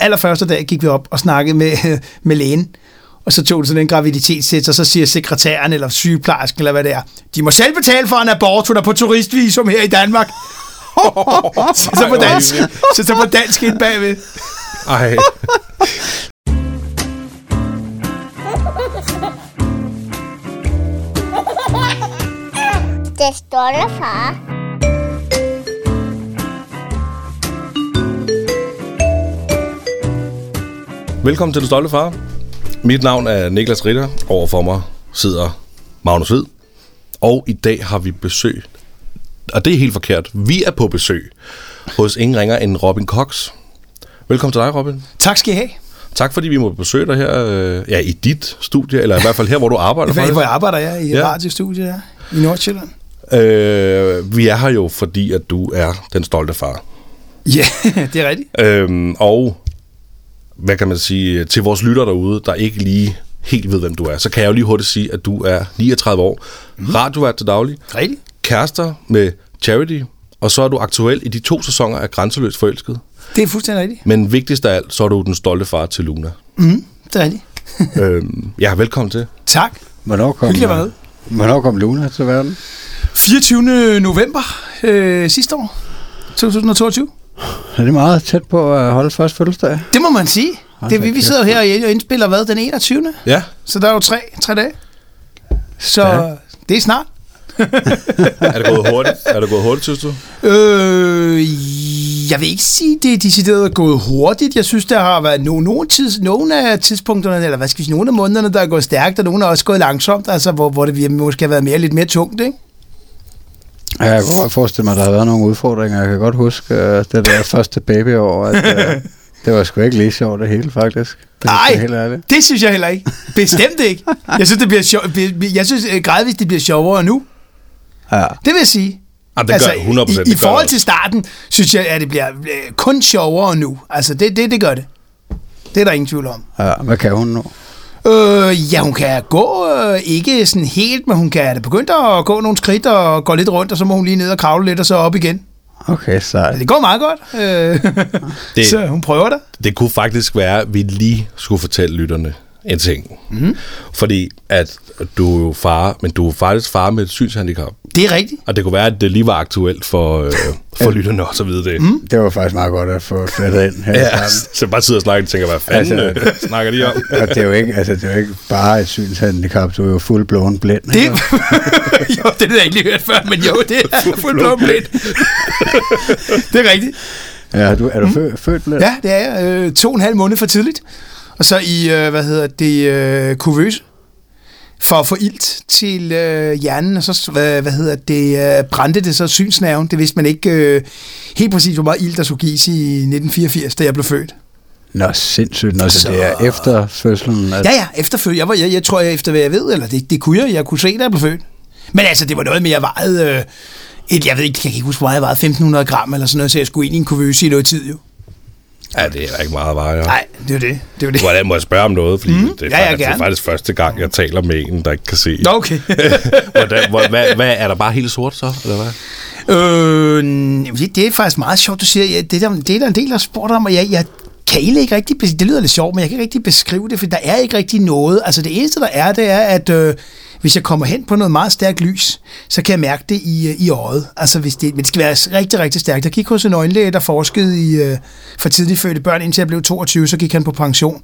Allerførste dag gik vi op og snakkede med, med lægen, og så tog det sådan en graviditetstest, og så siger sekretæren eller sygeplejersken, eller hvad det er, de må selv betale for en abort, hun er på turistvisum her i Danmark. så, så på dansk, så, så på dansk ind bagved. Ej. Det stolte far. Velkommen til Den Stolte Far. Mit navn er Niklas Ritter. Overfor mig sidder Magnus Hvid. Og i dag har vi besøg. Og det er helt forkert. Vi er på besøg hos ingen ringer end Robin Cox. Velkommen til dig, Robin. Tak skal I have. Tak fordi vi må besøge dig her øh, ja, i dit studie, eller i hvert fald her, hvor du arbejder. Hvor faktisk. jeg arbejder jeg i Ja. radiostudiet her i Nordsjælland. Øh, vi er her jo, fordi at du er den stolte far. Ja, det er rigtigt. Øhm, og hvad kan man sige, til vores lytter derude, der ikke lige helt ved, hvem du er, så kan jeg jo lige hurtigt sige, at du er 39 år, mm. radiovært til daglig, Rigtigt. kærester med Charity, og så er du aktuel i de to sæsoner af Grænseløs Forelsket. Det er fuldstændig rigtigt. Men vigtigst af alt, så er du den stolte far til Luna. Mm, det er rigtigt. øhm, ja, velkommen til. Tak. Hvornår kom, Hyggeligt at hvornår kom Luna til verden? 24. november øh, sidste år. 2022. Er det meget tæt på at holde første fødselsdag? Det må man sige. Hold Det, vi, vi sidder her og indspiller hvad, den 21. Ja, Så der er jo tre, tre dage. Så Ja. det er snart. er det gået hurtigt? Er det gået hurtigt, synes du? Øh, jeg vil ikke sige, det er decideret gået hurtigt. Jeg synes, der har været no, nogle, tids, nogle af tidspunkterne, eller hvad skal vi sige, nogle af månederne, der er gået stærkt, og nogle er også gået langsomt, altså hvor, hvor det vi- måske har været mere, lidt mere tungt, ikke? Ja, Jeg kan godt forestille mig, at der har været nogle udfordringer. Jeg kan godt huske uh, det der første babyår, at uh, det var sgu ikke lige sjovt det hele, faktisk. Det Nej. ærligt. Det synes jeg heller ikke. Bestemt ikke. Jeg synes, det bliver sjov, jeg synes øh, gradvist, det bliver sjovere nu. Ja. Det vil jeg sige. Jamen, det gør 100%. Altså, I, det I gør forhold det til starten, synes jeg, at det bliver kun sjovere nu. Altså, det, det, det gør det. Det er der ingen tvivl om. ja. Hvad kan hun nu? Øh, ja, hun kan gå, øh, ikke sådan helt, men hun kan det begyndt at gå nogle skridt og gå lidt rundt, og så må hun lige ned og kravle lidt og så op igen. Okay, sejt. Det går meget godt. Øh, Det- så hun prøver det. Det kunne faktisk være, at vi lige skulle fortælle lytterne en ting. Mm. Fordi at du er jo far, men du er faktisk far med et synshandicap. Det er rigtigt. Og det kunne være, at det lige var aktuelt for, øh, for lytterne også at vide det. Mm. Det var faktisk meget godt at få flettet ind her. Ja, så bare sidder og snakker og tænker, hvad fanden Altså- altså, snakker de om? Og det er, jo ikke, altså, det er jo ikke bare et synshandicap, du er jo fuldblåen blind. Det, jo, det har jeg ikke lige hørt før, men jo, det er fuldt blå blind. det er rigtigt. Ja, du, er du fø, født blind? Ja, det er jeg. Øh, to og en halv måned for tidligt. Og så i, øh, hvad hedder det, øh, kuvøse. For at få ilt til øh, hjernen, og så, hvad, hvad hedder det, øh, brændte det så synsnerven. Det vidste man ikke øh, helt præcis, hvor meget ilt der skulle gives i 1984, da jeg blev født. Nå, sindssygt. Nå, så, Så- det er efter fødslen. At, Ja, ja, efterfødt. Jeg, var, jeg, jeg tror, jeg efter hvad jeg ved, eller det, det kunne jeg, jeg kunne se, da jeg blev født. Men altså, det var noget mere vejet, øh, et, jeg ved ikke, jeg kan ikke huske, hvor meget jeg vejede, 1500 gram eller sådan noget, så jeg skulle ind i en kuvøse i noget tid jo. Ja, det er ikke meget. Ja. Nej, det var det. Det var det. Hvordan må jeg spørge om noget? Fordi mm. det, er Ja, faktisk, det er faktisk første gang, jeg taler med en, der ikke kan se. Nå, okay. Hvordan, hvor, hvad, hvad, er der bare helt sort så? Eller hvad? Øh, det, er faktisk meget sjovt, du siger. Ja, det, der, det er der en del, der spurgt om, og jeg, jeg kan egentlig ikke rigtig... Det lyder lidt sjovt, men jeg kan ikke rigtig beskrive det, for der er ikke rigtig noget. Altså det eneste, der er, det er, at øh, hvis jeg kommer hen på noget meget stærkt lys, så kan jeg mærke det i, øh, i øjet. Altså hvis det, men det skal være rigtig, rigtig stærkt. Jeg gik hos en øjenlæge, der forskede i øh, for tidligt fødte børn, indtil jeg blev 22, så gik han på pension.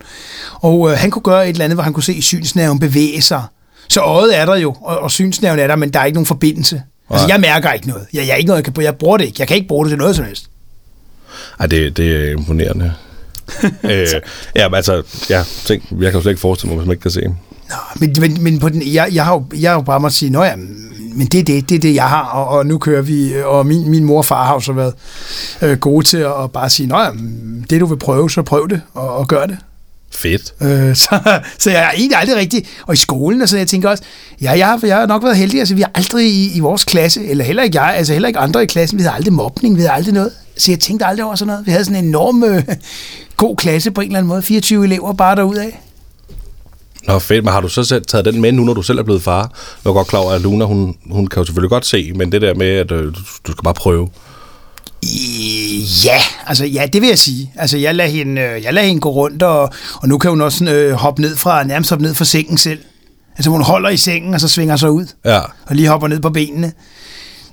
Og øh, han kunne gøre et eller andet, hvor han kunne se synsnerven bevæge sig. Så øjet er der jo, og, og synsnerven er der, men der er ikke nogen forbindelse. Altså, Nej. jeg mærker ikke noget. Jeg, jeg, er ikke noget, jeg, kan, jeg bruger det ikke. Jeg kan ikke bruge det til noget som helst. Ej, det, det er imponerende. Øh, ja, men altså, ja, tænk, jeg kan jo slet ikke forestille mig, hvis man ikke kan se. Nå, men, men, men på den, jeg, jeg, har jo, jeg har jo bare måttet sige, nå ja, men det er det, det, er det jeg har, og, og nu kører vi, og min, min mor og far har jo så været øh, gode til at, at bare sige, nå ja, det du vil prøve, så prøv det, og, og gør det. Fedt. Øh, så, så jeg er egentlig aldrig rigtig... Og i skolen, og så jeg tænker også, ja, jeg, har, jeg har nok været heldig, altså vi har aldrig i, i vores klasse, eller heller ikke jeg, altså heller ikke andre i klassen, vi havde aldrig mobning, vi havde aldrig noget. Så jeg tænkte aldrig over sådan noget. Vi havde sådan en enorm øh, god klasse på en eller anden måde. 24 elever bare derudad. Nå, fedt. Men har du så selv taget den med nu, når du selv er blevet far? Jeg er godt klar over, at Luna, hun, hun kan jo selvfølgelig godt se, men det der med, at øh, du skal bare prøve. Ja, altså ja, det vil jeg sige. Altså jeg lader hende, øh, jeg lader hende gå rundt, og, og nu kan hun også sådan, øh, hoppe ned fra, nærmest hoppe ned fra sengen selv. Altså hun holder i sengen, og så svinger sig ud, Ja. og lige hopper ned på benene.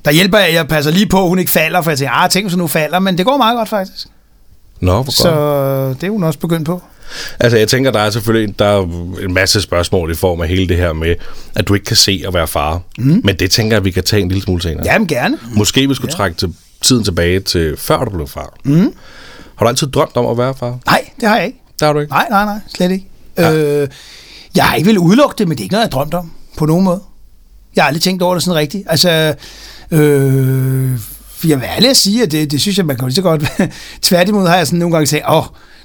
Der hjælper jeg, jeg passer lige på, at hun ikke falder, for jeg tænker, ah, tænk hvis hun nu falder, men det går meget godt faktisk. Nå, hvor godt. Så det er hun også begyndt på. Altså, jeg tænker, der er selvfølgelig der er en masse spørgsmål i form af hele det her med, at du ikke kan se at være far. Mm. Men det tænker jeg, at vi kan tage en lille smule senere. Jamen gerne. Måske vi skulle ja. trække til, tiden tilbage til før du blev far. Mm. Har du altid drømt om at være far? Nej, det har jeg ikke. Det har du ikke? Nej, nej, nej, slet ikke. Ja. Ja. Øh, jeg har ikke vil udelukke det, men det er ikke noget, jeg har drømt om, på nogen måde. Jeg har aldrig tænkt over det sådan rigtigt. Altså, øh, jeg vil ærlig at sige, at det, det synes jeg, man kan lige så godt... Tværtimod har jeg sådan nogle gange sagt, åh,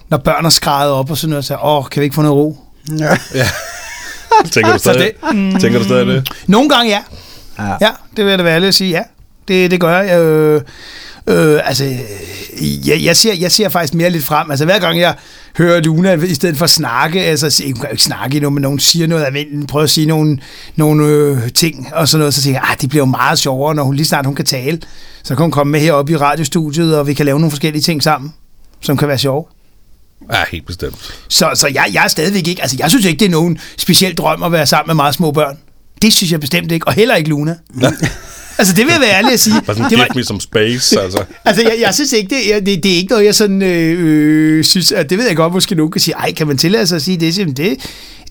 når børn er skrejet op og sådan noget, så åh, kan vi ikke få noget ro? Ja. Tænker du Så stadig, det, tænker du stadig det? Nogle gange ja. Ja. Ja, det vil jeg da være ærlig at sige, ja. Det, det gør jeg. Øh, øh, altså, jeg, jeg, ser, jeg ser faktisk mere lidt frem. Altså, hver gang jeg hører Luna, i stedet for at snakke, altså, hun kan jo ikke snakke endnu, men nogen siger noget af vinden, prøver at sige nogle, nogle øh, ting og sådan noget, så tænker jeg, ah, det bliver jo meget sjovere, når hun lige snart hun kan tale. Så kan hun komme med herop i radiostudiet, og vi kan lave nogle forskellige ting sammen, som kan være sjove. Ja, helt bestemt. Så, så jeg, jeg er stadigvæk ikke, altså jeg synes ikke, det er nogen speciel drøm at være sammen med meget små børn. Det synes jeg bestemt ikke, og heller ikke Luna. altså det vil jeg være ærlig at sige. Bare sådan, Det give var, me some space, altså. altså jeg, jeg synes ikke, det, jeg, det, det er ikke noget, jeg sådan øh, øh, synes, at det ved jeg godt, måske nogen kan sige, ej, kan man tillade sig at sige det? Jamen, det,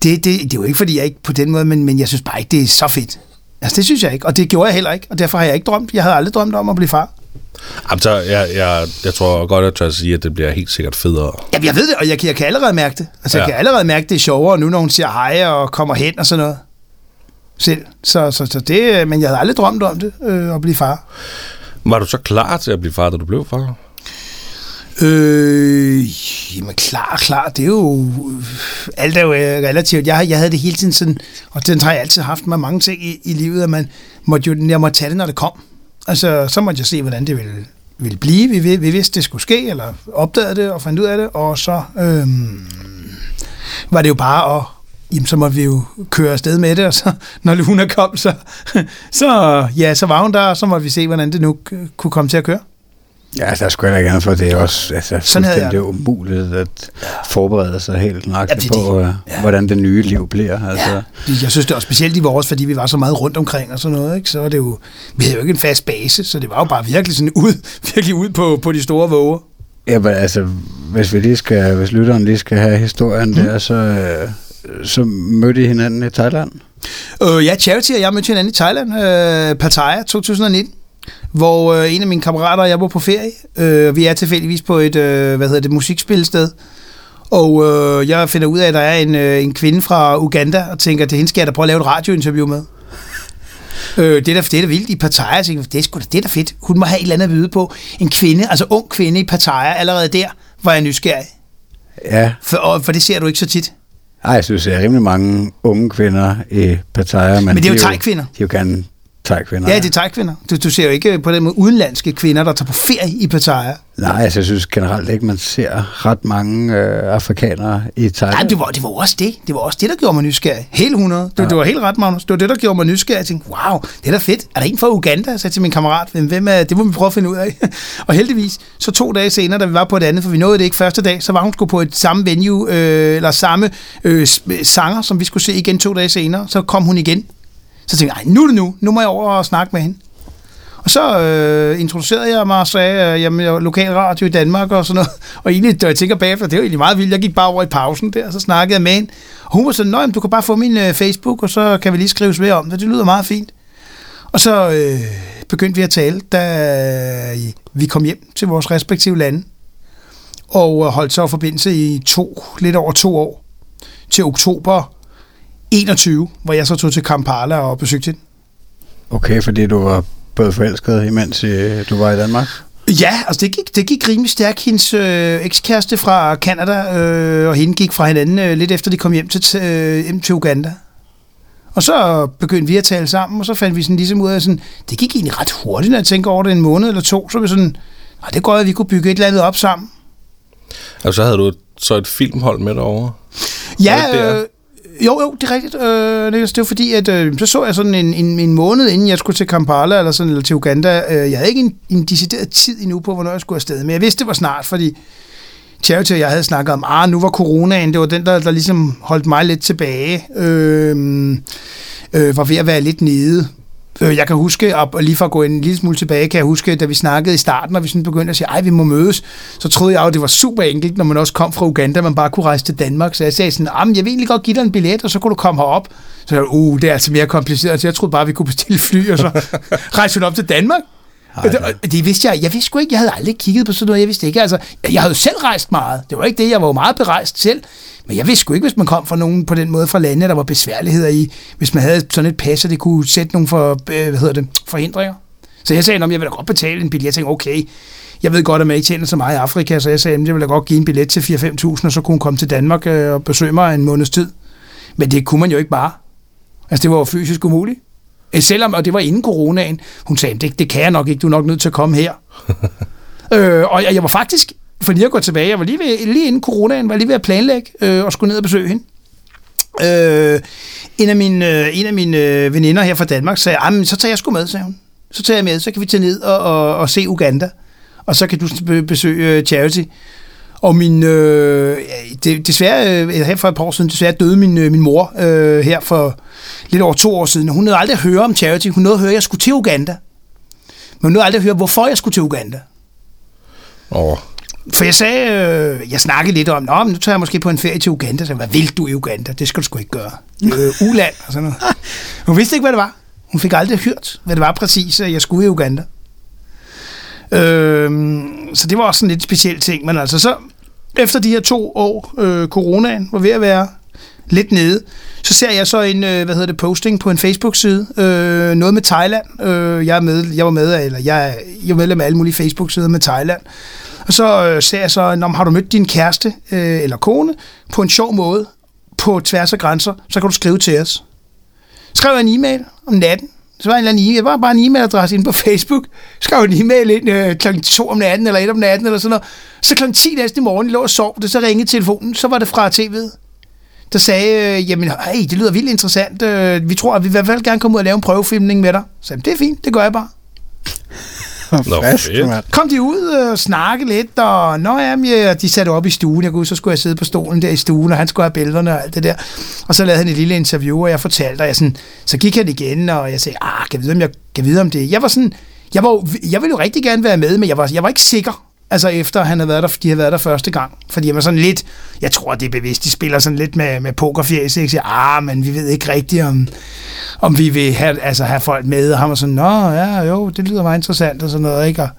det, det, det er jo ikke, fordi jeg ikke på den måde, men, men jeg synes bare ikke, det er så fedt. Altså det synes jeg ikke, og det gjorde jeg heller ikke, og derfor har jeg ikke drømt, jeg havde aldrig drømt om at blive far. Jamen, så jeg, jeg, jeg tror godt, jeg tør sige, at det bliver helt sikkert federe. Jamen jeg ved det, og jeg, kan- jeg kan allerede mærke det. Altså ja. jeg kan allerede mærke, det er sjovere nu, når hun siger hej og kommer hen og sådan noget. Selv. Så, så, så det, men jeg havde aldrig drømt om det, øh, at blive far. Var du så klar til at blive far, da du blev far? Øh, jamen klar, klar, det er jo, alt er jo øh, relativt. Jeg, jeg havde det hele tiden sådan, og den har jeg altid haft med mange ting i, i livet, at man måtte jo, jeg måtte tage det, når det kom. Altså, så måtte jeg se, hvordan det ville, ville blive. Vi, vi, vi vidste, det skulle ske, eller opdagede det og fandt ud af det, og så øhm, var det jo bare at, jamen så måtte vi jo køre afsted med det, og så, når Luna kom, så, så, ja, så var hun der, og så måtte vi se, hvordan det nu kunne komme til at køre. Ja, der skulle jeg da gerne for det er også altså, Sådan havde jeg umuligt at forberede sig helt Ja, nøjagtigt er på, det. øh, Ja. hvordan det nye liv bliver. Altså. Ja. Jeg synes det var specielt i vores, fordi vi var så meget rundt omkring og sådan noget, ikke? så var det jo, vi havde jo ikke en fast base, så det var jo bare virkelig sådan ud, virkelig ud på, på de store våger. Ja, men altså, hvis vi lige skal, hvis lytteren lige skal have historien mm. der, så, øh, så mødte I hinanden i Thailand. Øh, ja, Charity og jeg mødte hinanden i Thailand, øh, Pattaya 2019, hvor øh, en af mine kammerater og jeg var på ferie. Øh, vi er tilfældigvis på et, øh, hvad hedder det, musikspilsted. Og øh, jeg finder ud af, at der er en, øh, en kvinde fra Uganda, og tænker, det hende skal jeg da prøve at lave et radiointerview med. Øh, det, er da, det er da vildt i Pattaya. Jeg tænker, det er, sgu da, det er da fedt. Hun må have et eller andet at vide på. En kvinde, altså ung kvinde i Pattaya, allerede der var jeg nysgerrig. Ja, For, og, for det ser du ikke så tit. Ej, jeg synes, der er rimelig mange unge kvinder i Pattaya. Men, Men det er jo de thai-kvinder. De jo gerne thai-kvinder. Ja, det er thai-kvinder. Du, du ser jo ikke på den måde udenlandske kvinder, der tager på ferie i Pattaya. Nej, altså, jeg synes generelt ikke, man ser ret mange øh, afrikanere i Thailand. Nej, det var, det var også det. Det var også det, der gjorde mig nysgerrig. Helt 100. Det, ja. det var helt ret, Magnus. Det var det, der gjorde mig nysgerrig. Jeg tænkte, wow, det er da fedt. Er der en fra Uganda? Jeg sagde til min kammerat, hvem, hvem er, det må vi prøve at finde ud af. og heldigvis, så to dage senere, da vi var på et andet, for vi nåede det ikke første dag, så var hun sgu på et samme venue, øh, eller samme øh, sanger, som vi skulle se igen to dage senere. Så kom hun igen. Så tænkte jeg, nu er det nu. Nu må jeg over og snakke med hende. Og så øh, introducerede jeg mig og sagde, øh, at jeg er lokal radio i Danmark og sådan noget. Og egentlig, da jeg tænker bagefter, det var egentlig meget vildt. Jeg gik bare over i pausen der, og så snakkede jeg med hende. Og hun var sådan, nej, du kan bare få min øh, Facebook, og så kan vi lige skrives ved om det. Det lyder meget fint. Og så øh, begyndte vi at tale, da øh, vi kom hjem til vores respektive lande. Og øh, holdt så forbindelse i to, lidt over to år. Til oktober 21, hvor jeg så tog til Kampala og besøgte hende. Okay, fordi du var både forelsket, imens øh, du var i Danmark? Ja, altså det gik, det gik rimelig stærkt. Hendes øh, ekskæreste fra Canada øh, og hende gik fra hinanden øh, lidt efter de kom hjem til, øh, hjem til Uganda. Og så begyndte vi at tale sammen, og så fandt vi sådan ligesom ud af, sådan, det gik egentlig ret hurtigt, når jeg tænker over det en måned eller to, så vi sådan, nej, det går at vi kunne bygge et eller andet op sammen. Og så havde du et, så et filmhold med derovre? Ja, det øh, jo, jo, det er rigtigt. Øh, Niklas. det var fordi, at øh, så så jeg sådan en, en, en måned, inden jeg skulle til Kampala eller, sådan, eller til Uganda. Øh, jeg havde ikke en, en decideret tid endnu på, hvornår jeg skulle afsted, men jeg vidste, det var snart, fordi Charity og jeg havde snakket om, ah, nu var coronaen, det var den, der, der ligesom holdt mig lidt tilbage. Øh, øh, var ved at være lidt nede. Øh, jeg kan huske, og lige for at gå en lille smule tilbage, kan jeg huske, da vi snakkede i starten, og vi sådan begyndte at sige, ej, vi må mødes, så troede jeg jo, det var super enkelt, når man også kom fra Uganda, man bare kunne rejse til Danmark. Så jeg sagde sådan, jeg vil egentlig godt give dig en billet, og så kunne du komme herop. Så jeg, uh, det er altså mere kompliceret, så jeg troede bare, vi kunne bestille fly, og så rejse op til Danmark. Det, det vidste jeg. Jeg vidste sgu ikke, jeg havde aldrig kigget på sådan noget. Jeg vidste ikke, altså, jeg havde jo selv rejst meget. Det var ikke det, jeg var jo meget berejst selv. Men jeg vidste sgu ikke, hvis man kom fra nogen på den måde fra lande, der var besværligheder i, hvis man havde sådan et pas, og det kunne sætte nogle for, øh, hvad hedder det, forhindringer. Så jeg sagde, at jeg vil da godt betale en billet. Jeg tænkte, okay, jeg ved godt, at man ikke tjener så meget i Afrika, så jeg sagde, at jeg vil da godt give en billet til 4-5.000, og så kunne hun komme til Danmark øh, og besøge mig en måneds tid. Men det kunne man jo ikke bare. Altså, det var jo fysisk umuligt. Øh, selvom, og det var inden coronaen, hun sagde, det, det kan jeg nok ikke, du er nok nødt til at komme her. øh, og jeg, jeg var faktisk, for lige at gå tilbage, jeg var lige, ved, lige inden coronaen, var lige ved at planlægge øh, og skulle ned og besøge hende. Øh, en af mine, øh, en af mine øh, veninder her fra Danmark sagde, men så tager jeg sgu med, sagde hun. Så tager jeg med, så kan vi tage ned og, og, og se Uganda. Og så kan du besøge øh, Charity. Og min, øh, det, desværre, øh, her for et par år siden, desværre døde min, øh, min mor øh, her for lidt over to år siden. Hun nåede aldrig at høre om charity. Hun nåede at høre, at jeg skulle til Uganda. Men hun nåede aldrig at høre, hvorfor jeg skulle til Uganda. Oh. For jeg sagde, øh, jeg snakkede lidt om, Nå, men nu tager jeg måske på en ferie til Uganda. Så hvad vil du i Uganda? Det skal du sgu ikke gøre. Øh, uland og sådan noget. Hun vidste ikke, hvad det var. Hun fik aldrig hørt, hvad det var præcis, at jeg skulle i Uganda. Øh, så det var også sådan lidt speciel ting. Men altså så, efter de her to år, øh, coronaen var ved at være lidt nede, så ser jeg så en, øh, hvad hedder det, posting på en Facebook-side, øh, noget med Thailand. Øh, jeg, er med, jeg var med, eller jeg, jeg er medlem af alle mulige Facebook-sider med Thailand. Og så øh, ser jeg så, når har du mødt din kæreste øh, eller kone på en sjov måde, på tværs af grænser, så kan du skrive til os. Skrev jeg en e-mail om natten, så var en eller anden e-mail, det var bare en e-mailadresse inde på Facebook, skrev en e-mail ind øh, kl. 2 om natten, eller 1 om natten, eller sådan noget. Så klokken 10 næste morgen, jeg lå og sov, det, så ringede telefonen, så var det fra tv'et der sagde, øh, jamen, hey, det lyder vildt interessant. Øh, vi tror, at vi vil i hvert fald gerne komme ud og lave en prøvefilmning med dig. Så det er fint, det gør jeg bare. Nå, fedt. Kom de ud og snakke lidt, og nå, jamen, ja, de satte op i stuen. Jeg kunne, så skulle jeg sidde på stolen der i stuen, og han skulle have bælterne og alt det der. Og så lavede han et lille interview, og jeg fortalte, og jeg sådan, så gik han igen, og jeg sagde, ah, kan jeg vide, om jeg kan vide om det? Jeg var sådan, jeg, var, jeg ville jo rigtig gerne være med, men jeg var, jeg var ikke sikker. Altså efter han havde været der, de havde været der første gang. Fordi jeg var sådan lidt, jeg tror det er bevidst, de spiller sådan lidt med, med pokerfjæs, ikke? Så, ah, men vi ved ikke rigtigt, om, om vi vil have, altså, have folk med. Og han var sådan, nå, ja, jo, det lyder meget interessant og sådan noget, ikke? Og,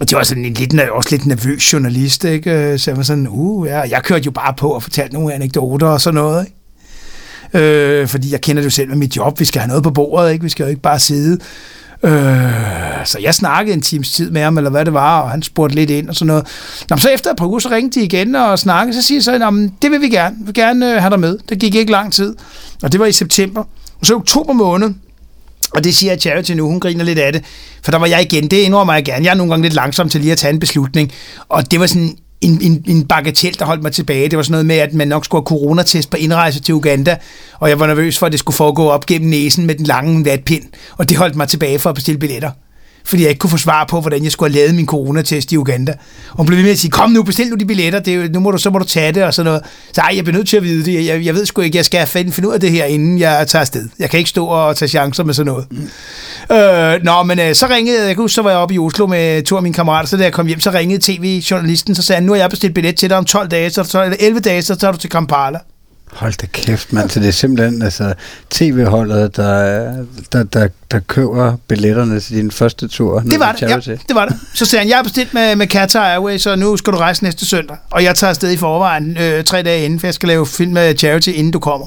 og det var sådan en lidt, også lidt nervøs journalist, ikke? Så jeg var sådan, uh, ja, jeg kørte jo bare på og fortalte nogle anekdoter og sådan noget, ikke? Øh, fordi jeg kender det jo selv med mit job, vi skal have noget på bordet, ikke? Vi skal jo ikke bare sidde Øh, så jeg snakkede en times tid med ham, eller hvad det var, og han spurgte lidt ind og sådan noget. Nå, så efter et par uger, så ringte de igen og snakkede, så siger jeg så, det vil vi gerne, vi vil gerne øh, have dig med. Det gik ikke lang tid, og det var i september. Og så i oktober måned, og det siger Charity nu, hun griner lidt af det, for der var jeg igen, det indrømmer jeg gerne. Jeg er nogle gange lidt langsom til lige at tage en beslutning, og det var sådan en, en, en bagatel, der holdt mig tilbage. Det var sådan noget med, at man nok skulle have coronatest på indrejse til Uganda, og jeg var nervøs for, at det skulle foregå op gennem næsen med den lange vatpind, og det holdt mig tilbage for at bestille billetter fordi jeg ikke kunne få svar på, hvordan jeg skulle have lavet min coronatest i Uganda. Og hun blev ved med at sige, kom nu, bestil nu de billetter, det er, nu må du, så må du tage det, og sådan noget. Så ej, jeg bliver nødt til at vide det. Jeg, jeg ved sgu ikke, jeg skal finde, finde ud af det her, inden jeg tager afsted. Jeg kan ikke stå og tage chancer med sådan noget. Mm. Øh, nå, men øh, så ringede, jeg kan huske, så var jeg oppe i Oslo med to af mine kammerater, så da jeg kom hjem, så ringede tv-journalisten, så sagde han, nu har jeg bestilt billet til dig om 12 dage, så, eller 11 dage, så tager du til Kampala. Hold da kæft, mand. Så det er simpelthen altså, tv-holdet, der, der, der, der køber billetterne til din første tur. Det var det, ja, det var det. Så sagde han, jeg har bestilt med, med Qatar Airways, så nu skal du rejse næste søndag. Og jeg tager afsted i forvejen øh, tre dage inden, for jeg skal lave film med Charity, inden du kommer.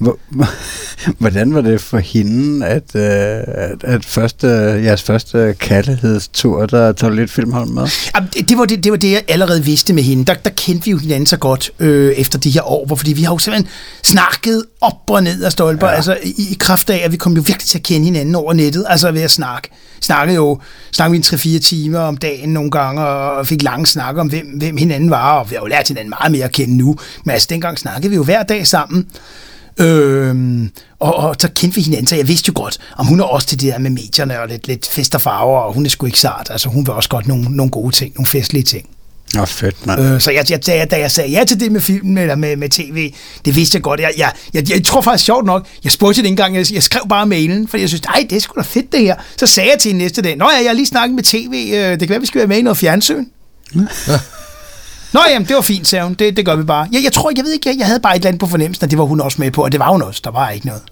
Hvordan var det for hende, at, øh, at, at første, jeres første kærlighedstur, der tog lidt filmhold med? Jamen, det, det, var det, det var det, jeg allerede vidste med hende. Der, der kendte vi jo hinanden så godt øh, efter de her år, fordi vi har jo simpelthen snakket op og ned af stolper, ja. altså i, i kraft af, at vi kom jo virkelig til at kende hinanden over nettet, altså ved at snakke. Snakkede jo, snakkede vi en 3-4 timer om dagen nogle gange, og fik lange snakke om, hvem, hvem hinanden var, og vi har jo lært hinanden meget mere at kende nu, men altså dengang snakkede vi jo hver dag sammen, Øhm, og, og så kendte vi hinanden, så jeg vidste jo godt, om hun er også til det der med medierne og lidt, lidt fest og farver, og hun er sgu ikke sart. Altså hun vil også godt nogle, nogle gode ting, nogle festlige ting. Nå, fedt, mand. Øh, så jeg, jeg, da, jeg, da jeg sagde ja til det med filmen eller med, med tv, det vidste jeg godt. Jeg, jeg, jeg, jeg tror faktisk sjovt nok, jeg spurgte det ikke engang, jeg, jeg skrev bare mailen, fordi jeg synes, nej, det er sgu da fedt det her. Så sagde jeg til hende næste dag, nå ja, jeg har lige snakket med tv, øh, det kan være, vi skal være med i noget fjernsyn. Nå jamen, det var fint, sagde hun. Det, det gør vi bare. Jeg, jeg tror, jeg ved ikke, jeg, jeg havde bare et eller andet på fornemmelsen, at det var hun også med på, og det var hun også. Der var ikke noget.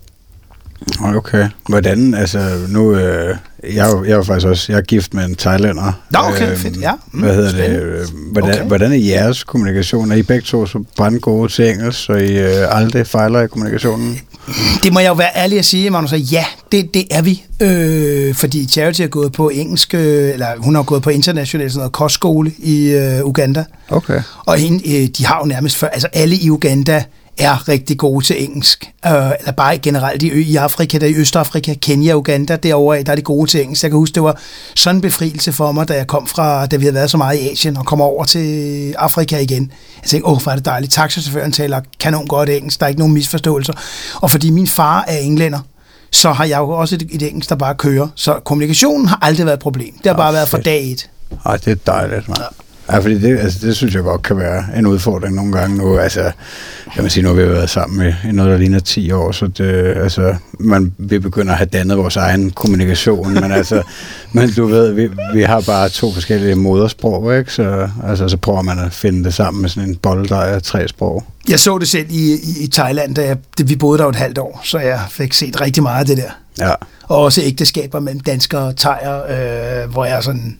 Okay. Hvordan, altså, nu, øh, jeg, er jo- jeg er jo faktisk også, jeg er gift med en thailander. Nå, okay, fedt, ja. Mm, hvad hedder spændende. det? øh, Hvordan, okay. hvordan er jeres kommunikation? Er I begge to så brandgode til engelsk, så I øh, aldrig fejler i kommunikationen? Det må jeg jo være ærlig at sige, Magnus, at ja, det, det er vi. Øh, fordi Charity er gået på engelsk, øh, eller hun har gået på international sådan noget kostskole i øh, Uganda. Okay. Og hende, øh, de har jo nærmest før, altså alle i Uganda er rigtig gode til engelsk. Øh, eller bare generelt i, i Afrika, der i Østafrika, Kenya, Uganda, derovre, der er de gode til engelsk. Jeg kan huske, det var sådan en befrielse for mig, da jeg kom fra, da vi havde været så meget i Asien, og kom over til Afrika igen. Jeg tænkte, åh, hvor er det dejligt. Taxachaufføren taler kanon godt engelsk, der er ikke nogen misforståelser. Og fordi min far er englænder, så har jeg jo også et, et engelsk, der bare kører. Så kommunikationen har aldrig været et problem. Det har bare været fra dag et. Ej, det er dejligt, man. Ja, fordi det, altså, det synes jeg godt kan være en udfordring nogle gange nu. Altså, kan man sige, nu har vi været sammen i noget, der ligner 10 år, så det, altså, man, vi begynder at have dannet vores egen kommunikation, men altså, men du ved, vi, vi har bare to forskellige modersprog, ikke? Så, altså, så prøver man at finde det sammen med sådan en bolddej af tre sprog. Jeg så det selv i, i, i Thailand, da jeg, det, vi boede der et halvt år, så jeg fik set rigtig meget af det der. Ja, Og også ægteskaber mellem danskere og thaier, øh, hvor jeg sådan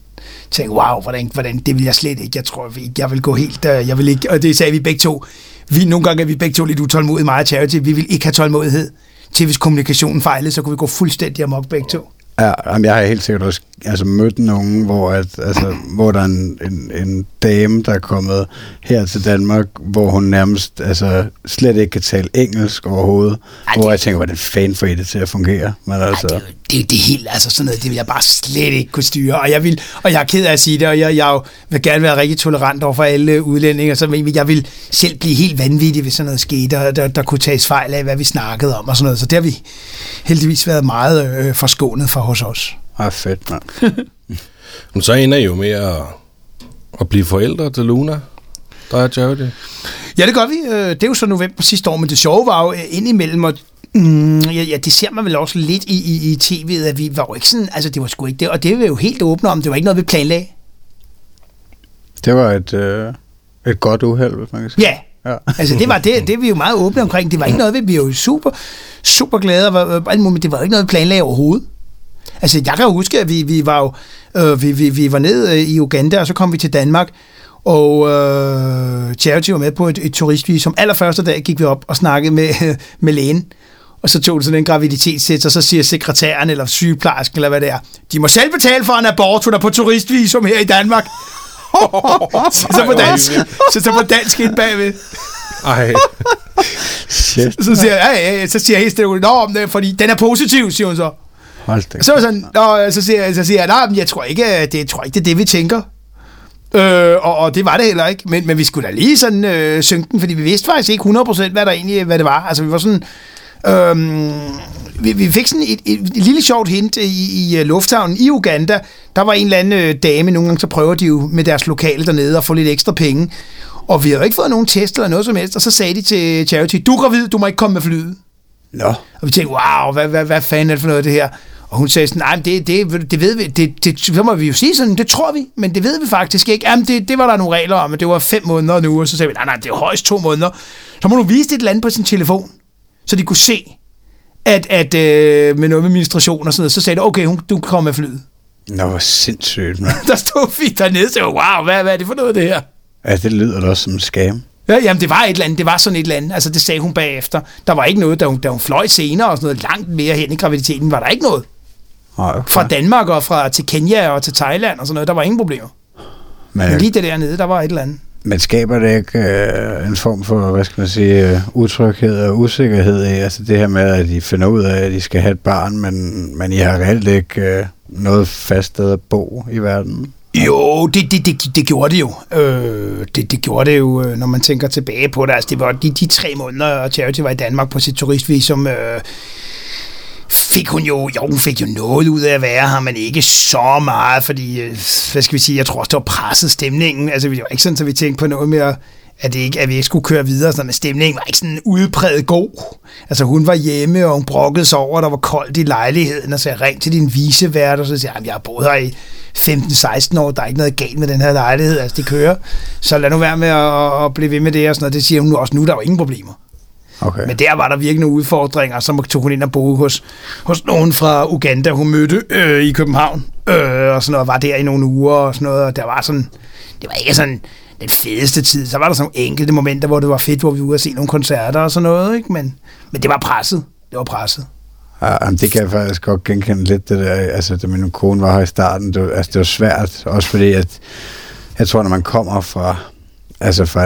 tænkte, wow, hvordan, hvordan, det vil jeg slet ikke. Jeg tror ikke, jeg vil gå helt, øh, jeg vil ikke, og det sagde vi begge to. Vi, nogle gange er vi begge to lidt utålmodige, meget Charity. Vi vil ikke have tålmodighed til, hvis kommunikationen fejlede, så kunne vi gå fuldstændig amok begge to. Ja, jamen, jeg har helt sikkert også altså, mødt nogen, hvor, at, altså, hvor der er en, en, en dame, der er kommet her til Danmark, hvor hun nærmest altså, slet ikke kan tale engelsk overhovedet. Ej, Ej, det- hvor jeg tænker, hvordan fanden får I det til at fungere? Men altså, Ej, det, er det, det er helt, altså sådan noget, det vil jeg bare slet ikke kunne styre. Og jeg, vil, og jeg er ked af at sige det, og jeg, jeg jo vil gerne være rigtig tolerant over for alle udlændinge, så men jeg vil selv blive helt vanvittig, hvis sådan noget skete, og der, der kunne tages fejl af, hvad vi snakkede om og sådan noget. Så det har vi heldigvis været meget øh, forskånet for hos os. Ah, fedt, mand. Men så ender I jo med at, at blive forældre til Luna. Der er Charity. Ja, det gør vi. Øh, Det er jo så november sidste år, men det sjove var jo øh, indimellem, og mm, ja, ja, det ser man vel også lidt i, i, i tv'et, at vi var jo ikke sådan, altså det var sgu ikke det, og det er vi jo helt åbne om, det var ikke noget, vi planlagde. Det var et, øh, et godt uheld, hvis man kan sige. Ja, Ja. altså det var det, det er vi jo meget åbne omkring. Det var ikke noget, vi, vi er jo super, super glade, og var- alt muligt, men det var jo ikke noget, vi planlagde overhovedet. Altså jeg kan huske, at vi, vi var jo, øh, vi, vi, vi var ned øh, i Uganda, og så kom vi til Danmark, og øh, Charity var med på et, et turistvisum. Allerførste dag gik vi op og snakkede med, med lægen, og så tog det sådan en graviditetstest, og så siger sekretæren eller sygeplejersken, eller hvad det er, de må selv betale for en abort, hun er på turistvisum her i Danmark. så, så på dansk, så, så på dansk ind bagved. Ej, Shit, Så siger jeg, ja, ja, så siger jeg helt stille, nå, er fordi den er positiv, siger hun så. Og så var sådan, nå, så siger jeg, så siger jeg, nej, men jeg tror ikke, at det, jeg tror ikke, det er det, vi tænker. Øh, og, og, det var det heller ikke, men, men vi skulle da lige sådan øh, synke den, fordi vi vidste faktisk ikke 100% hvad der egentlig, hvad det var. Altså vi var sådan, øh, vi, vi fik sådan et, et, et lille sjovt hint i, i øh, lufthavnen i Uganda. Der var en eller anden øh, dame, nogle gange så prøver de jo med deres lokale dernede at få lidt ekstra penge. Og vi havde ikke fået nogen test eller noget som helst, og så sagde de til Charity, du er gravid, du må ikke komme med flyet. Nå, Og vi tænkte, wow, hvad, hvad, hvad fanden er det for noget, det her? Og hun sagde sådan, nej, det, det, det ved vi, det, det, så må vi jo sige sådan, det tror vi, men det ved vi faktisk ikke. Jamen, det, det var der nogle regler om, at det var fem måneder nu, og så sagde vi, nej, nej, det er højst to måneder. Så må du vise eller andet på sin telefon, så de kunne se, at, at øh, med noget med administration og sådan noget, så sagde de, okay, hun, du kan komme med flyet. nå, hvor sindssygt, mand. Der stod vi dernede, så wow, hvad, hvad er det for noget, det her? Ja, det lyder da også som en scam. Ja, jamen, det var et eller andet, det var sådan et eller andet, altså det sagde hun bagefter. Der var ikke noget, da hun, da hun fløj senere og sådan noget, langt mere hen i graviditeten, var der ikke noget. Nej, okay. Fra Danmark og fra til Kenya og til Thailand og sådan noget, der var ingen problemer. Men Men, lige det dernede, der var et eller andet. men skaber det ikke øh, en form for, hvad skal man sige, øh, utryghed og usikkerhed i? Altså det her med, at de finder ud af, at de skal have et barn, men, men I har reelt ikke øh, noget fast sted at bo i verden. Jo, det, det, det, det gjorde det jo. Øh, det, det gjorde det jo, øh, når man tænker tilbage på det. Altså, det var de, de tre måneder, Charity var i Danmark på sit turistvisum. Øh, fik hun jo, jo, hun fik jo noget ud af at være her, men ikke så meget, fordi, øh, hvad skal vi sige, jeg tror også, det var presset stemningen. Altså, det var ikke sådan, at vi tænkte på noget mere at, det ikke, at vi ikke skulle køre videre, sådan, men stemningen var ikke sådan udpræget god. Altså hun var hjemme, og hun brokkede sig over, at der var koldt i lejligheden, og så jeg ringte til din visevært, og så siger jeg, jeg har boet her i 15-16 år, der er ikke noget galt med den her lejlighed, altså det kører. Så lad nu være med at, at blive ved med det, og sådan noget. Det siger hun nu også nu, der var ingen problemer. Okay. Men der var der virkelig nogle udfordringer, så tog hun ind og boede hos, hos nogen fra Uganda, hun mødte øh, i København, øh, og sådan noget, var der i nogle uger og sådan noget, og der var sådan, det var ikke sådan den fedeste tid. Så var der sådan nogle enkelte momenter, hvor det var fedt, hvor vi var ude og se nogle koncerter og sådan noget, ikke? Men, men det var presset. Det var presset. Ja, det kan jeg faktisk godt genkende lidt, det der, altså da min kone var her i starten, det var, altså, det var svært, også fordi, at jeg tror, når man kommer fra, altså fra,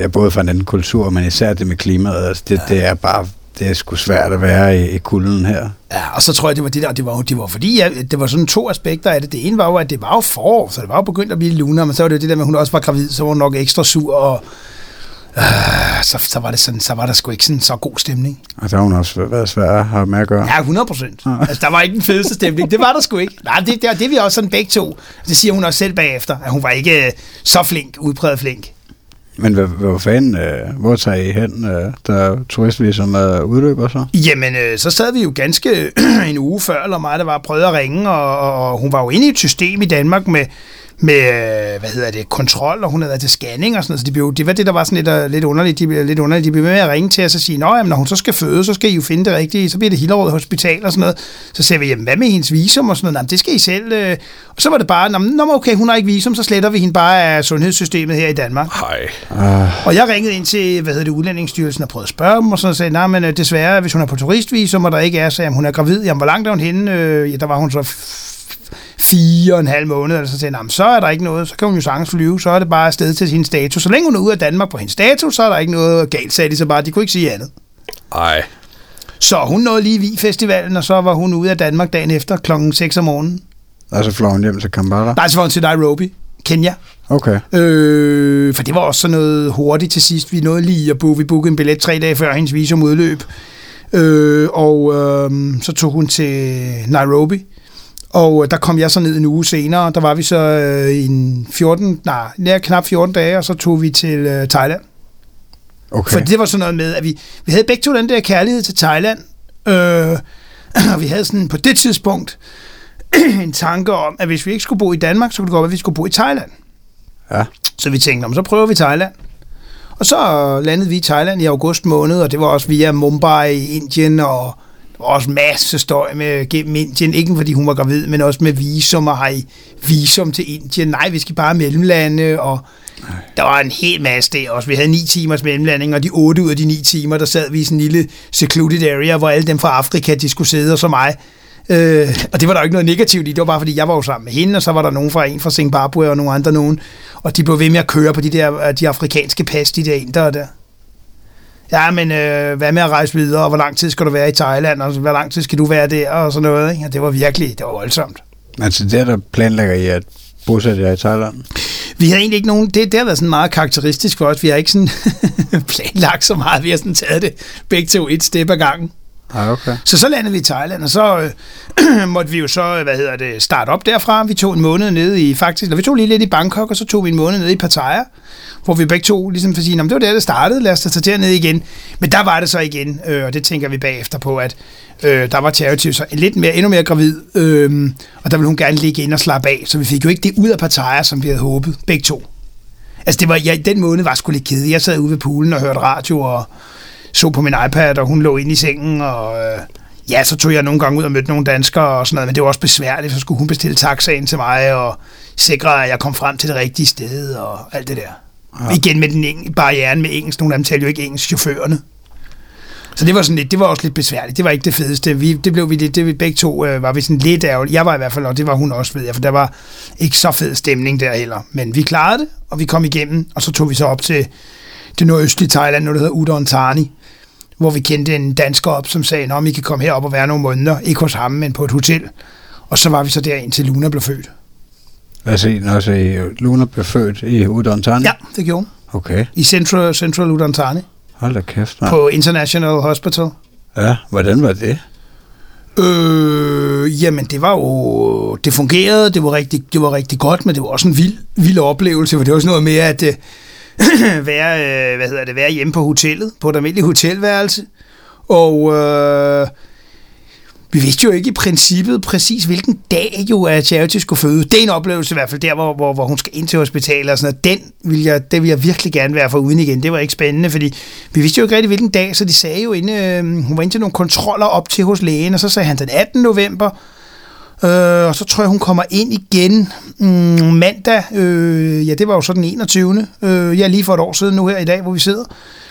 ja, både fra en anden kultur, men især det med klimaet, altså det, ja. det er bare det er sgu svært at være i, i kulden her. Ja, og så tror jeg, det var det der, det var, det var fordi, ja, det var sådan to aspekter af det. Det ene var jo, at det var jo forår, så det var jo begyndt at blive luner, men så var det det der med, at hun også var gravid, så var hun nok ekstra sur, og øh, så, så, var det sådan, så var der sgu ikke sådan så god stemning. Og der har hun også været svær at have med at gøre. Ja, 100 procent. Ja. Altså, der var ikke den fedeste stemning. Det var der sgu ikke. Nej, det, det, det er vi også sådan begge to. Det siger hun også selv bagefter, at hun var ikke øh, så flink, udpræget flink. Men hvad, hvad fanden, øh, hvor tager I hen, øh, der turistvisum øh, udløber så? Jamen, øh, så sad vi jo ganske en uge før, eller mig, der var prøvet at ringe, og, og hun var jo inde i et system i Danmark med, med, øh, hvad hedder det, kontrol, og hun havde været til scanning og sådan noget, så det, blev, det var det, der var sådan lidt, uh, lidt underligt. De blev lidt underligt. De blev med at ringe til os og sige, Nå, jamen, når hun så skal føde, så skal I jo finde det rigtige, så bliver det Hillerød Hospital og sådan noget. Så sagde vi, jamen, hvad med hendes visum og sådan noget? Jamen, det skal I selv. Øh. Og så var det bare, Nå, okay, hun har ikke visum, så sletter vi hende bare af sundhedssystemet her i Danmark. Hej. Uh. Og jeg ringede ind til, hvad hedder det, Udlændingsstyrelsen og prøvede at spørge dem, og så sagde, nej, men desværre, hvis hun er på turistvisum, og der ikke er, så jamen, hun er gravid, jamen, hvor langt er hun henne? Øh, ja, der var hun så fire og en halv måned, eller så tænkte jeg, så er der ikke noget, så kan hun jo sagtens flyve, så er det bare afsted til sin status. Så længe hun er ude af Danmark på hendes status, så er der ikke noget galt, sagde de så bare, de kunne ikke sige andet. Ej. Så hun nåede lige vi festivalen og så var hun ude af Danmark dagen efter klokken 6 om morgenen. Og så fløj hun hjem til Kampala? Nej, så var hun til Nairobi, Kenya. Okay. Øh, for det var også sådan noget hurtigt til sidst. Vi nåede lige at booke, vi bookede en billet tre dage før hendes visum udløb. Øh, og øh, så tog hun til Nairobi. Og øh, der kom jeg så ned en uge senere, der var vi så øh, i en 14, nej, nær knap 14 dage, og så tog vi til øh, Thailand. Okay. For det var sådan noget med, at vi, vi havde begge to den der kærlighed til Thailand, øh, og vi havde sådan på det tidspunkt en tanke om, at hvis vi ikke skulle bo i Danmark, så kunne det godt være, at vi skulle bo i Thailand. Ja. Så vi tænkte, så prøver vi Thailand. Og så landede vi i Thailand i august måned, og det var også via Mumbai i Indien, og var også masse støj med gennem Indien, ikke fordi hun var gravid, men også med visum, og har I visum til Indien? Nej, vi skal bare mellemlande, og Nej. der var en hel masse der også. Vi havde ni timers mellemlanding, og de otte ud af de ni timer, der sad vi i sådan en lille secluded area, hvor alle dem fra Afrika, de skulle sidde, og så mig. Øh, og det var der jo ikke noget negativt i, det var bare fordi, jeg var jo sammen med hende, og så var der nogen fra en fra Zimbabwe og nogle andre nogen, og de blev ved med at køre på de der de afrikanske pas, de der indere der ja, men øh, hvad med at rejse videre, og hvor lang tid skal du være i Thailand, og hvor lang tid skal du være der, og sådan noget. Ikke? Og det var virkelig, det var voldsomt. Altså det der planlægger I at bosætte jer i Thailand? Vi har egentlig ikke nogen, det, det har været sådan meget karakteristisk for os. Vi har ikke sådan planlagt så meget, vi har sådan taget det begge to et step ad gangen. Ah, okay. Så så landede vi i Thailand, og så øh, måtte vi jo så, øh, hvad hedder det, starte op derfra. Vi tog en måned nede i, faktisk, vi tog lige lidt i Bangkok, og så tog vi en måned nede i Pattaya, hvor vi begge to ligesom for at sige, det var der, det startede, lad os tage derned igen. Men der var det så igen, øh, og det tænker vi bagefter på, at øh, der var Charity så lidt mere, endnu mere gravid, øh, og der ville hun gerne ligge ind og slappe af, så vi fik jo ikke det ud af Pattaya, som vi havde håbet, begge to. Altså det var, ja, den måned var sgu lidt kedelig. Jeg sad ude ved poolen og hørte radio og så på min iPad, og hun lå inde i sengen, og øh, ja, så tog jeg nogle gange ud og mødte nogle danskere og sådan noget, men det var også besværligt, så skulle hun bestille taxaen til mig, og sikre, at jeg kom frem til det rigtige sted, og alt det der. Ja. Igen med den barrieren med engelsk. Nogle af dem talte jo ikke engelsk, chaufførerne. Så det var sådan lidt, det var også lidt besværligt. Det var ikke det fedeste. Vi, det blev vi det, det vi begge to øh, var vi sådan lidt ærgerlige. Jeg var i hvert fald, og det var hun også, ved jeg, for der var ikke så fed stemning der heller. Men vi klarede det, og vi kom igennem, og så tog vi så op til det nordøstlige Thailand, noget der hedder Udon Thani, hvor vi kendte en dansker op, som sagde, om I kan komme herop og være nogle måneder, ikke hos ham, men på et hotel. Og så var vi så der indtil Luna blev født. Altså, I, Luna blev født i Udon? Ja, det gjorde hun. Okay. I Central, Central Udon Thani. Hold da kæft, man. På International Hospital. Ja, hvordan var det? Øh, jamen, det var jo... Det fungerede, det var, rigtig, det var rigtig godt, men det var også en vild, vild oplevelse, for det var sådan noget med at øh, være, øh, hvad hedder det, være hjemme på hotellet, på et almindeligt hotelværelse. Og øh, vi vidste jo ikke i princippet præcis, hvilken dag jo at Charity skulle føde. Det er en oplevelse i hvert fald der, hvor, hvor, hvor hun skal ind til hospitalet og sådan noget. Den vil jeg, det vil jeg virkelig gerne være for uden igen. Det var ikke spændende, fordi vi vidste jo ikke rigtig, hvilken dag, så de sagde jo, inde, øh, hun var inde til nogle kontroller op til hos lægen, og så sagde han den 18. november, Øh, og så tror jeg, hun kommer ind igen mm, mandag. Øh, ja, det var jo så den 21. Øh, ja, lige for et år siden nu her i dag, hvor vi sidder.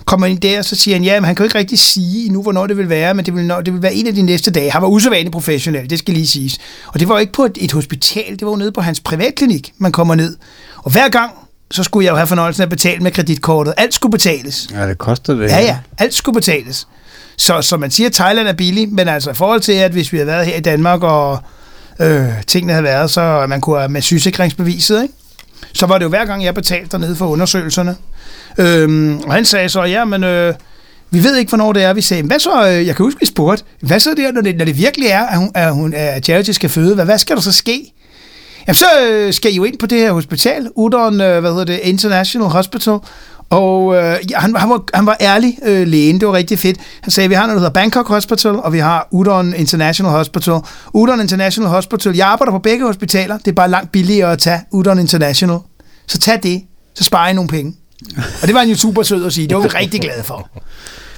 Kommer ind der, så siger han, ja, men han kan jo ikke rigtig sige nu, hvornår det vil være, men det vil, det vil være en af de næste dage. Han var usædvanligt professionel, det skal lige siges. Og det var jo ikke på et, et hospital, det var jo nede på hans privatklinik, man kommer ned. Og hver gang, så skulle jeg jo have fornøjelsen af at betale med kreditkortet. Alt skulle betales. Ja, det koster det. Ja, ja, alt skulle betales. Så, så man siger, at Thailand er billig, men altså i forhold til, at hvis vi havde været her i Danmark, og øh, tingene havde været, så man kunne have med sygesikringsbeviset, ikke? så var det jo hver gang, jeg betalte dernede for undersøgelserne. Øhm, og han sagde så, ja, men øh, vi ved ikke, hvornår det er. Vi sagde, hvad så, øh, jeg kan huske, vi spurgte, hvad så der, når det, når det virkelig er, at, hun, at, hun, at Charity skal føde? Hvad, hvad skal der så ske? Jamen, så øh, skal I jo ind på det her hospital, Udon, øh, hvad hedder det, International Hospital, og øh, ja, han, han, var, han var ærlig, øh, lægen, det var rigtig fedt. Han sagde, vi har noget, der hedder Bangkok Hospital, og vi har Udon International Hospital. Udon International Hospital, jeg arbejder på begge hospitaler, det er bare langt billigere at tage Udon International. Så tag det, så sparer I nogle penge. Og det var han jo super sød at sige, det var vi rigtig glade for.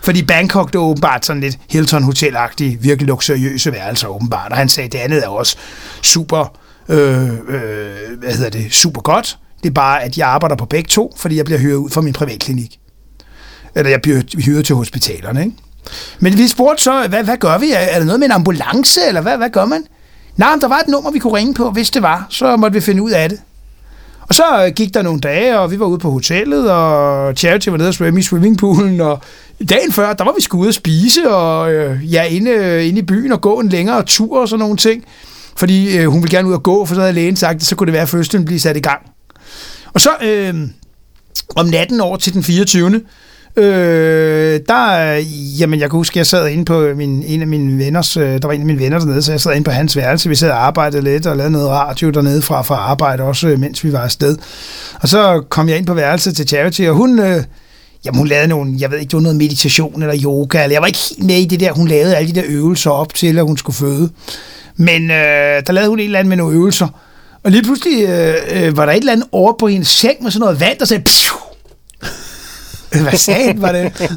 Fordi Bangkok, det er åbenbart sådan lidt Hilton hotel virkelig luksuriøse værelser åbenbart. Og han sagde, det andet er også super, øh, øh, hvad hedder det, super godt. Det er bare, at jeg arbejder på begge to, fordi jeg bliver hyret ud fra min privatklinik. Eller jeg bliver hyret til hospitalerne, ikke? Men vi spurgte så, hvad, hvad gør vi? Er der noget med en ambulance, eller hvad, hvad gør man? Nej, der var et nummer, vi kunne ringe på, hvis det var. Så måtte vi finde ud af det. Og så øh, gik der nogle dage, og vi var ude på hotellet, og Charity var nede og svømme i swimmingpoolen, og dagen før, der var vi skulle ud og spise, og øh, ja, inde, øh, inde i byen og gå en længere tur og sådan nogle ting. Fordi øh, hun ville gerne ud og gå, for så havde lægen sagt, at så kunne det være, at fødslen blive sat i gang. Og så øh, om natten over til den 24. Øh, der, jamen jeg kan huske, jeg sad inde på min, en af mine venners, øh, der var en af mine venner dernede, så jeg sad inde på hans værelse, vi sad og arbejdede lidt og lavede noget radio dernede fra, fra arbejde også, øh, mens vi var afsted. Og så kom jeg ind på værelset til Charity, og hun, øh, jamen hun lavede nogle, jeg ved ikke, det var noget meditation eller yoga, eller jeg var ikke helt med i det der, hun lavede alle de der øvelser op til, at hun skulle føde. Men øh, der lavede hun et eller andet med nogle øvelser, og lige pludselig øh, øh, var der et eller andet over på hendes seng med sådan noget vand, der sagde... Pshu! Hvad sagde han, var det?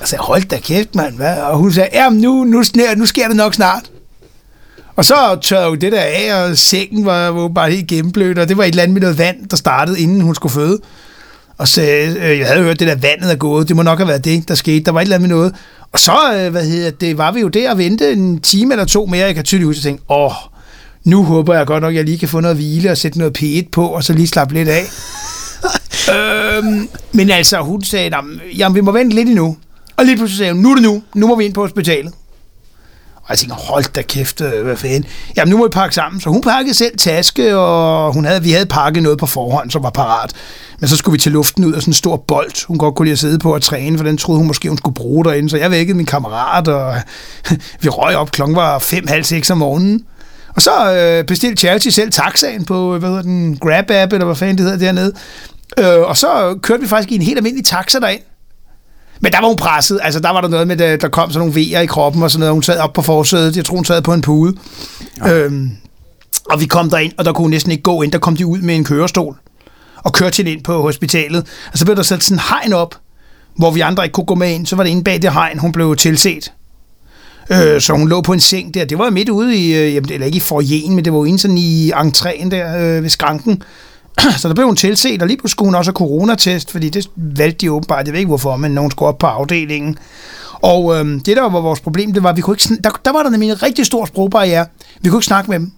Jeg sagde, hold da kæft, mand. Hvad? Og hun sagde, ja, nu, nu, nu sker det nok snart. Og så tørrede jo det der af, og sengen var, var bare helt gennemblødt, og det var et eller andet med noget vand, der startede, inden hun skulle føde. Og så, øh, jeg havde hørt, det der vandet er gået, det må nok have været det, der skete. Der var et eller andet med noget. Og så, øh, hvad hedder det, var vi jo der og vente en time eller to mere. Jeg kan tydeligt huske, at tænke, åh, nu håber jeg godt nok, at jeg lige kan få noget hvile og sætte noget P1 på, og så lige slappe lidt af. øhm, men altså, hun sagde, jamen vi må vente lidt endnu. Og lige pludselig sagde hun, nu er det nu, nu må vi ind på hospitalet. Og jeg tænkte, hold da kæft, øh, hvad fanden. Jamen, nu må vi pakke sammen. Så hun pakkede selv taske, og hun havde, vi havde pakket noget på forhånd, som var parat. Men så skulle vi til luften ud af sådan en stor bold, hun godt kunne lide at sidde på og træne, for den troede hun måske, hun skulle bruge derinde. Så jeg vækkede min kammerat, og vi røg op. Klokken var fem, halv seks om morgenen. Og så øh, bestilte Charity selv taxaen på, hvad hedder den, Grab-app, eller hvad fanden det hedder dernede. Øh, og så kørte vi faktisk i en helt almindelig taxa derind. Men der var hun presset. Altså, der var der noget med, at der kom sådan nogle vejer i kroppen og sådan noget. Hun sad op på forsædet. Jeg tror, hun sad på en pude. Ja. Øhm, og vi kom derind, og der kunne hun næsten ikke gå ind. Der kom de ud med en kørestol og kørte hende ind på hospitalet. Og så blev der sat sådan en hegn op, hvor vi andre ikke kunne gå med ind. Så var det inde bag det hegn, hun blev tilset. Øh, så hun lå på en seng der. Det var midt ude i, øh, jamen, eller ikke i forjen, men det var jo inde sådan i entréen der øh, ved skranken. så der blev hun tilset, og lige pludselig skulle hun også have coronatest, fordi det valgte de åbenbart, jeg ved ikke hvorfor, men nogen skulle op på afdelingen. Og øh, det, der var vores problem, det var, at vi kunne ikke, der, der var der nemlig en rigtig stor sprogbarriere. Vi kunne ikke snakke med dem.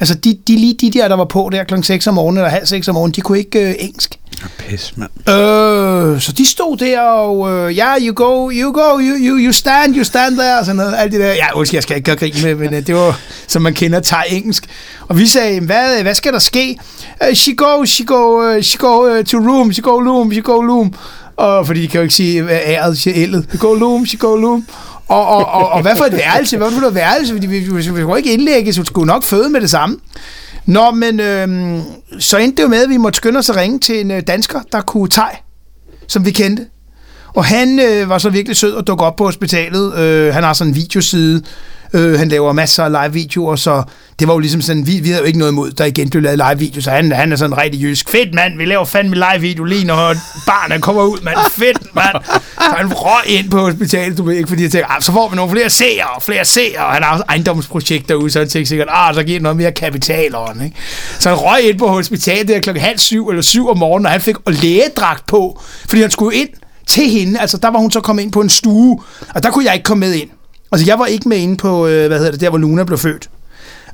Altså, de, de lige de der, der var på der klokken 6 om morgenen, eller halv 6 om morgenen, de kunne ikke øh, engelsk. Pis, mand. Øh, så de stod der, og øh, ja, yeah, you go, you go, you, you, you stand, you stand there, og sådan noget, alt det der. Ja, undskyld, jeg skal ikke gøre grin med, men øh, det var, som man kender, tager engelsk. Og vi sagde, hvad, hvad skal der ske? Uh, she go, she go, uh, she go uh, to room, she go room, she go room. Og fordi de kan jo ikke sige æret. She go room, she go room. Og, og, og, og hvad for et værelse? Hvad for et værelse? Vi, vi, vi, vi kunne ikke indlægge, så vi skulle nok føde med det samme. Nå, men øh, så endte det jo med, at vi måtte skynde os at ringe til en øh, dansker, der kunne tage, som vi kendte. Og han øh, var så virkelig sød at dukke op på hospitalet. Øh, han har sådan en videoside. Øh, han laver masser af live-videoer, så det var jo ligesom sådan, vi, vi havde jo ikke noget imod, der igen blev lavet live-video, så han, han er sådan rigtig jysk. Fedt, mand, vi laver fandme live-video lige når barnet kommer ud, mand. Fedt, mand. Så han røg ind på hospitalet, du ved ikke, fordi jeg tænkte, ah, så får vi nogle flere seere, flere seere, og han har også ejendomsprojekter ude, så han tænkte sikkert, ah, så giver det noget mere kapital over ikke? Så han røg ind på hospitalet der klokken halv syv eller syv om morgenen, og han fik lægedragt på, fordi han skulle ind til hende. Altså, der var hun så kommet ind på en stue, og der kunne jeg ikke komme med ind. Altså, jeg var ikke med inde på, øh, hvad hedder det, der hvor Luna blev født.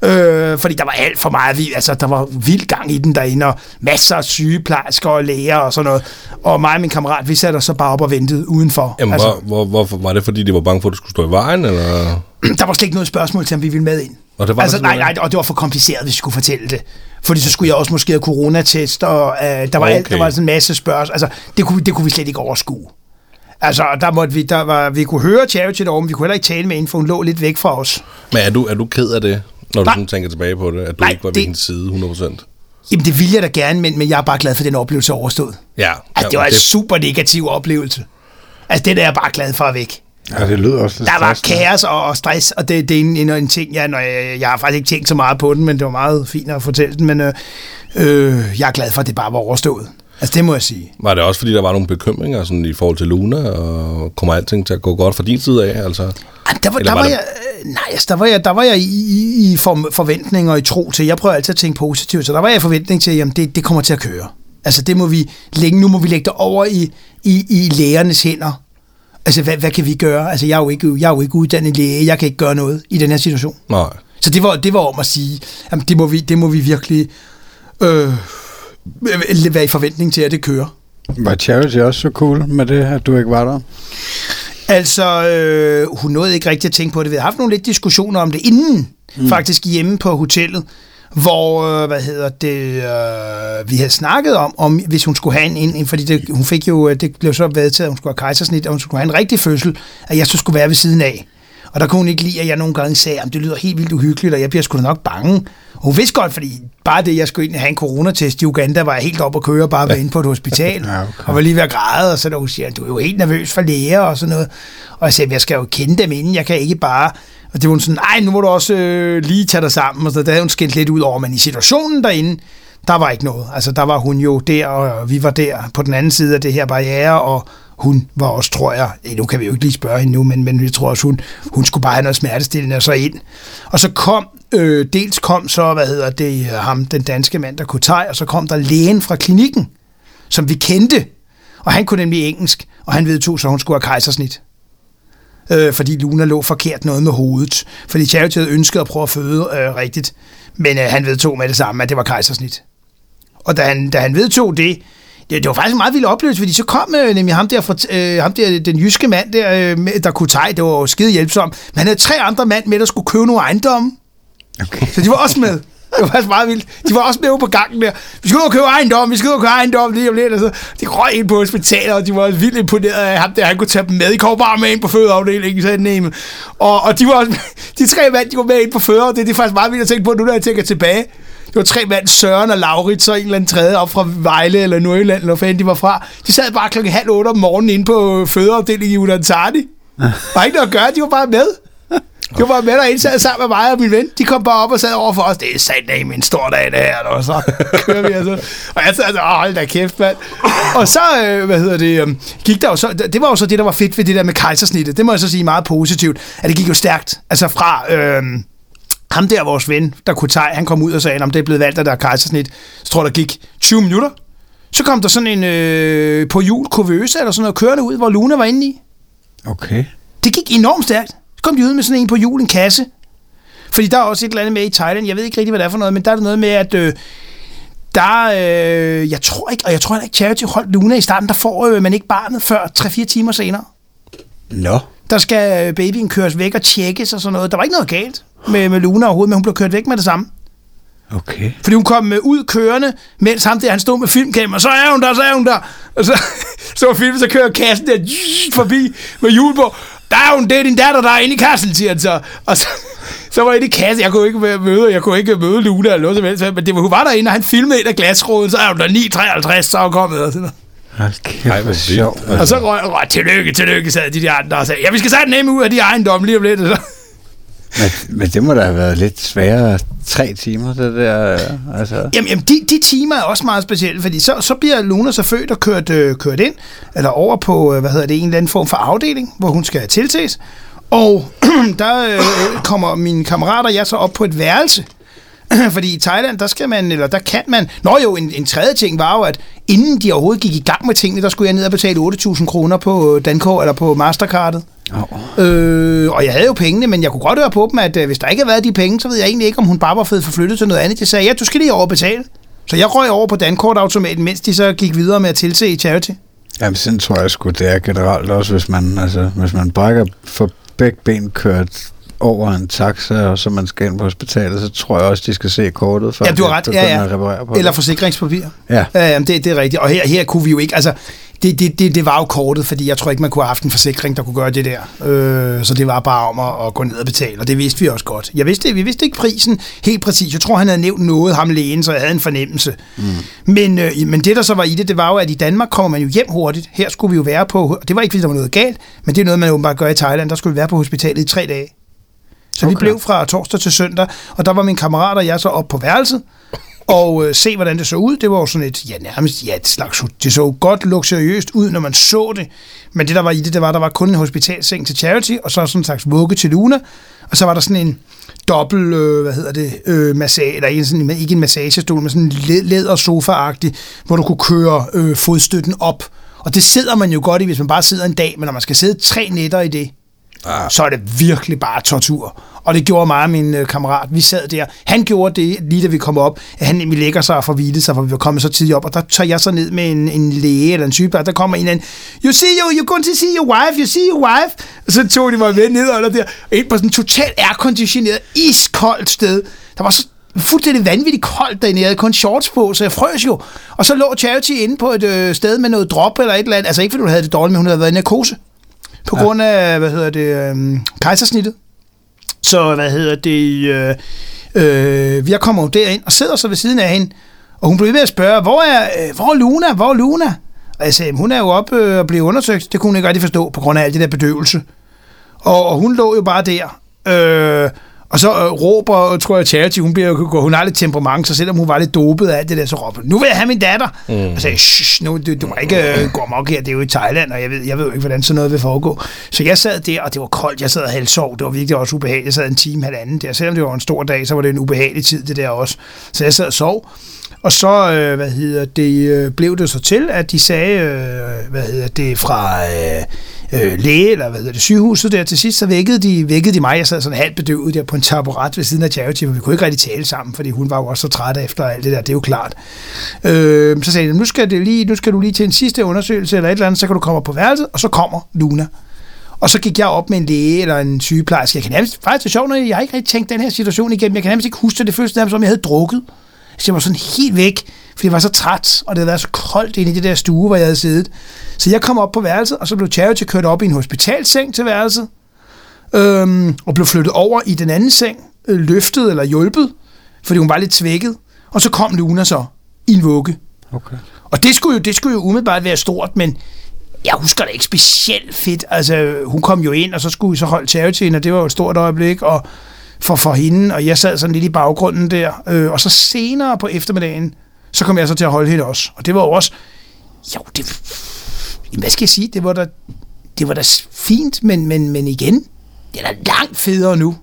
Øh, fordi der var alt for meget, vi- altså der var vild gang i den derinde, og masser af sygeplejersker og læger og sådan noget. Og mig og min kammerat, vi satte os så bare op og ventede udenfor. Jamen, altså, hvor, hvor, hvorfor var det, fordi de var bange for, at det skulle stå i vejen, eller? der var slet ikke noget spørgsmål til, om vi ville med ind. Og det var altså, nej, nej, og det var for kompliceret, hvis vi skulle fortælle det. Fordi så skulle jeg også måske have coronatest, og øh, der, var Okay. alt, der var sådan en masse spørgsmål. Altså, det kunne, det kunne vi slet ikke overskue. Altså, der måtte vi, der var, vi kunne høre Charity derovre, men vi kunne heller ikke tale med hende, for hun lå lidt væk fra os. Men er du, er du ked af det, når du Nej. sådan tænker tilbage på det, at du Nej, ikke var ved det- hendes side 100%? Jamen, det ville jeg da gerne, men, men jeg er bare glad for, at den oplevelse er overstået. Ja. Altså, det var jamen, en super negativ oplevelse. Altså, det der er jeg bare glad for at væk. Ja, det lyder også lidt Der var stressende. kaos og, og stress, og det, det er en, en, en ting, jeg, når jeg, jeg har faktisk ikke tænkt så meget på den, men det var meget fint at fortælle den, men øh, øh, jeg er glad for, at det bare var overstået. Altså, det må jeg sige. Var det også, fordi der var nogle bekymringer sådan, i forhold til Luna, og kommer alting til at gå godt fra din side af? Altså? Ej, der var, Eller der var var jeg, øh, nej, altså, der var jeg, der var jeg i, i, i for, forventning og i tro til. Jeg prøver altid at tænke positivt, så der var jeg i forventning til, at det, det kommer til at køre. Altså, det må vi lægge, nu må vi lægge det over i, i, i lægernes hænder. Altså, hvad, hvad kan vi gøre? Altså, jeg er, jo ikke, jeg er jo ikke uddannet læge, jeg kan ikke gøre noget i den her situation. Nej. Så det var, det var om at sige, at det må vi, det må vi virkelig øh, være i forventning til, at det kører. Var Charity også så cool med det, at du ikke var der? Altså, øh, hun nåede ikke rigtig at tænke på det. Vi har haft nogle lidt diskussioner om det inden, mm. faktisk hjemme på hotellet, hvor, øh, hvad hedder det, øh, vi havde snakket om, om, hvis hun skulle have en, en, en fordi det, hun fik jo, øh, det blev så vedtaget, at hun skulle have kejsersnit, og hun skulle have en rigtig fødsel, at jeg så skulle være ved siden af. Og der kunne hun ikke lide, at jeg nogle gange sagde, at det lyder helt vildt uhyggeligt, og jeg bliver sgu nok bange. Og hun vidste godt, fordi bare det, jeg skulle ind og have en coronatest i Uganda, var jeg helt op at køre, bare ved inde på et hospital. Ja, okay. Og var lige ved at græde, og så da hun siger, du er jo helt nervøs for læger og sådan noget. Og jeg sagde, jeg skal jo kende dem inden, jeg kan ikke bare... Og det var hun sådan, nej, nu må du også øh, lige tage dig sammen. Og så der havde hun skændt lidt ud over, men i situationen derinde, der var ikke noget. Altså, der var hun jo der, og vi var der på den anden side af det her barriere, og hun var også, tror jeg, nu kan vi jo ikke lige spørge hende nu, men, men jeg tror også, hun, hun skulle bare have noget smertestillende og så ind. Og så kom, øh, dels kom så, hvad hedder det, ham, den danske mand, der kunne tage, og så kom der lægen fra klinikken, som vi kendte, og han kunne nemlig engelsk, og han vedtog så, hun skulle have kejsersnit. Øh, fordi Luna lå forkert noget med hovedet. Fordi Charity havde ønsket at prøve at føde øh, rigtigt, men øh, han vedtog med det samme, at det var kejsersnit. Og da han, da han vedtog det, det, det var faktisk en meget vild oplevelse, fordi så kom øh, nemlig ham der, fra, øh, ham der, den jyske mand der, øh, der kunne tage, det var jo skide hjælpsom, men han havde tre andre mand med, der skulle købe nogle ejendomme. Okay. Så de var også med. Det var faktisk meget vildt. De var også med ude på gangen der. Vi skal ud og købe ejendom, vi skal ud og købe ejendom lige om lidt. Og så de røg ind på hospitalet, og de var vildt imponeret af ham der. Han kunne tage dem med. I kom bare med ind på fødeafdelingen, den ene. Og, og de var også, de tre mand, de var med ind på føde, og det, det er faktisk meget vildt at tænke på, nu når jeg tænker tilbage. Det var tre mand, Søren og Laurits, og en eller anden tredje op fra Vejle eller Nordjylland, eller hvor fanden de var fra. De sad bare klokken halv otte om morgenen inde på fødeafdelingen i Udantani. Der var ikke noget at gøre, de var bare med. De var med derinde, sad sammen med mig og min ven. De kom bare op og sad over for os. Det er sandt af min stor dag, det her. Og så kører vi altså. Og jeg sad altså, "Åh, hold da kæft, mand. Og så, øh, hvad hedder det, øh, gik der jo så, det var jo så det, der var fedt ved det der med kejsersnittet. Det må jeg så sige meget positivt, at det gik jo stærkt. Altså fra, øh, ham der, vores ven, der kunne tage, han kom ud og sagde, om det er blevet valgt, at der er kejsersnit. Så tror der gik 20 minutter. Så kom der sådan en øh, på jul kuvøse eller sådan noget kørende ud, hvor Luna var inde i. Okay. Det gik enormt stærkt. Så kom de ud med sådan en på jul, en kasse. Fordi der er også et eller andet med i Thailand, jeg ved ikke rigtig, hvad det er for noget, men der er noget med, at øh, der, øh, jeg tror ikke, og jeg tror ikke, Charity holdt Luna i starten, der får øh, man ikke barnet før 3-4 timer senere. Nå. Der skal øh, babyen køres væk og tjekkes og sådan noget. Der var ikke noget galt med, med Luna overhovedet, men hun blev kørt væk med det samme. Okay. Fordi hun kom med ud kørende, mens ham der, han stod med filmkamera, så er hun der, så er hun der. Og så, så filmen, så kører kassen der forbi med hjul på. Der er hun, det er din datter, der er inde i kassen, siger han så. Og så, så var jeg inde i kassen, jeg kunne ikke møde, jeg kunne ikke møde Luna eller noget som helst, men det var, hun var derinde, og han filmede ind af glasråden, så er hun der 9.53, så er hun kommet. Og sådan noget. Hold kæft, Ej, hvor sjovt. vildt. Og så røg, røg, tillykke, tillykke, sad de der andre og sagde, ja, vi skal sætte nemme ud af de ejendomme lige om lidt. Og så, men, men det må da have været lidt sværere tre timer, det der. Altså. Jamen, jamen de, de timer er også meget specielle, fordi så, så bliver Luna så født og kørt, øh, kørt ind, eller over på, øh, hvad hedder det, en eller anden form for afdeling, hvor hun skal tilses. Og der øh, kommer mine kammerater og jeg så op på et værelse. Fordi i Thailand, der skal man, eller der kan man... Nå jo, en, en tredje ting var jo, at inden de overhovedet gik i gang med tingene, der skulle jeg ned og betale 8.000 kroner på øh, Dankort eller på Mastercardet. Oh. Øh, og jeg havde jo pengene, men jeg kunne godt høre på dem, at øh, hvis der ikke havde været de penge, så ved jeg egentlig ikke, om hun bare var fedt forflyttet til noget andet. Jeg sagde, ja, du skal lige over betale. Så jeg røg over på Dankortautomaten, mens de så gik videre med at tilse i charity. Jamen, sådan tror jeg sgu, det er generelt også, hvis man, altså, hvis man brækker for begge ben kørt over en taxa, og så man skal ind på hospitalet, så tror jeg også, de skal se kortet, før Ja, du har ret. Ja, ja. at reparere på Eller det. forsikringspapir. Ja. Ja, jamen, det, det er rigtigt. Og her, her kunne vi jo ikke... Altså, det, det, det, det var jo kortet, fordi jeg tror ikke, man kunne have haft en forsikring, der kunne gøre det der. Øh, så det var bare om at, at gå ned og betale, og det vidste vi også godt. Jeg vidste, vi vidste ikke prisen helt præcis. Jeg tror, han havde nævnt noget, ham lægen, så jeg havde en fornemmelse. Mm. Men, øh, men det, der så var i det, det var jo, at i Danmark kommer man jo hjem hurtigt. Her skulle vi jo være på... Det var ikke, fordi der var noget galt, men det er noget, man åbenbart gør i Thailand. Der skulle vi være på hospitalet i tre dage. Så okay. vi blev fra torsdag til søndag, og der var min kammerat og jeg så op på værelset, og øh, se, hvordan det så ud. Det var jo sådan et, ja, nærmest, ja, et slags, det så godt luksuriøst ud, når man så det. Men det, der var i det, det var, der var kun en hospitalseng til charity, og så sådan en slags vugge til Luna, og så var der sådan en dobbelt, øh, hvad hedder det, øh, massage, eller ikke, sådan, ikke en massagestol, men sådan en læ- læder sofa hvor du kunne køre øh, fodstøtten op. Og det sidder man jo godt i, hvis man bare sidder en dag, men når man skal sidde tre nætter i det, Ah. så er det virkelig bare tortur. Og det gjorde mig og min øh, kammerat. Vi sad der. Han gjorde det, lige da vi kom op, at han nemlig lægger sig og får hvilet sig, for vi var kommet så tidligt op. Og der tager jeg så ned med en, en læge eller en sygeplejer. Der kommer en eller anden, you see you, you're going to see your wife, you see your wife. Og så tog de mig med ned under der, ind på sådan en totalt airconditioneret, iskoldt sted. Der var så fuldstændig vanvittigt koldt derinde. Jeg havde kun shorts på, så jeg frøs jo. Og så lå Charity inde på et øh, sted med noget drop eller et eller andet. Altså ikke fordi hun havde det dårligt, men hun havde været i narkose. På ja. grund af, hvad hedder det, øhm, kejsersnittet. Så, hvad hedder det, øh, øh, jeg kommer jo derind og sidder så ved siden af hende, og hun blev ved at spørge, hvor er, øh, hvor er Luna, hvor er Luna? Og jeg sagde, hun er jo oppe øh, og bliver undersøgt. Det kunne hun ikke rigtig forstå, på grund af alt det der bedøvelse. Og, og hun lå jo bare der. Øh, og så øh, råber, tror jeg, Charity, hun, bliver, hun har lidt temperament, så selvom hun var lidt dopet af alt det der, så råber nu vil jeg have min datter. Mm. Og sagde, shh, nu, du, du må ikke øh, gå amok her, det er jo i Thailand, og jeg ved, jeg ved jo ikke, hvordan sådan noget vil foregå. Så jeg sad der, og det var koldt, jeg sad og halvsov, det var virkelig også ubehageligt. Jeg sad en time, halvanden der, selvom det var en stor dag, så var det en ubehagelig tid, det der også. Så jeg sad og sov, og så, øh, hvad hedder det, øh, blev det så til, at de sagde, øh, hvad hedder det, fra øh, øh, læge, eller hvad hedder det, sygehuset der til sidst, så vækkede de, vækkede de mig. Jeg sad sådan halvt bedøvet der på en taburet ved siden af Charity, men vi kunne ikke rigtig tale sammen, fordi hun var jo også så træt efter alt det der, det er jo klart. Øh, så sagde de, nu skal, det lige, nu skal du lige til en sidste undersøgelse eller et eller andet, så kan du komme op på værelset, og så kommer Luna. Og så gik jeg op med en læge eller en sygeplejerske. Jeg kan nærmest, faktisk det er sjovt, når jeg har ikke rigtig tænkt den her situation igennem. Jeg kan nærmest ikke huske det. Det føles nærmest, som jeg havde drukket. Så jeg var sådan helt væk, fordi jeg var så træt, og det havde været så koldt inde i det der stue, hvor jeg havde siddet. Så jeg kom op på værelset, og så blev Charity kørt op i en hospitalseng til værelset, øhm, og blev flyttet over i den anden seng, øh, løftet eller hjulpet, fordi hun var lidt svækket. Og så kom Luna så i en vugge. Okay. Og det skulle, jo, det skulle jo umiddelbart være stort, men jeg husker det ikke specielt fedt. Altså, hun kom jo ind, og så skulle vi så holde charityen, og det var jo et stort øjeblik, og for, for hende, og jeg sad sådan lidt i baggrunden der. Øh, og så senere på eftermiddagen, så kom jeg så til at holde hende også. Og det var jo også, jo, det, hvad skal jeg sige, det var da, det var da fint, men, men, men igen, det er da langt federe nu.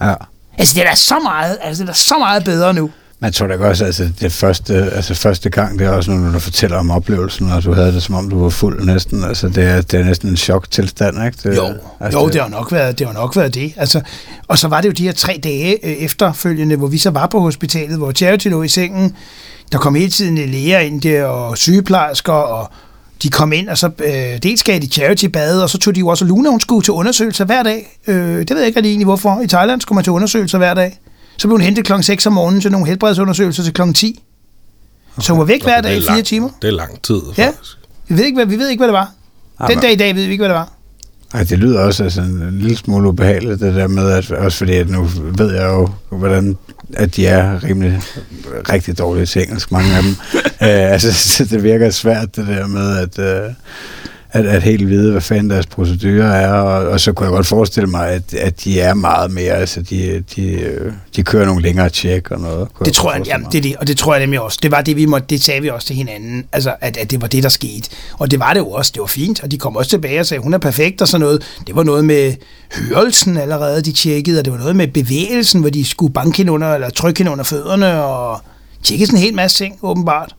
Ja. Altså, det er da så meget, altså, det er da så meget bedre nu. Man tror da også, altså det første, altså første gang, det er også når du fortæller om oplevelsen, og du havde det som om, du var fuld næsten. Altså det er, det er næsten en choktilstand, ikke? Det, jo, altså, jo det, har nok været, det har nok været det. Altså, og så var det jo de her tre dage øh, efterfølgende, hvor vi så var på hospitalet, hvor Charity lå i sengen. Der kom hele tiden læger ind der, og sygeplejersker, og de kom ind, og så øh, dels gav de charity bade, og så tog de jo også Luna, hun skulle til undersøgelser hver dag. Øh, det ved jeg ikke rigtig egentlig hvorfor. I Thailand skulle man til undersøgelser hver dag. Så blev hun hentet klokken 6 om morgenen til nogle helbredsundersøgelser til klokken 10. Okay. Så hun var væk hver dag i fire timer. Det er lang tid, ja. faktisk. Vi ved, ikke, hvad, vi ved ikke, hvad det var. Den dag i dag ved vi ikke, hvad det var. Ej, det lyder også altså, en lille smule ubehageligt, det der med, at, også fordi at nu ved jeg jo, hvordan at de er rimelig rigtig dårlige til engelsk, mange af dem. uh, altså, det virker svært, det der med, at, uh, at, at helt vide, hvad fanden deres procedurer er, og, og så kunne jeg godt forestille mig, at, at de er meget mere, altså de, de, de kører nogle længere tjek og noget. Det tror jeg, jamen, det er det, og det tror jeg nemlig også. Det var det, vi måtte, det sagde vi også til hinanden, altså at, at det var det, der skete. Og det var det jo også, det var fint, og de kom også tilbage og sagde, hun er perfekt og sådan noget. Det var noget med hørelsen allerede, de tjekkede, og det var noget med bevægelsen, hvor de skulle banke hende under, eller trykke hende under fødderne, og tjekke sådan en hel masse ting, åbenbart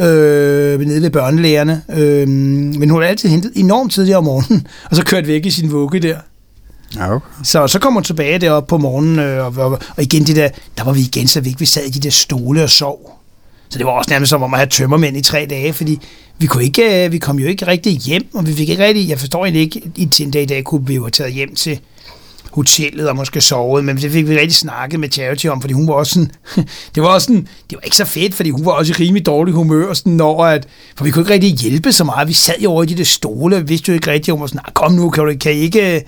øh, nede ved børnelægerne. Øh, men hun har altid hentet enormt tidligere om morgenen, og så kørt væk i sin vugge der. Okay. Så så kom hun tilbage deroppe på morgenen, øh, og, og, og igen det der, der var vi igen så væk, vi sad i de der stole og sov. Så det var også nærmest som om at have tømmermænd i tre dage, fordi vi, kunne ikke, øh, vi kom jo ikke rigtig hjem, og vi fik ikke rigtig, jeg forstår egentlig ikke, i en dag i dag kunne vi jo have taget hjem til hotellet og måske sovet, men det fik vi rigtig snakket med Charity om, fordi hun var også sådan, det var også sådan, det var ikke så fedt, fordi hun var også i rimelig dårlig humør, sådan, når at, for vi kunne ikke rigtig hjælpe så meget, vi sad jo over i de der stole, vi vidste jo ikke rigtig, om var sådan, kom nu, kan, du, kan I ikke,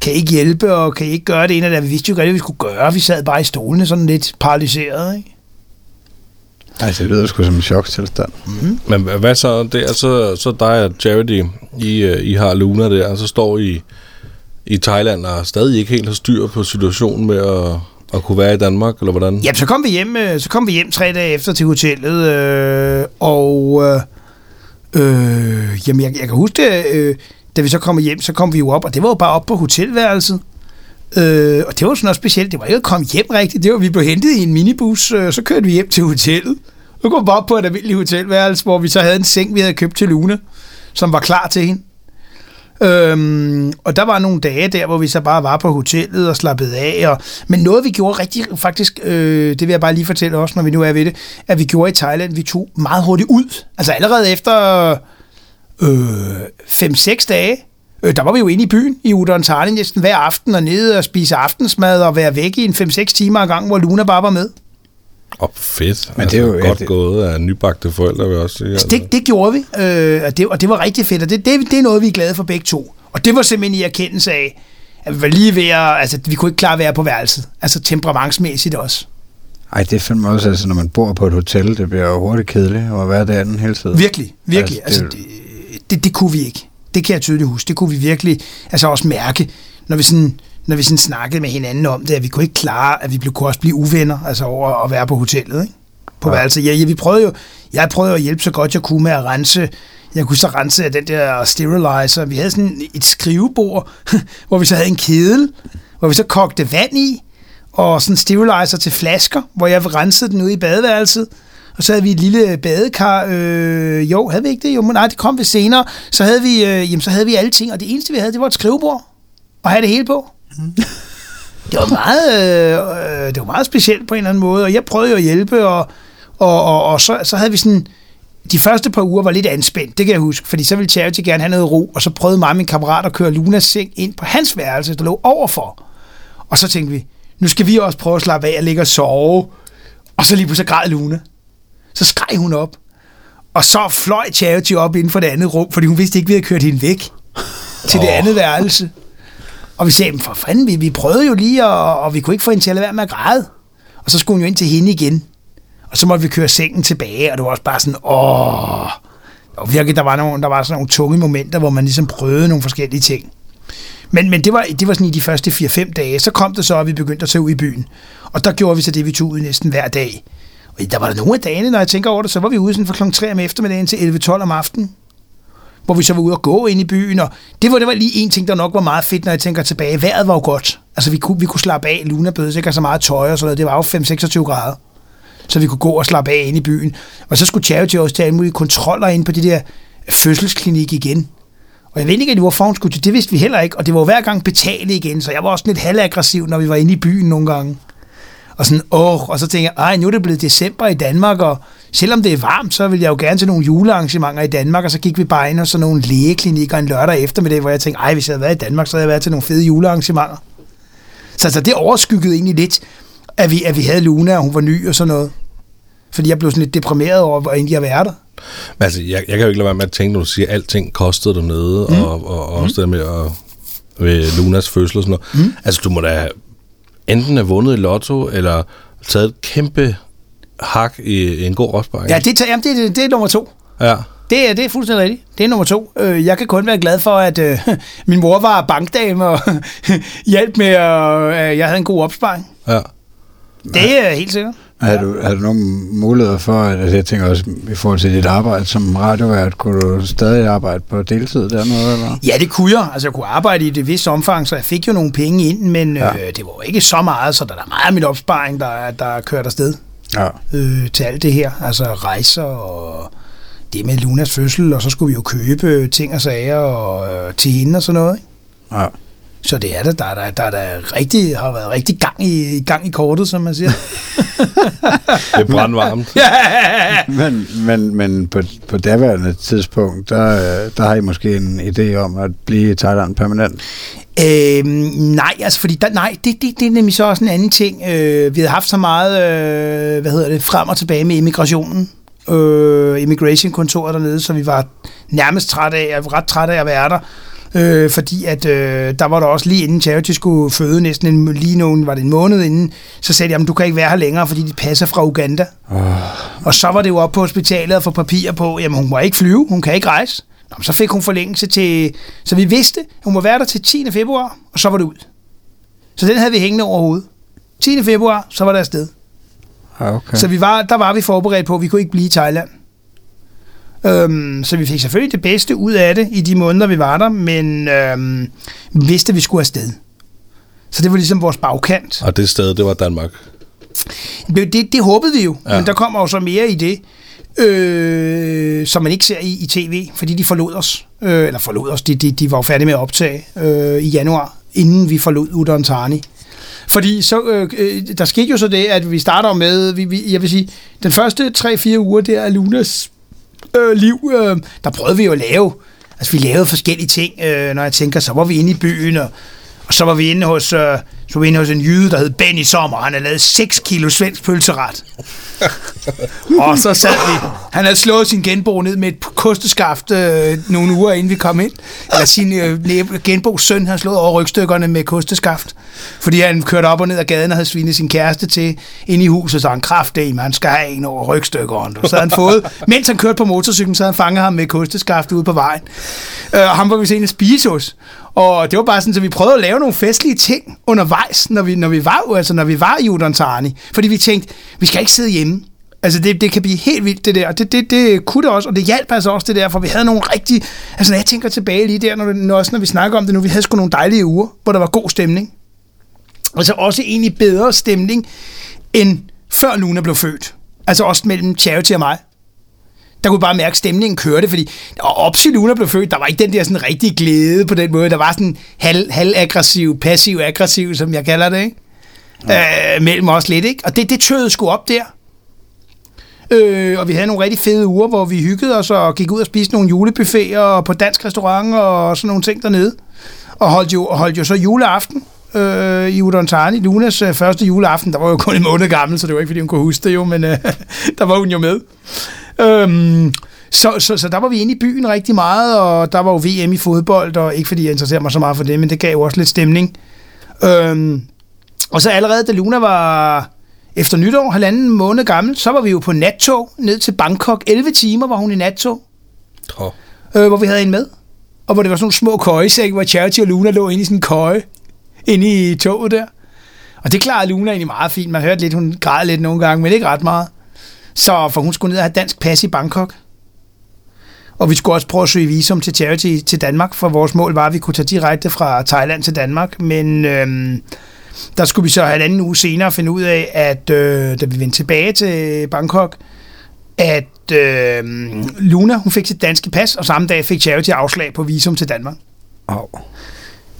kan I ikke hjælpe, og kan I ikke gøre det ene det, vi vidste jo ikke rigtig, hvad vi skulle gøre, vi sad bare i stolene sådan lidt paralyseret, ikke? Altså, det lyder sgu som en choktilstand. Mm-hmm. Men hvad så? Det er så, så dig og Charity, I, øh, I har Luna der, og så står I i Thailand og stadig ikke helt har styr på situationen med at, at kunne være i Danmark, eller hvordan? Jamen, så kom vi hjem, øh, så kom vi hjem tre dage efter til hotellet, øh, og øh, øh jamen, jeg, jeg kan huske det, øh, da vi så kom hjem, så kom vi jo op, og det var jo bare op på hotelværelset. Øh, og det var sådan noget specielt. Det var ikke at komme hjem rigtigt. Det var, vi blev hentet i en minibus, øh, så kørte vi hjem til hotellet. Så kom vi op på et almindeligt hotelværelse, hvor vi så havde en seng, vi havde købt til Lune, som var klar til hende. Øhm, og der var nogle dage der, hvor vi så bare var på hotellet og slappede af. Og, men noget vi gjorde rigtig, faktisk, øh, det vil jeg bare lige fortælle også, når vi nu er ved det, at vi gjorde i Thailand, vi tog meget hurtigt ud. Altså allerede efter øh, 5-6 dage, øh, der var vi jo inde i byen i Udon Thani næsten hver aften og nede og spise aftensmad og være væk i en 5-6 timer ad gang, hvor Luna bare var med. Åh, oh, fedt. Men altså, det er jo godt ja, det... gået af nybagte forældre, vil jeg også sige. Altså. Det, det gjorde vi, øh, og, det, og det var rigtig fedt, og det, det, det er noget, vi er glade for begge to. Og det var simpelthen i erkendelse af, at vi var lige ved at, altså vi kunne ikke klare at være på værelset, altså temperamentsmæssigt også. Ej, det finder man også, altså når man bor på et hotel, det bliver jo hurtigt kedeligt at være derinde hele tiden. Virkelig, virkelig. Altså, det... Altså, det, det, det kunne vi ikke. Det kan jeg tydeligt huske. Det kunne vi virkelig altså også mærke, når vi sådan når vi sådan snakkede med hinanden om det, at vi kunne ikke klare, at vi kunne også blive uvenner, altså over at være på hotellet, ikke? På ja. værelset. Ja, ja, vi prøvede jo, jeg prøvede at hjælpe så godt jeg kunne med at rense, jeg kunne så rense af den der sterilizer. Vi havde sådan et skrivebord, hvor vi så havde en kedel, hvor vi så kogte vand i, og sådan sterilizer til flasker, hvor jeg rensede den ude i badeværelset. Og så havde vi et lille badekar. Øh, jo, havde vi ikke det? Jo, men nej, det kom vi senere. Så havde vi, øh, jamen, så havde vi alle ting, og det eneste, vi havde, det var et skrivebord. Og have det hele på. Det var meget, øh, det var meget specielt på en eller anden måde, og jeg prøvede jo at hjælpe, og, og, og, og så, så havde vi sådan, de første par uger var lidt anspændt, det kan jeg huske, fordi så ville Charity gerne have noget ro, og så prøvede mig og min kammerat at køre Lunas seng ind på hans værelse, der lå overfor. Og så tænkte vi, nu skal vi også prøve at slappe af og ligge og sove. Og så lige pludselig græd Luna. Så skreg hun op. Og så fløj Charity op inden for det andet rum, fordi hun vidste ikke, at vi havde kørt hende væk til det andet værelse. Og vi sagde, for fanden, vi, vi prøvede jo lige, og, og vi kunne ikke få hende til at lade være med at græde. Og så skulle hun jo ind til hende igen. Og så måtte vi køre sengen tilbage, og det var også bare sådan, åh... Og virkelig, der var, nogle, der var sådan nogle tunge momenter, hvor man ligesom prøvede nogle forskellige ting. Men, men det, var, det var sådan i de første 4-5 dage. Så kom det så, at vi begyndte at tage ud i byen. Og der gjorde vi så det, vi tog ud næsten hver dag. Og der var der nogle af dagene, når jeg tænker over det, så var vi ude sådan fra kl. 3 om eftermiddagen til 11-12 om aftenen hvor vi så var ude og gå ind i byen, og det var, det var lige en ting, der nok var meget fedt, når jeg tænker tilbage. Vejret var jo godt. Altså, vi kunne, vi kunne slappe af. Luna bød ikke så meget tøj og sådan noget. Det var jo 5-26 grader. så vi kunne gå og slappe af ind i byen. Og så skulle Charity også tage alle mulige kontroller ind på det der fødselsklinik igen. Og jeg ved ikke, hvorfor hun skulle til. Det vidste vi heller ikke. Og det var hver gang betale igen, så jeg var også lidt halvaggressiv, når vi var inde i byen nogle gange. Og sådan, åh, og så tænker jeg, ej, nu er det blevet december i Danmark, og selvom det er varmt, så vil jeg jo gerne til nogle julearrangementer i Danmark, og så gik vi bare ind og så nogle lægeklinikker en lørdag eftermiddag, hvor jeg tænkte, ej, hvis jeg havde været i Danmark, så havde jeg været til nogle fede julearrangementer. Så altså, det overskyggede egentlig lidt, at vi, at vi havde Luna, og hun var ny og sådan noget. Fordi jeg blev sådan lidt deprimeret over, hvor egentlig jeg var der. Men altså, jeg, jeg kan jo ikke lade være med at tænke, når du siger, at alting kostede dernede, mm. og, og, og også mm. det med at, ved Lunas fødsel og sådan noget. Mm. Altså, du må da enten have vundet i lotto, eller taget et kæmpe hak i, en god opsparing. Ja, det, jamen, det, det, det er nummer to. Ja. Det er, det er fuldstændig rigtigt. Det er nummer to. Øh, Jeg kan kun være glad for, at øh, min mor var bankdame og hjalp med, at øh, jeg havde en god opsparing. ja. Det er helt sikkert. Har du, har du nogle muligheder for, at altså jeg tænker også i forhold til dit arbejde som radiovært, kunne du stadig arbejde på deltid dernede, eller? Ja, det kunne jeg. Altså, jeg kunne arbejde i det visse omfang, så jeg fik jo nogle penge ind, men ja. øh, det var jo ikke så meget, så der er meget af min opsparing, der, der er kørt afsted Ja. øh, til alt det her. Altså rejser og det med Lunas fødsel, og så skulle vi jo købe ting og sager og, øh, til hende og sådan noget. Ikke? ja. Så det er det. Der, er der, der, er der rigtig, har været rigtig gang i, gang i kortet, som man siger. Det er brandvarmt. Men, men, men på, på daværende tidspunkt, der, øh, der har I måske en idé om at blive i Thailand permanent. Øhm, nej, altså fordi der, nej, det, det, det er nemlig så også en anden ting. Øh, vi havde haft så meget, øh, hvad hedder det, frem og tilbage med immigrationen. Øh, immigration-kontoret dernede, så vi var nærmest trætte af, jeg var ret træt af at være der. Øh, fordi at øh, der var der også lige inden Charity skulle føde næsten en, lige nogen, var det en måned inden, så sagde de, jamen du kan ikke være her længere, fordi de passer fra Uganda. Oh, Og så var det jo op på hospitalet at få papirer på, jamen hun må ikke flyve, hun kan ikke rejse. Nå, så fik hun forlængelse til, så vi vidste, at hun må være der til 10. februar, og så var det ud. Så den havde vi hængende over hovedet. 10. februar, så var det afsted. okay. Okay. Så vi var, der var vi forberedt på, at vi kunne ikke blive i Thailand. Øhm, så vi fik selvfølgelig det bedste ud af det i de måneder, vi var der, men øhm, vi vidste, at vi skulle afsted. Så det var ligesom vores bagkant. Og det sted, det var Danmark. Det, det, det håbede vi jo, ja. men der kommer jo så mere i det, øh, som man ikke ser i, i tv, fordi de forlod os. Øh, eller forlod os, de, de, de var jo færdige med at optage øh, i januar, inden vi forlod Udon Fordi så, øh, øh, der skete jo så det, at vi starter med, vi, vi, jeg vil sige, den første 3-4 uger der af Lunas øh, liv, øh, der prøvede vi jo at lave, altså vi lavede forskellige ting, øh, når jeg tænker, så var vi inde i byen, og, og så var vi inde hos, øh, så vi hos en jyde, der hed Benny Sommer, han havde lavet 6 kilo svensk pølseret. og så sad vi, han havde slået sin genbo ned med et kosteskaft øh, nogle uger inden vi kom ind, eller sin øh, genbos søn, han havde slået over rygstykkerne med kosteskaft, fordi han kørte op og ned ad gaden og havde svinet sin kæreste til ind i huset, så han kraft af, man skal have en over rygstykkerne. Så havde han fået, mens han kørte på motorcyklen, så havde han fanget ham med kosteskaft ude på vejen. Øh, og ham var vi sen at spise hos. Og det var bare sådan, så vi prøvede at lave nogle festlige ting undervejs, når vi, når vi var, altså når vi var i Udontani. Fordi vi tænkte, vi skal ikke sidde hjemme. Altså det, det kan blive helt vildt det der, og det, det, det kunne det også, og det hjalp altså også det der, for vi havde nogle rigtig, altså når jeg tænker tilbage lige der, når, når, også når vi snakker om det nu, vi havde sgu nogle dejlige uger, hvor der var god stemning. Altså også egentlig bedre stemning, end før Luna blev født. Altså også mellem Charity og mig. Der kunne bare mærke, at stemningen kørte, fordi og op til Luna blev født, der var ikke den der sådan rigtig glæde på den måde. Der var sådan halv, halv-aggressiv, passiv-aggressiv, som jeg kalder det, ikke? Øh, mellem os lidt, ikke? Og det, det tøede sgu op der. Øh, og vi havde nogle rigtig fede uger, hvor vi hyggede os og gik ud og spiste nogle julebuffeter og på dansk restaurant og sådan nogle ting dernede. Og holdt jo, holdt jo så juleaften øh, i Udontani. Lunas øh, første juleaften, der var jo kun en måned gammel, så det var ikke, fordi hun kunne huske det jo, men øh, der var hun jo med. Øhm, så, så, så der var vi inde i byen rigtig meget, og der var jo VM i fodbold, og ikke fordi jeg interesserer mig så meget for det, men det gav jo også lidt stemning. Øhm, og så allerede, da Luna var efter nytår, halvanden måned gammel, så var vi jo på nattog ned til Bangkok. 11 timer var hun i nattog, Oh. øh, hvor vi havde en med. Og hvor det var sådan nogle små køjesække, hvor Charity og Luna lå inde i sådan en køje, inde i toget der. Og det klarede Luna egentlig meget fint. Man hørte lidt, hun græd lidt nogle gange, men ikke ret meget. Så for hun skulle ned og have dansk pas i Bangkok. Og vi skulle også prøve at søge visum til Charity til Danmark, for vores mål var, at vi kunne tage direkte fra Thailand til Danmark. Men øhm, Der skulle vi så halvanden en anden uge senere finde ud af, at øh, da vi vendte tilbage til Bangkok, at øh, Luna hun fik sit danske pas, og samme dag fik Charity afslag på visum til Danmark. Oh.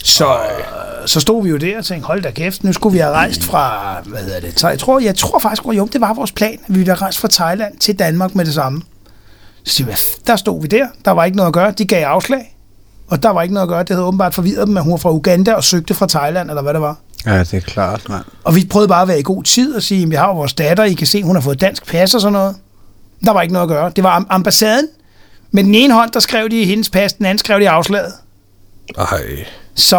Så, øh, så stod vi jo der og tænkte, hold da kæft, nu skulle vi have rejst fra, hvad hedder det, så jeg tror, jeg tror faktisk, jo, det var vores plan, vi ville have rejst fra Thailand til Danmark med det samme. Så der stod vi der, der var ikke noget at gøre, de gav afslag, og der var ikke noget at gøre, det havde åbenbart forvirret dem, at hun var fra Uganda og søgte fra Thailand, eller hvad det var. Ja, det er klart, man. Og vi prøvede bare at være i god tid og sige, vi har jo vores datter, I kan se, hun har fået dansk pas og sådan noget. Der var ikke noget at gøre. Det var ambassaden. Med den ene hånd, der skrev de hendes pas, den anden skrev de afslaget. Ej. Så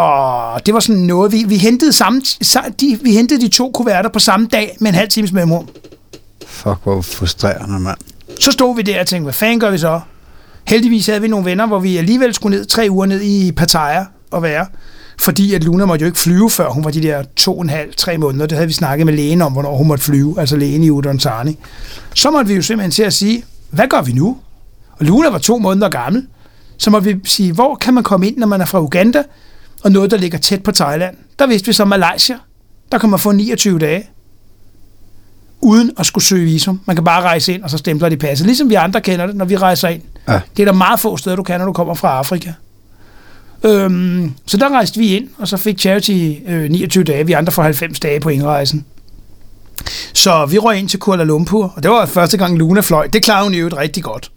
det var sådan noget, vi, vi, hentede samme, de, vi hentede de to kuverter på samme dag med en halv times mellemrum. Fuck, hvor frustrerende, mand. Så stod vi der og tænkte, hvad fanden gør vi så? Heldigvis havde vi nogle venner, hvor vi alligevel skulle ned tre uger ned i Pattaya og være. Fordi at Luna måtte jo ikke flyve, før hun var de der to og en halv, tre måneder. Det havde vi snakket med lægen om, hvornår hun måtte flyve, altså lægen i Udon Sarni. Så måtte vi jo simpelthen til at sige, hvad gør vi nu? Og Luna var to måneder gammel. Så måtte vi sige, hvor kan man komme ind, når man er fra Uganda, og noget, der ligger tæt på Thailand. Der vidste vi så Malaysia. Der kan man få 29 dage uden at skulle søge visum. Man kan bare rejse ind, og så stempler de passet. Ligesom vi andre kender det, når vi rejser ind. Ja. Det er der meget få steder, du kan, når du kommer fra Afrika. Øhm, så der rejste vi ind, og så fik Charity øh, 29 dage. Vi andre får 90 dage på indrejsen. Så vi røg ind til Kuala Lumpur, og det var første gang Luna fløj. Det klarede hun jo rigtig godt.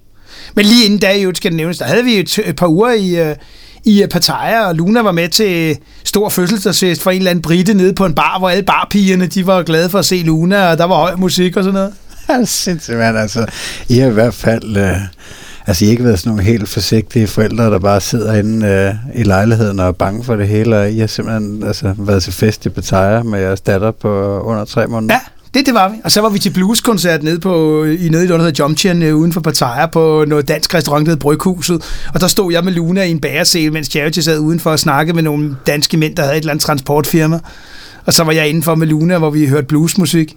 Men lige inden da, jo, skal det nævnes, der havde vi et, et par uger i, øh, i øh, Pattaya, og Luna var med til stor fødselsdagsfest for en eller anden brite nede på en bar, hvor alle barpigerne de var glade for at se Luna, og der var høj musik og sådan noget. Sindssygt, man. Altså, I har i hvert fald... Øh Altså, I har ikke været sådan nogle helt forsigtige forældre, der bare sidder inde øh, i lejligheden og er bange for det hele, og I har simpelthen altså, været til fest i Pattaya med jeres datter på under tre måneder. Ja, det, det var vi. Og så var vi til blueskoncert nede, på, i nede i noget, der hedder Jomtien, øh, uden for Pattaya, på noget dansk restaurant, der hedder Bryghuset. Og der stod jeg med Luna i en bæresel, mens Charity sad udenfor og snakke med nogle danske mænd, der havde et eller andet transportfirma. Og så var jeg indenfor med Luna, hvor vi hørte bluesmusik.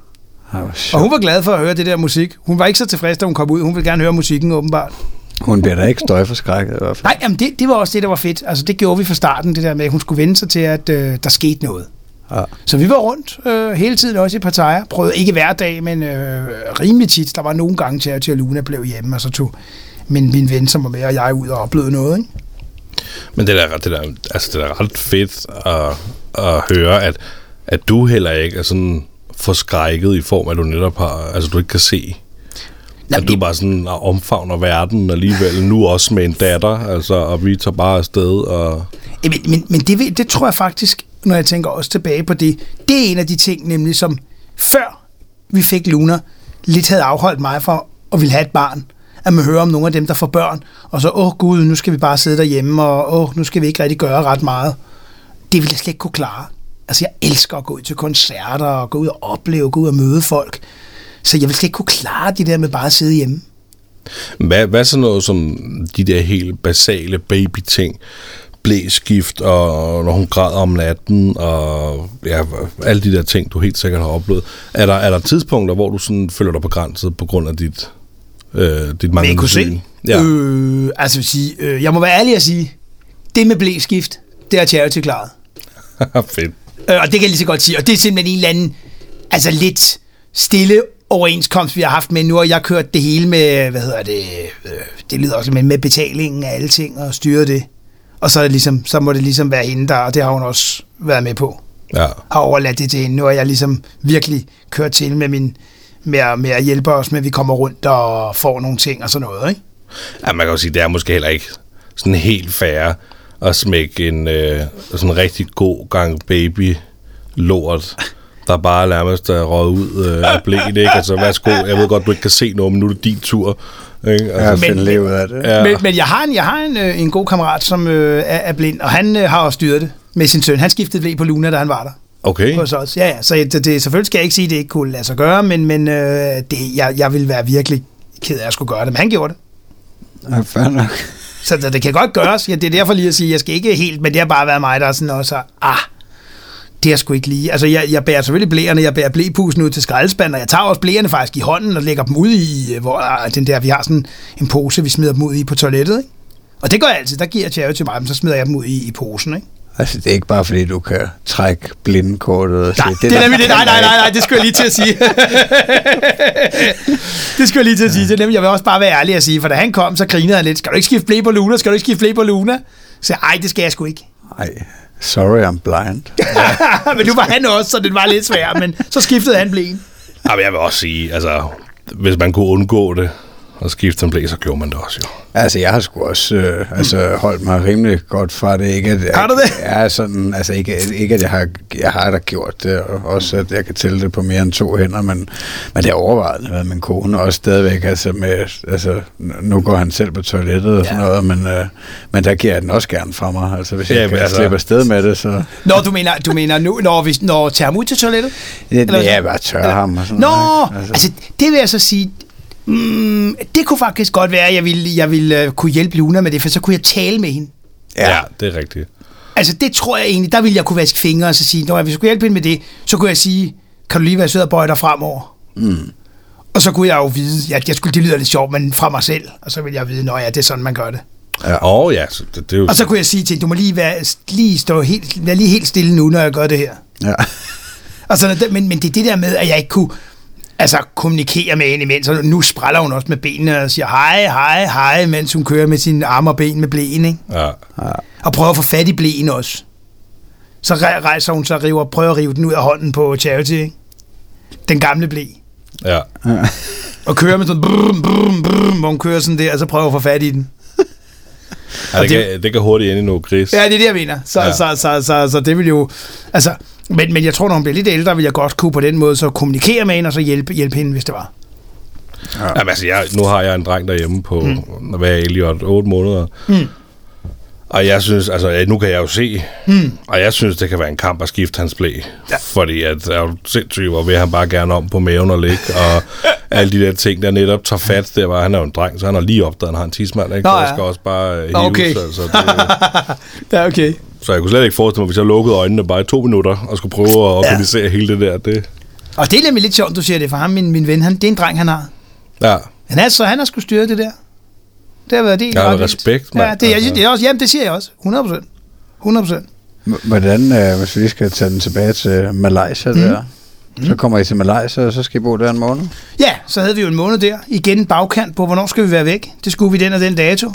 Oh, og hun var glad for at høre det der musik. Hun var ikke så tilfreds, da hun kom ud. Hun ville gerne høre musikken, åbenbart. Hun bliver da ikke støjforskrækket i hvert fald. Nej, jamen det, det var også det, der var fedt. Altså det gjorde vi fra starten, det der med, at hun skulle vende sig til, at øh, der skete noget. Ja. Så vi var rundt øh, hele tiden også i Pattaya. Prøvede ikke hver dag, men øh, rimelig tit. Der var nogle gange til, at Luna blev hjemme, og så tog min, min ven, som var med, og jeg ud og oplevede noget. Ikke? Men det er, det, der, altså det er ret fedt at, at høre, at, at du heller ikke er sådan forskrækket i form af, at du netop har, altså du ikke kan se at du bare sådan omfavner verden alligevel, nu også med en datter, altså, og vi tager bare afsted. Og... Men, men, men det, det tror jeg faktisk, når jeg tænker også tilbage på det, det er en af de ting nemlig, som før vi fik Luna, lidt havde afholdt mig for at ville have et barn. At man hører om nogle af dem, der får børn, og så, åh oh, gud, nu skal vi bare sidde derhjemme, og åh, oh, nu skal vi ikke rigtig gøre ret meget. Det ville jeg slet ikke kunne klare. Altså, jeg elsker at gå ud til koncerter, og gå ud og opleve, gå ud og møde folk. Så jeg vil slet ikke kunne klare det der med bare at sidde hjemme. Hvad, hvad så noget som de der helt basale baby-ting? Blæskift, og når hun græder om natten, og ja, alle de der ting, du helt sikkert har oplevet. Er der, er der tidspunkter, hvor du sådan føler dig begrænset på grund af dit, øh, dit manglende syn? Ja. Øh, altså vil sige, øh, jeg må være ærlig at sige, det med blæskift, det har Charity klaret. Fedt. Øh, og det kan jeg lige så godt sige, og det er simpelthen en eller anden, altså lidt stille overenskomst, vi har haft med nu, og jeg kørt det hele med, hvad hedder det, øh, det lyder også med, med betalingen af alle ting og styret det. Og så, er det ligesom, så må det ligesom være hende der, og det har hun også været med på. Ja. Har overladt det til hende. Nu har jeg ligesom virkelig kørt til med, min, med, at, med at hjælpe os med, at vi kommer rundt og får nogle ting og sådan noget, ikke? Ja, man kan jo sige, det er måske heller ikke sådan helt fair at smække en øh, sådan en rigtig god gang baby lort der bare nærmest er røget ud øh, af blæen, ikke? Altså, værsgo, jeg ved godt, du ikke kan se noget, men nu er det din tur. Ikke? Altså, ja, men, men, af det. Ja. Men, men jeg har en, jeg har en, øh, en god kammerat, som øh, er, er blind, og han øh, har også styret det med sin søn. Han skiftede blæ på Luna, da han var der. Okay. Hos os. Ja, ja, så det, det, selvfølgelig skal jeg ikke sige, at det ikke kunne lade sig gøre, men, men øh, det, jeg, jeg vil være virkelig ked af at skulle gøre det, men han gjorde det. Ja, fair nok. Så det, det kan godt gøres. Ja, det er derfor lige at sige, at jeg skal ikke helt, men det har bare været mig, der er sådan også, ah, det er sgu ikke lige. Altså, jeg, jeg bærer selvfølgelig blæerne, jeg bærer blæpusen ud til skraldespanden, og jeg tager også blæerne faktisk i hånden og lægger dem ud i, hvor ah, den der, vi har sådan en pose, vi smider dem ud i på toilettet, ikke? Og det gør jeg altid, der giver Charity til mig, men så smider jeg dem ud i, i posen, ikke? Altså, det er ikke bare fordi, du kan trække blindkortet og sige, Nej, det, det er nemlig det. Nej, nej, nej, nej, det skulle jeg lige til at sige. det skulle jeg lige til at sige. Det er nemlig, jeg vil også bare være ærlig at sige, for da han kom, så grinede han lidt. Skal du ikke skifte blæ på Luna? Skal du ikke skifte blæ på Luna? Så ej, det skal jeg sgu ikke. Nej, sorry, I'm blind. men nu var han også, så det var lidt svært, men så skiftede han blæen. Jamen, jeg vil også sige, altså, hvis man kunne undgå det, og skifte en blæ, så gjorde man det også jo. Altså, jeg har sgu også øh, altså, holdt mig rimelig godt fra det. Ikke, at, Har du det? Ja, sådan, altså ikke, ikke at jeg har, jeg har da gjort det, og også at jeg kan tælle det på mere end to hænder, men, men det er overvejet med min kone også stadigvæk, altså, med, altså nu går han selv på toilettet og sådan Ja. noget, men, øh, men der giver jeg den også gerne fra mig, altså hvis Ja, jeg kan altså- slippe afsted med det, så Nå, du mener, du mener nu, når, vi, når tager ham ud til toilettet? det, Eller- er bare tørre ham og sådan Nå, noget. altså. altså det vil jeg så sige, mm, det kunne faktisk godt være, at jeg ville, jeg ville uh, kunne hjælpe Luna med det, for så kunne jeg tale med hende. Ja, ja det er rigtigt. Altså det tror jeg egentlig, der ville jeg kunne vaske fingre og så sige, når jeg skulle hjælpe hende med det, så kunne jeg sige, kan du lige være sød og bøje dig fremover? Mm. Og så kunne jeg jo vide, ja, jeg skulle, det lyder lidt sjovt, men fra mig selv, og så ville jeg vide, når ja, det er sådan, man gør det. Åh oh, ja, så det, det er jo... Og så kunne jeg sige til hende, du må lige, være, lige stå helt, være lige helt stille nu, når jeg gør det her. Ja. Noget. men, men det er det der med, at jeg ikke kunne altså, kommunikere med hende imens. Og nu spræller hun også med benene og siger hej, hej, hej, mens hun kører med sine arme og ben med blæen, ikke? Ja. Og prøver at få fat i blæen også. Så re- rejser hun sig og river, prøver at rive den ud af hånden på Charity, ikke? Den gamle blæ. ja. Og kører med sådan brum, brum, brum, hvor hun kører sådan der, og så prøver at få fat i den. ja det, det- kan, det kan hurtigt ende i noget gris. Ja, det er det, jeg mener. Så, ja. Ja. så, så, så, så, det vil jo... Altså, men, men jeg tror, når hun bliver lidt ældre, vil jeg godt kunne på den måde så kommunikere med hende, og så hjælpe, hjælpe hende, hvis det var. Jamen, altså, jeg, nu har jeg en dreng derhjemme på, mm. hvad er Elliot, 8 måneder. Mm. Og jeg synes, altså ja, nu kan jeg jo se, Mm. og jeg synes, det kan være en kamp at skifte hans blæ. Ja. Ja. Fordi at er jo sindssygt, hvor vil han bare gerne om på maven og ligge, og alle de der ting, der netop tager fat. Der var, han er jo en dreng, så han har lige opdaget, at han har en tidsmand, ikke? Nå, ja. skal også bare hives. Okay. Altså, det, Ja, okay. Så jeg kunne slet ikke forestille mig, hvis jeg lukkede øjnene bare i to minutter, og skulle prøve at organisere ja. hele det der. Det, Og det er nemlig lidt sjovt, du siger det, for ham, min, min ven, han, det er en dreng, han har. ja, Han er, så han har skulle styre det der. Det har været det. Jeg har respekt, mand. Ja, det, jeg, Altså. det er også, jamen, det siger jeg også. 100 procent. 100 procent. Hvordan, øh, hvis vi lige skal tage den tilbage til Malaysia Mm. der, så kommer I til Malaysia, og så skal I bo der en måned? Ja, så havde vi jo en måned der. Igen en bagkant på, hvornår skal vi være væk. Det skulle vi den og den dato.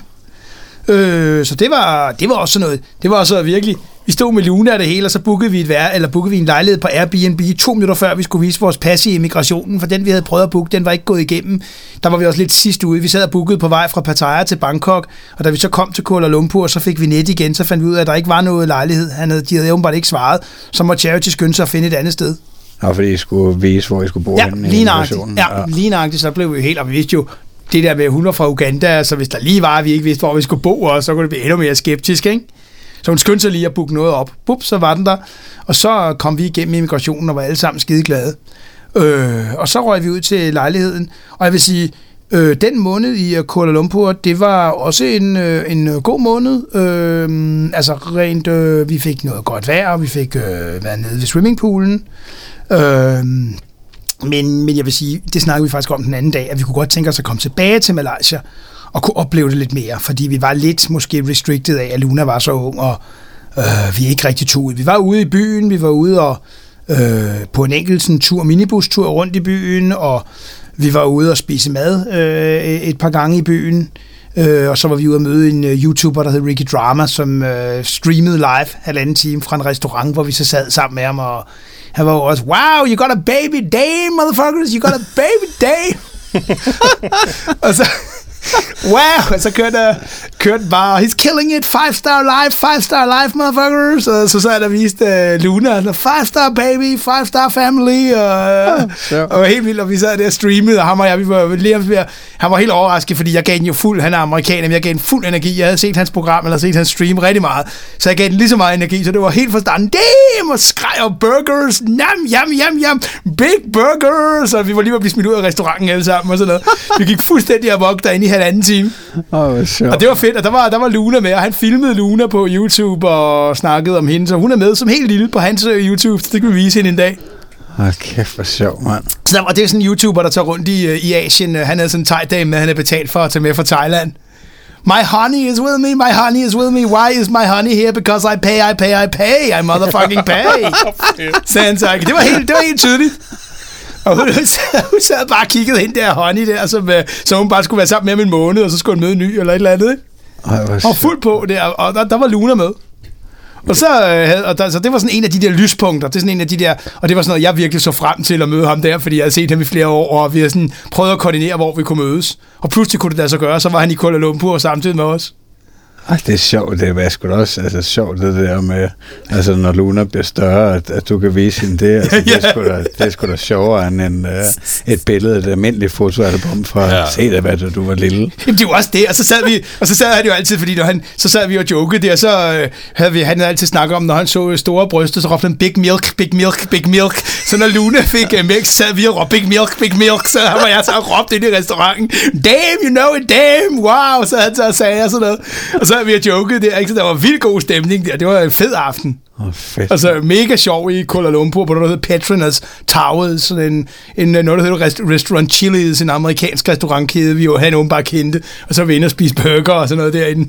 Øh, så det var, det var også sådan noget. Det var også virkelig... Vi stod med Luna og det hele, og så bookede vi, et vær, eller bookede vi en lejlighed på Airbnb to minutter før vi skulle vise vores pas i immigrationen, for den vi havde prøvet at booke, den var ikke gået igennem. Der var vi også lidt sidst ude. Vi sad og bookede på vej fra Pattaya til Bangkok, og da vi så kom til Kuala Lumpur, så fik vi net igen, så fandt vi ud af, at der ikke var noget lejlighed. Han havde, de havde åbenbart ikke svaret. Så må Charity skynde sig at finde et andet sted. Nå, fordi I skulle vise, hvor I skulle bo Ja, henne lige nøjagtigt. immigrationen. Ja, lige nøjagtigt, så blev vi helt, og vi vidste jo, det der med, hun var fra Uganda, så hvis der lige var, at vi ikke vidste, hvor vi skulle bo, og så kunne det blive endnu mere skeptisk, ikke? Så hun skyndte sig lige at booke noget op. Bup, så var den der. Og så kom vi igennem immigrationen og var alle sammen skide glade. Øh, og så røg vi ud til lejligheden. Og jeg vil sige, øh, den måned i øh, Kuala Lumpur, det var også en, øh, en øh, god måned. Øh, altså rent, øh, vi fik noget godt vejr, og vi fik øh, været nede ved swimmingpoolen. Øh, men, men jeg vil sige, det snakkede vi faktisk om den anden dag, at vi kunne godt tænke os at komme tilbage til Malaysia og kunne opleve det lidt mere, fordi vi var lidt måske restricted af, at Luna var så ung, og øh, vi ikke rigtig tog ud. Vi var ude i byen, vi var ude og øh, på en enkelt sådan, tur, minibustur rundt i byen, og vi var ude og spise mad øh, et par gange i byen. Øh, og så var vi ude og møde en øh, YouTuber, der hed Ricky Drama, som øh, streamede live halvanden time fra en restaurant, hvor vi så sad sammen med ham, og var jo wow, you got a baby day, motherfuckers, you got a baby day. wow, og så kørte, kørte bare, he's killing it, five star life, five star life, motherfuckers. Og så sad der vist uh, Luna, og five star baby, five star family, og, Ja. og helt vildt, og vi sad der og streamede, og ham og jeg, vi var lige han var helt overrasket, fordi jeg gav den jo fuld, han er amerikaner, men jeg gav den fuld energi, jeg havde set hans program, eller set hans stream rigtig meget, så jeg gav den lige så meget energi, så det var helt forstanden, damn, og skreg og burgers, nam, jam, jam, jam, big burgers, og vi var lige ved at blive smidt ud af restauranten alle sammen, og sådan noget. Vi gik fuldstændig amok derinde i halvanden time. Åh, hvor sjovt. Og det var fedt, og der var, der var Luna med, og han filmede Luna på YouTube og snakkede om hende, så hun er med som helt lille på hans øh, YouTube, så det kan vi vise hende en dag. Hold kæft, hvor sjovt, mand. Så der var, det er sådan en YouTuber, der tager rundt i, øh, i Asien. Øh, Han havde sådan en thai-dame med, han er betalt for at tage med fra Thailand. My honey is with me, my honey is with me. Why is my honey here? Because I pay, I pay, I pay. I motherfucking pay. Ikke. Det var helt, det var helt tydeligt. Og hun, hun sad bare og kiggede hen der honey der, som, øh, så hun bare skulle være sammen med ham en måned, og så skulle hun møde en ny eller et eller andet. Ej, Og fuld på der, og der, der var Luna med. Og så, øh, og der, så det var sådan en af de der lyspunkter, det er sådan en af de der, og det var sådan noget, jeg virkelig så frem til at møde ham der, fordi jeg havde set ham i flere år, og vi havde sådan prøvet at koordinere, hvor vi kunne mødes. Og pludselig kunne det da så gøre, så var han i Kuala Lumpur samtidig med os. Ej, det er sjovt, det er sgu også altså, sjovt, det der med, altså når Luna bliver større, at, at du kan vise hende det, altså, det, er sgu da, det er sgu da sjovere end en, uh, et billede, et almindeligt fotoalbum fra, Ja. se da, hvad du var lille. Jamen, det var også det, og så sad vi, og så sad han jo altid, fordi når han, så sad vi og jokede der, så øh, havde vi, han havde altid snakket om, når han så øh, store bryster, så råbte han, big milk, big milk, big milk. Så når Luna fik øh, mælk, så sad vi og råbte, big milk, big milk, så var jeg så og råbte ind i restauranten, damn, you know it, damn, wow, så han så sagde og sådan noget. Og så havde vi og jokede der, ikke? så der var vildt god stemning der, det var en fed aften. Oh, fedt. Altså mega sjov i Kuala Lumpur, på noget, der hedder Petronas Towers, sådan en, en, noget, der hedder rest, Restaurant Chili's, en amerikansk restaurantkæde, vi jo han åbenbart kendte, og så var vi inde og spise burger og sådan noget derinde.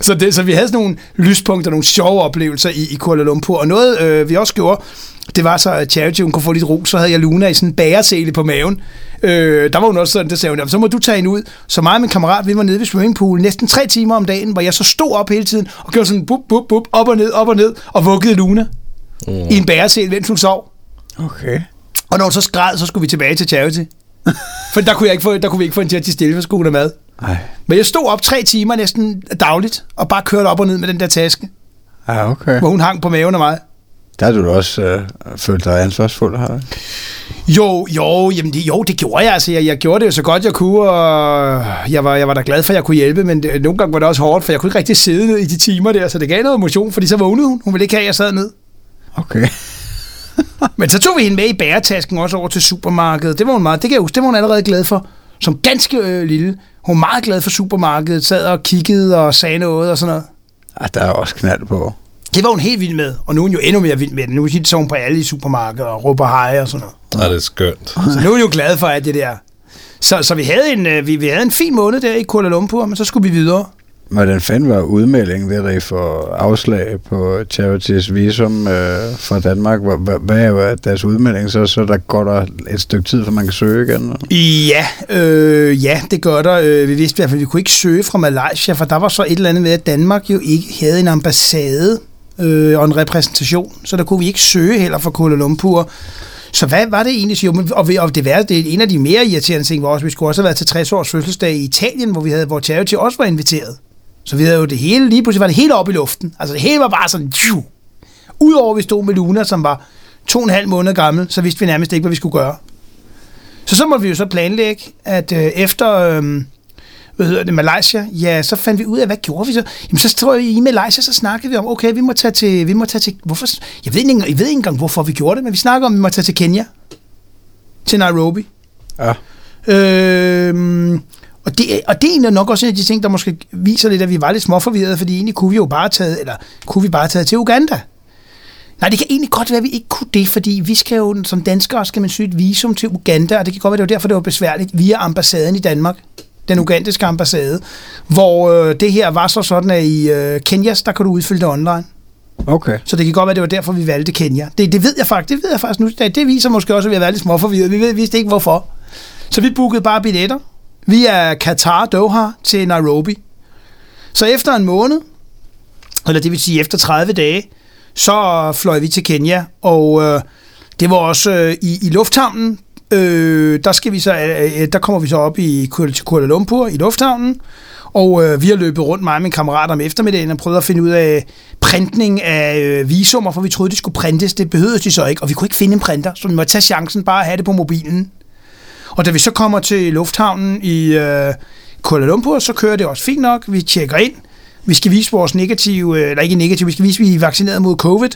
Så, det, så vi havde sådan nogle lyspunkter, nogle sjove oplevelser i, i Kuala Lumpur, og noget øh, vi også gjorde, det var så, at Charity hun kunne få lidt ro, så havde jeg Luna i sådan en bæresele på maven. Øh, der var hun også sådan, der sagde hun, "Jamen, så må du tage hende ud. Så mig og min kammerat, vi var nede ved swimmingpool næsten tre timer om dagen, hvor jeg så stod op hele tiden og gjorde sådan bup, bup, bup, op og ned, op og ned, og vuggede Luna mm. i en bæresele, mens hun sov. Okay. Og når hun så skræd, så skulle vi tilbage til Charity. For der kunne, jeg ikke få, der kunne vi ikke få hende til at tage stille, for skulle mad. Ej. Men jeg stod op tre timer næsten dagligt, og bare kørte op og ned med den der taske, Ja, okay. hvor hun hang på maven af mig. Der har du også øh, følt dig ansvarsfuld her. Jo, jo, jamen det, jo, det gjorde jeg. Altså, jeg, jeg gjorde det jo så godt, jeg kunne, og jeg var, jeg var da glad for, at jeg kunne hjælpe, men det, nogle gange var det også hårdt, for jeg kunne ikke rigtig sidde ned i de timer der, så det gav noget emotion, fordi så vågnede hun. Hun ville ikke have, at jeg sad ned. Okay. Men så tog vi hende med i bæretasken også over til supermarkedet. Det var hun meget, det kan jeg huske, det var hun allerede glad for. Som ganske øh, lille. Hun var meget glad for supermarkedet, sad og kiggede og sagde noget og sådan noget. Ah, der er også knald på. Det var hun helt vild med, og nu er hun jo endnu mere vild med det. Nu er hun på alle i supermarkedet og råber hej og sådan noget. Ja, det er skønt. Så nu er hun jo glad for alt det der. Så, så vi, havde en, øh, vi, vi havde en fin måned der i Kuala Lumpur, men så skulle vi videre. Hvordan fanden var udmeldingen, der I får afslag på Charities visum øh, fra Danmark? Hvad, er deres udmelding så? Så der går der et stykke tid, for man kan søge igen? Ja, øh, ja, det gør der. Øh, vi vidste i hvert fald, at vi kunne ikke søge fra Malaysia, for der var så et eller andet med, at Danmark jo ikke havde en ambassade øh, og en repræsentation, så der kunne vi ikke søge heller for Kuala Lumpur. Så hvad var det egentlig? Jo, men, og, vi- og det, var, det er en af de mere irriterende ting, var også, vi skulle også have været til 60 års fødselsdag i Italien, hvor, vi havde, hvor Charity også var inviteret. Så vi havde jo det hele, lige pludselig var det hele op i luften. Altså det hele var bare sådan, tju. Udover at vi stod med Luna, som var to og en halv måned gammel, så vidste vi nærmest ikke, hvad vi skulle gøre. Så så måtte vi jo så planlægge, at øh, efter, øh, hvad hedder det, Malaysia, ja, så fandt vi ud af, hvad gjorde vi så? Jamen, så tror jeg, i Malaysia, så snakkede vi om, okay, vi må tage til, vi må tage til, hvorfor, jeg ved, ikke, engang- jeg ved ikke engang, hvorfor vi gjorde det, men vi snakker om, at vi må tage til Kenya, til Nairobi. Ja. Øhm, og, det, og det er egentlig nok også en af de ting, der måske viser lidt, at vi var lidt småforvirrede, fordi egentlig kunne vi jo bare tage, eller kunne vi bare tage til Uganda. Nej, det kan egentlig godt være, at vi ikke kunne det, fordi vi skal jo, som danskere, skal man søge et visum til Uganda, og det kan godt være, det var derfor, det var besværligt, via ambassaden i Danmark, den ugandiske ambassade, hvor øh, det her var så sådan, at i øh, Kenya, der kan du udfylde det online. Okay. Så det kan godt være, det var derfor, vi valgte Kenya. Det, det ved jeg faktisk, det ved jeg faktisk nu. Det, det viser måske også, at vi har været lidt småforvirret. Vi ved, vidste ikke, hvorfor. Så vi bookede bare billetter via Qatar Doha til Nairobi. Så efter en måned, eller det vil sige efter 30 dage, så fløj vi til Kenya, og øh, det var også øh, i, i lufthavnen. Øh, der, skal vi så, øh, øh, der kommer vi så op i Kuala- til Kuala Lumpur i lufthavnen, og øh, vi har løbet rundt mig og mine kammerater om eftermiddagen og prøvet at finde ud af printning af øh, visummer, for vi troede, de skulle printes. Det behøvede de så ikke, og vi kunne ikke finde en printer, så vi måtte tage chancen bare at have det på mobilen. Og da vi så kommer til lufthavnen i øh, Kuala Lumpur, så kører det også fint nok. Vi tjekker ind. Vi skal vise vores negative, øh, eller ikke negative, vi skal vise, at vi er vaccineret mod covid.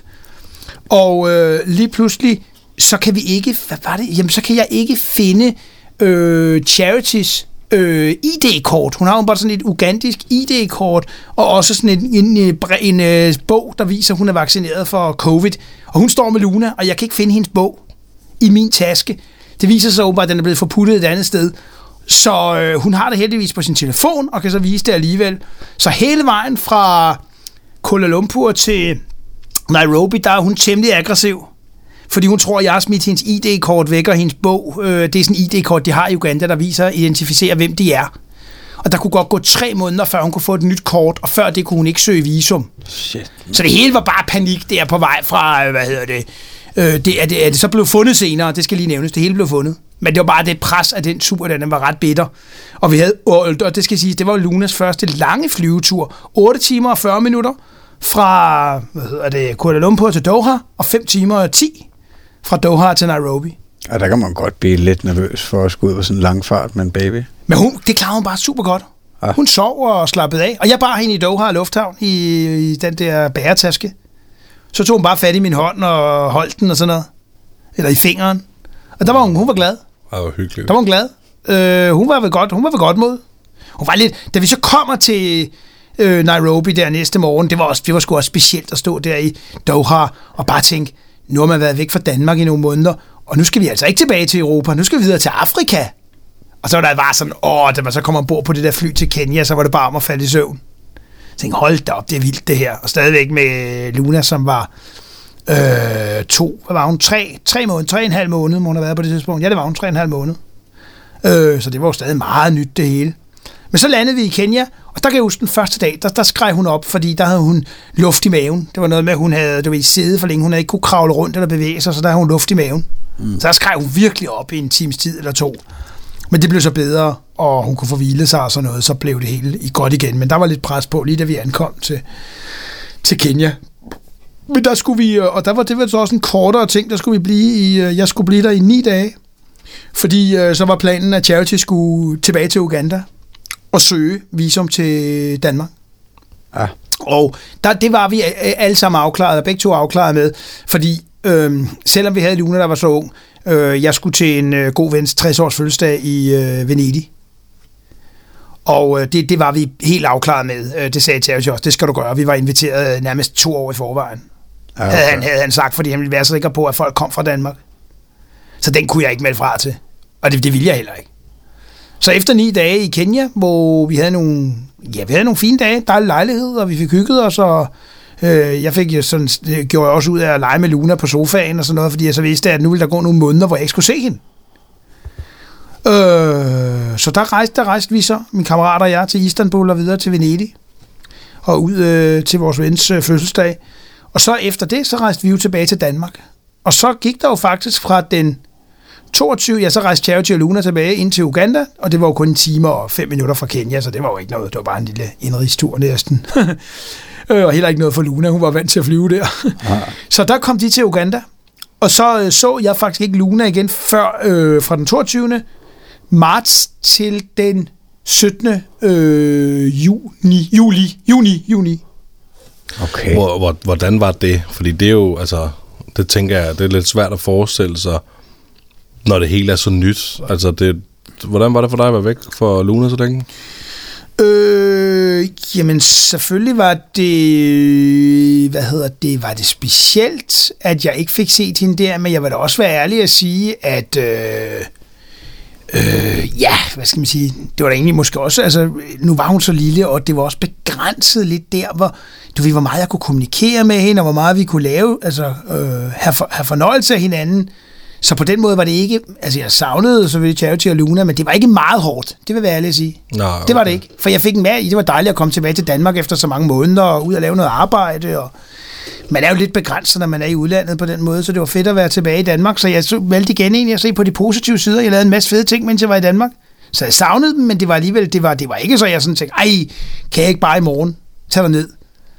Og øh, lige pludselig, så kan vi ikke, hvad var det? Jamen, så kan jeg ikke finde øh, Charities øh, ID-kort. Hun har jo bare sådan et ugandisk ID-kort, og også sådan en, en, en, en, en øh, bog, der viser, at hun er vaccineret for covid. Og hun står med Luna, og jeg kan ikke finde hendes bog i min taske. Det viser sig åbenbart, at den er blevet forputtet et andet sted. Så øh, hun har det heldigvis på sin telefon, og kan så vise det alligevel. Så hele vejen fra Kuala Lumpur til Nairobi, der er hun temmelig aggressiv. Fordi hun tror, at jeg har smidt hendes ID-kort væk, og hendes bog, øh, det er sådan en ID-kort, de har i Uganda, der viser, identificerer, hvem de er. Og der kunne godt gå tre måneder, før hun kunne få et nyt kort, og før det kunne hun ikke søge visum. Shit. Så det hele var bare panik der på vej fra, øh, hvad hedder det, øh, det, er det, er det så blev fundet senere, det skal lige nævnes, det hele blev fundet. Men det var bare det pres af den tur, den var ret bitter. Og vi havde, og det skal sige, det var Lunas første lange flyvetur. 8 timer og 40 minutter fra, hvad hedder det, Kuala Lumpur til Doha, og 5 timer og 10 fra Doha til Nairobi. Og der kan man godt blive lidt nervøs for at skulle ud på sådan en lang fart med en baby. Men hun, det klarede hun bare super godt. Ja. Hun sov og slappede af. Og jeg bar hende i Doha Lufthavn i, i den der bæretaske. Så tog hun bare fat i min hånd og holdt den og sådan noget. Eller i fingeren. Og der var hun, hun var glad. Det var hyggeligt. Der var hun glad. Øh, hun var ved godt, hun var ved godt mod. Hun var lidt, da vi så kommer til øh, Nairobi der næste morgen, det var, også, det var sgu også specielt at stå der i Doha og bare tænke, nu har man været væk fra Danmark i nogle måneder, og nu skal vi altså ikke tilbage til Europa, nu skal vi videre til Afrika. Og så var der bare sådan, åh, da man så kommer ombord på det der fly til Kenya, så var det bare om at falde i søvn. Jeg tænkte, hold da op, det er vildt det her. Og stadigvæk med Luna, som var øh, to, hvad var hun, tre, tre måneder, tre og en halv måned, må hun have været på det tidspunkt. Ja, det var hun, tre og en halv måned. Øh, så det var jo stadig meget nyt det hele. Men så landede vi i Kenya, og der kan jeg huske den første dag, der, der skreg hun op, fordi der havde hun luft i maven. Det var noget med, at hun havde du ved, siddet for længe, hun havde ikke kunne kravle rundt eller bevæge sig, så der havde hun luft i maven. Mm. Så der skreg hun virkelig op i en times tid eller to. Men det blev så bedre, og hun kunne få hvilet sig og sådan noget, så blev det hele i godt igen. Men der var lidt pres på, lige da vi ankom til, til Kenya. Men der skulle vi, og der var det var så også en kortere ting, der skulle vi blive i, øh, jeg skulle blive der i ni dage. Fordi øh, så var planen, at Charity skulle tilbage til Uganda og søge visum til Danmark. Ja. Og der, det var vi øh, alle sammen afklaret, og begge to afklaret med, fordi øh, selvom vi havde Luna, der var så ung, øh, jeg skulle til en øh, god vens 60-års fødselsdag i øh, Venedig. Og øh, det, det var vi helt afklaret med. Øh, det sagde Terje også, det skal du gøre. Vi var inviteret øh, nærmest to år i forvejen. Ja, Okay. Havde, han, havde han sagt, fordi han ville være så sikker på, at folk kom fra Danmark. Så den kunne jeg ikke melde fra til. Og det, det ville jeg heller ikke. Så efter ni dage i Kenya, hvor vi havde nogle, ja, vi havde nogle fine dage, dejlige lejlighed, og vi fik hygget os, og øh, jeg fik jo sådan, det gjorde jeg også ud af at lege med Luna på sofaen og sådan noget, fordi jeg så vidste, at nu ville der gå nogle måneder, hvor jeg ikke skulle se hende. Øh, så der rejste, der rejste vi så, min kammerater og jeg, til Istanbul og videre til Venedig, og ud øh, til vores vens øh, fødselsdag. Og så efter det, så rejste vi jo tilbage til Danmark. Og så gik der jo faktisk fra den 22, ja, så rejste Charity og Luna tilbage ind til Uganda, og det var jo kun en time og fem minutter fra Kenya, så det var jo ikke noget, det var bare en lille indrigstur næsten. Øh, og heller ikke noget for Luna, hun var vant til at flyve der. Ja. så der kom de til Uganda, og så øh, så jeg faktisk ikke Luna igen før øh, fra den 22. marts til den 17. Øh, juni, juli, juni, juni. Okay. Hvor, hvor, hvordan var det? Fordi det er jo, altså, det tænker jeg, det er lidt svært at forestille sig, når det hele er så nyt. Altså, det, hvordan var det for dig at være væk for Luna så længe? Øh, jamen selvfølgelig var det, hvad hedder det, var det specielt, at jeg ikke fik set hende der, men jeg vil da også være ærlig at sige, at øh, øh, ja, hvad skal man sige, det var da egentlig måske også, altså nu var hun så lille, og det var også begrænset lidt der, hvor du ved, hvor meget jeg kunne kommunikere med hende, og hvor meget vi kunne lave, altså øh, have, for, have fornøjelse af hinanden. Så på den måde var det ikke, altså jeg savnede så ved Charity og Luna, men det var ikke meget hårdt, det vil jeg være ærlig at sige. Nå, Det var det ikke, for jeg fik en i. Det var dejligt at komme tilbage til Danmark efter så mange måneder og ud og lave noget arbejde. Og man er jo lidt begrænset, når man er i udlandet på den måde, så det var fedt at være tilbage i Danmark. Så jeg valgte igen egentlig at se på de positive sider. Jeg lavede en masse fede ting, mens jeg var i Danmark. Så jeg savnede dem, men det var alligevel, det var, det var ikke så, jeg sådan tænkte, ej, kan jeg ikke bare i morgen tage dig ned?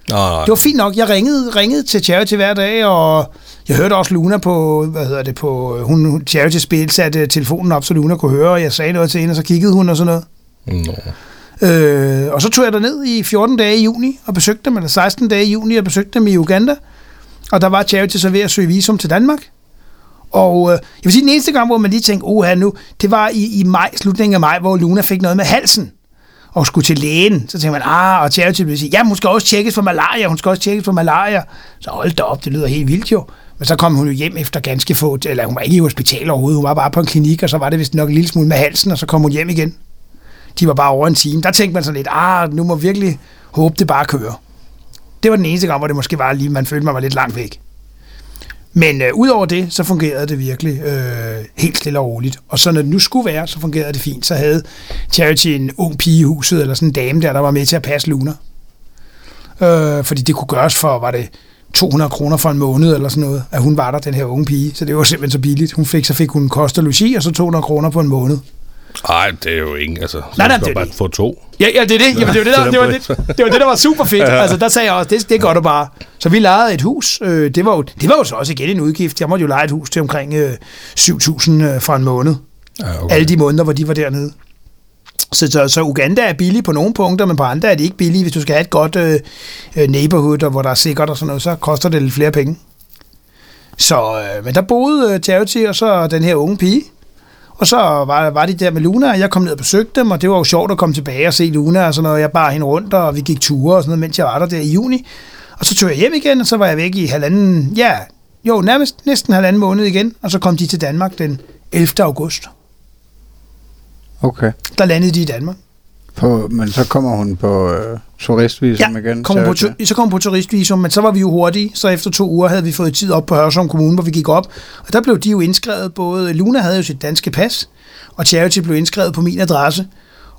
Nej. Det var fint nok. Jeg ringede, ringede til Charity hver dag, og jeg hørte også Luna på, hvad hedder det, på, hun, Charity spil, satte telefonen op, så Luna kunne høre, og jeg sagde noget til hende, og så kiggede hun og sådan noget. Nå. Øh, og så tog jeg derned i 14 dage i juni og besøgte dem, eller 16 dage i juni og besøgte dem i Uganda. Og der var Charity så ved at søge visum til Danmark. Og øh, jeg vil sige, den eneste gang, hvor man lige tænkte, oh nu, det var i, i maj, slutningen af maj, hvor Luna fik noget med halsen og skulle til lægen. Så tænkte man, ah, og Charity vil sige, ja, hun skal også tjekkes for malaria, hun skal også tjekkes for malaria. Så hold da op, det lyder helt vildt jo. Men så kom hun jo hjem efter ganske få, eller hun var ikke i hospital overhovedet, hun var bare på en klinik, og så var det vist nok en lille smule med halsen, og så kom hun hjem igen. De var bare over en time. Der tænkte man så lidt, ah, nu må virkelig håbe, det bare kører. Det var den eneste gang, hvor det måske var lige, man følte, man var lidt langt væk. Men øh, udover det, så fungerede det virkelig øh, helt stille og roligt. Og så når det nu skulle være, så fungerede det fint. Så havde Charity en ung pige i huset, eller sådan en dame der, der var med til at passe Luna. Øh, fordi det kunne gøres for, var det 200 kroner for en måned eller sådan noget, at hun var der, den her unge pige. Så det var simpelthen så billigt. Hun fik, så fik hun kost og logi, og så 200 kroner på en måned. Nej, det er jo ingen, altså. Så Nej, nej, det er bare det. få to. Ja, ja det er det. Jamen, det, var det, der, det, var det, det var det, der var super fedt. Altså, der sagde jeg også, det, det gør du bare. Så vi lejede et hus. Øh, det, var jo, det var jo så også igen en udgift. Jeg måtte jo lege et hus til omkring øh, 7.000 øh, for en måned. Ja, Okay. Alle de måneder, hvor de var dernede. Så, så, så Uganda er billig på nogle punkter, men på andre er det ikke billigt. Hvis du skal have et godt øh, øh, neighborhood, og hvor der er sikkert og sådan noget, så koster det lidt flere penge. Så, øh, men der boede øh, Charity og så den her unge pige. Og så var, var de der med Luna, og jeg kom ned og besøgte dem, og det var jo sjovt at komme tilbage og se Luna og sådan noget. Jeg bar hende rundt, og vi gik ture og sådan noget, mens jeg var der der i juni. Og så tog jeg hjem igen, og så var jeg væk i halvanden, ja, jo, nærmest næsten halvanden måned igen, og så kom de til Danmark den 11. august. Okay. Der landede de i Danmark. På, men så kommer hun på øh, turistvisum igen? kom på, tu- så kom på turistvisum, men så var vi jo hurtige, så efter to uger havde vi fået tid op på Hørsholm Kommune, hvor vi gik op, og der blev de jo indskrevet, både Luna havde jo sit danske pas, og Charity blev indskrevet på min adresse,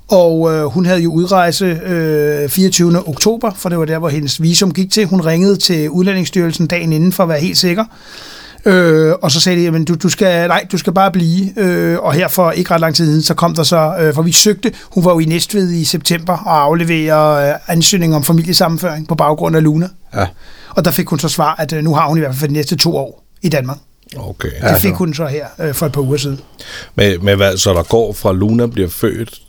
og øh, hun havde jo udrejse øh, 24. oktober, for det var der, hvor hendes visum gik til. Hun ringede til Udlændingsstyrelsen dagen inden for at være helt sikker. Øh, og så sagde de, at du, du, skal, nej, du skal bare blive. Øh, og her for ikke ret lang tid siden, så kom der så, øh, for vi søgte, hun var jo i Næstved i september og afleverer øh, ansøgning om familiesammenføring på baggrund af Luna. Ja. Og der fik hun så svar, at øh, nu har hun i hvert fald for de næste to år i Danmark. Okay. Det fik hun så her øh, for et par uger siden. Men, men hvad, så der går fra Luna bliver født,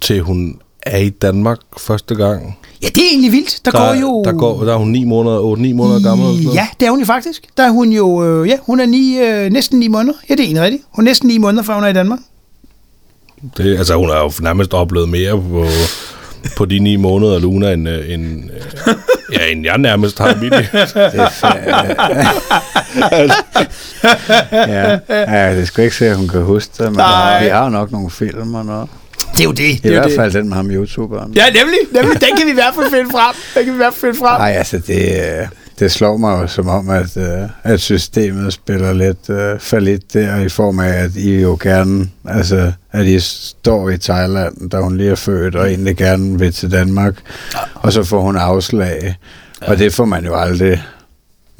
til hun er i Danmark første gang? Ja, det er egentlig vildt. Der, der, går jo... Der, går, der er hun 9 måneder, 8-9 måneder gammel? eller sådan noget? Ja, det er hun jo faktisk. Der er hun jo, øh, ja, hun er ni, øh, næsten ni måneder. Ja, det er egentlig rigtigt. Hun er næsten ni måneder, før hun er i Danmark. Det, altså, hun har jo nærmest oplevet mere på, på de 9 måneder, Luna, end, øh, end, øh, ja, end jeg nærmest har i mit fa- ja. ja, det skal ikke se, at hun kan huske det, men Nej. vi har jo nok nogle film og noget. Det er jo det. I det, er hvert det. fald den med ham YouTuberen. Ja, nemlig. nemlig. Den kan vi i hvert fald finde frem. Den kan vi i hvert fald finde frem. Nej, altså det, øh, det slår mig jo som om, at, øh, at systemet spiller lidt øh, fallit der i form af, at I jo gerne, altså at I står i Thailand, da hun lige er født, og egentlig gerne vil til Danmark, og så får hun afslag, og det får man jo aldrig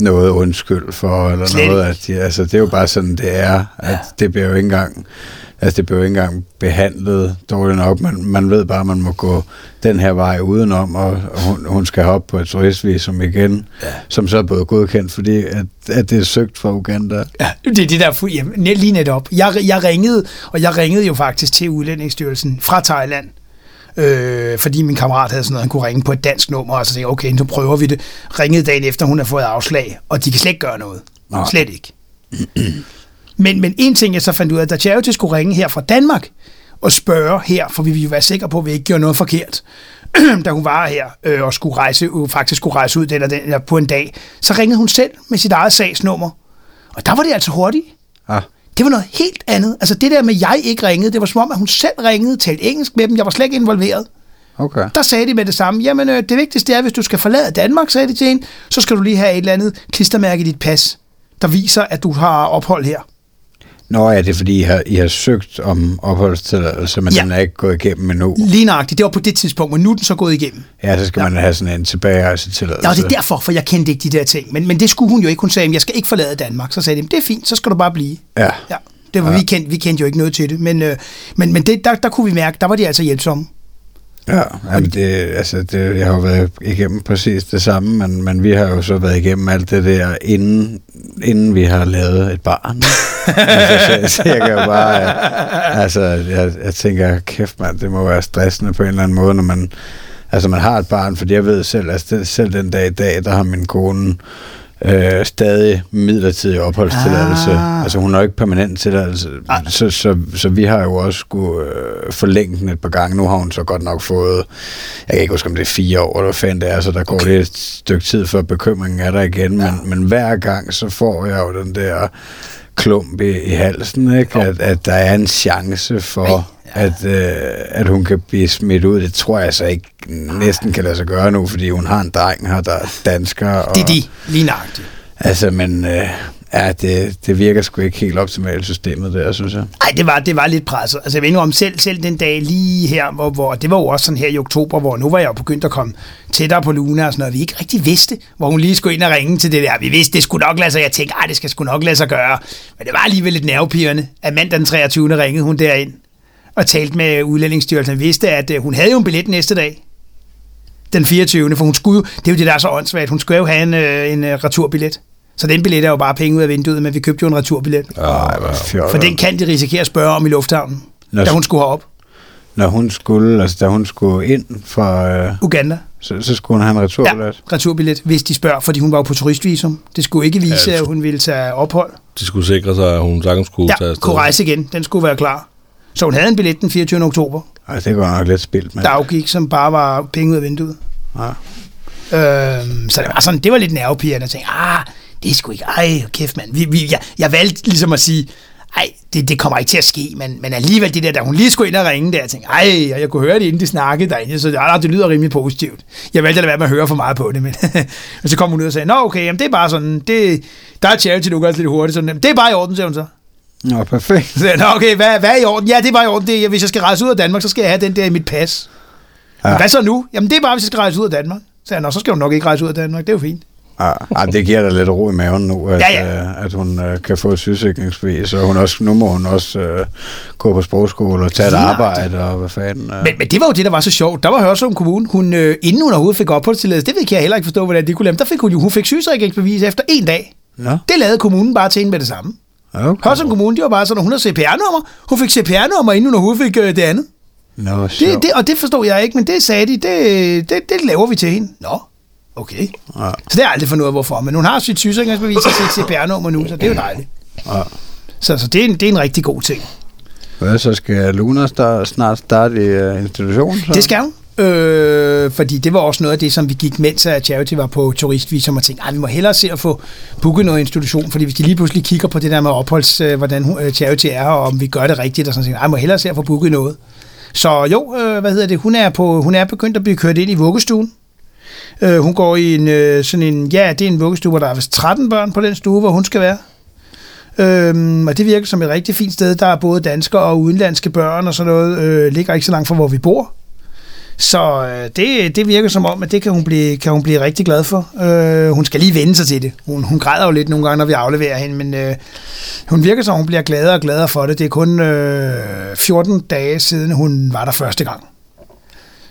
noget undskyld for, eller Slet noget, at de, altså det er jo bare sådan, det er, at det bliver jo ikke engang, altså det jo ikke engang behandlet dårligt nok, man, man ved bare, at man må gå den her vej udenom, og hun, hun skal op på et turistvisum igen, ja. som så er blevet godkendt, fordi at, at det er søgt fra Uganda. Ja, det er det der, fu- jamen, net- lige netop. Jeg, jeg ringede, og jeg ringede jo faktisk til Udlændingsstyrelsen fra Thailand, øh, fordi min kammerat havde sådan noget, han kunne ringe på et dansk nummer, og så tænkte okay, nu prøver vi det. Ringede dagen efter, hun har fået afslag, og de kan slet ikke gøre noget. Nej. Slet ikke. Men, men en ting, jeg så fandt ud af, da Charity skulle ringe her fra Danmark, og spørge her, for vi ville jo være sikre på, at vi ikke gjorde noget forkert, da hun var her øh, og skulle rejse, øh, faktisk skulle rejse ud den og den, eller på en dag, så ringede hun selv med sit eget sagsnummer. Og der var det altså hurtigt. Ah, Det var noget helt andet. Altså det der med, at jeg ikke ringede, det var som om, at hun selv ringede, talte engelsk med dem. Jeg var slet ikke involveret. okay. Der sagde de med det samme, jamen øh, det vigtigste er, hvis du skal forlade Danmark, sagde de til hende, så skal du lige have et eller andet klistermærke i dit pas, der viser, at du har ophold her. Nå ja, det er fordi, I har, I har søgt om opholdstilladelse, men Ja. den er ikke gået igennem endnu. Lige nøjagtigt, det var på det tidspunkt, men nu er den så gået igennem. Ja, så skal ja. man have sådan en tilbagerejsetilladelse. Ja, og det er derfor, for jeg kendte ikke de der ting. Men, men det skulle hun jo ikke. Hun sagde, at jeg skal ikke forlade Danmark. Så sagde de, det er fint, så skal du bare blive. Ja. Ja, det var, ja. vi, kendte, vi kendte jo ikke noget til det. Men, øh, men, men det, der, der kunne vi mærke, der var de altså hjælpsomme. Ja, jamen det, altså det, jeg har jo været igennem præcis det samme, men, men vi har jo så været igennem alt det der, inden, inden vi har lavet et barn. altså, så, så jeg kan jo bare, øh, altså jeg, jeg tænker, kæft mand, det må være stressende på en eller anden måde, når man, altså man har et barn, fordi jeg ved selv, altså det, selv den dag i dag, der har min kone øh, stadig midlertidig opholdstilladelse. Ah. Altså hun har ikke permanent tilladelse. Så, så, så vi har jo også skulle øh, forlænge den et par gange. Nu har hun så godt nok fået, jeg kan ikke huske om det er fire år, eller fanden det er, så der går okay. det et stykke tid, før bekymringen er der igen. Ja. Men, men hver gang, så får jeg jo den der klump i, i halsen, ikke? At, at der er en chance for, ja. At, øh, at hun kan blive smidt ud. Det tror jeg så ikke næsten kan lade sig gøre nu, fordi hun har en dreng her, der er dansker. Og, Det er de, lige nøjagtigt. Altså, men øh, ja, det, det virker sgu ikke helt optimalt systemet der, synes jeg. Nej, det var, det var lidt presset. Altså, jeg ved ikke om selv, selv den dag lige her, hvor, hvor, det var jo også sådan her i oktober, hvor nu var jeg jo begyndt at komme tættere på Luna og sådan noget, vi ikke rigtig vidste, hvor hun lige skulle ind og ringe til det der. Vi vidste, det skulle nok lade sig. Jeg tænkte, det skal sgu nok lade sig gøre. Men det var alligevel lidt nervepirrende, at mandag den 23. ringede hun derind og talte med udlændingsstyrelsen. Vi vidste, at øh, hun havde jo en billet næste dag. Den 24. For hun skulle det er jo det, der er så åndssvagt. Hun skulle jo have en, øh, en øh, returbillet. Så den billet er jo bare penge ud af vinduet, men vi købte jo en returbillet. Ej. For den kan de risikere at spørge om i lufthavnen, Nå, da hun skulle herop. Når hun skulle, altså da hun skulle ind for, øh, Uganda. så, så skulle hun have en returbillet. Ja, returbillet, hvis de spørger, fordi hun var jo på turistvisum. Det skulle ikke vise, Ja, at hun ville tage ophold. De skulle sikre sig, at hun sagtens tage Ja, afsted. kunne rejse igen. Den skulle være klar. Så hun havde en billet den 24. oktober, Ej, det går nok lidt spildt, men... der afgik, som bare var penge ud af vinduet. Ja. Øhm, så det var sådan, det var lidt nervepirrende. Jeg tænkte, ah, det er sgu ikke, ej, kæft mand. Vi, vi, jeg, jeg valgte ligesom at sige, ej, det, det kommer ikke til at ske, men, men alligevel det der, da hun lige skulle ind og ringe der, jeg tænkte, ej, og jeg kunne høre det, inden de snakkede derinde, så ah, det lyder rimelig positivt. Jeg valgte at lade være med at høre for meget på det, men og så kom hun ud og sagde, nå okay, jamen, det er bare sådan, det, der er charity, du gør lidt hurtigt, sådan, det er bare i orden, siger hun så. Nå, perfekt. Så Nå, okay, hvad, hvad er i orden? Ja, det bare i orden. Det hvis jeg skal rejse ud af Danmark, så skal jeg have den der i mit pas. Ja. Ja. Hvad så nu? Jamen, det er bare, hvis jeg skal rejse ud af Danmark. Så jeg, Nå, så skal du nok ikke rejse ud af Danmark. Det er jo fint. Ja, ej, det giver da lidt ro i maven nu, at, Ja, ja. Øh, at hun øh, kan få et sygesikringsbevis, og hun også, nu må hun også øh, gå på sprogskole og tage et arbejde, og hvad fanden. Øh. Men, men det var jo det, der var så sjovt. Der var Hørsholm Kommune, hun, øh, inden hun overhovedet fik opholdstilladelse, det ved jeg heller ikke forstå, hvordan de kunne lave. Der fik hun jo, hun fik sygesikringsbevis efter en dag. Nå, Det lavede kommunen bare til hende med det samme. Okay. Hørsholm Kommune, det var bare sådan, at hun har CPR-nummer. Hun fik CPR-nummer, inden hun overhovedet fik øh, det andet. Nå, Det, det, og det forstod jeg ikke, men det sagde de, det, det, det laver vi til hende. Nå, okay. Ja. Så det har jeg aldrig fundet ud af, hvorfor. Men hun har sit sygesikringsbevis og sit CPR-nummer nu, så det er jo dejligt. Ja. Så, så det, er en, det er en rigtig god ting. Hvad, så skal Luna start, snart starte i uh, institutionen? Så? Det skal hun. Øh, fordi det var også noget af det, som vi gik, mens at Charity var på turistvisum og tænkte, "Ej, vi må hellere se at få booket noget institution, fordi hvis de lige pludselig kigger på det der med opholds, øh, hvordan øh, Charity er, og om vi gør det rigtigt, og sådan noget, vi må hellere se at få booket noget. Så jo, øh, hvad hedder det, hun er, på, hun er begyndt at blive kørt ind i vuggestuen. Øh, hun går i en, øh, sådan en, ja, det er en vuggestue, hvor der er vist 13 børn på den stue, hvor hun skal være. Øhm, og det virker som et rigtig fint sted. Der er både danske og udenlandske børn og sådan noget. Øh, ligger ikke så langt fra, hvor vi bor. Så øh, det, det virker som om, at det kan hun blive, kan hun blive rigtig glad for. Øh, hun skal lige vende sig til det. Hun, hun græder jo lidt nogle gange, når vi afleverer hende, men øh, hun virker som, hun bliver gladere og gladere for det. Det er kun øh, 14 dage siden, hun var der første gang.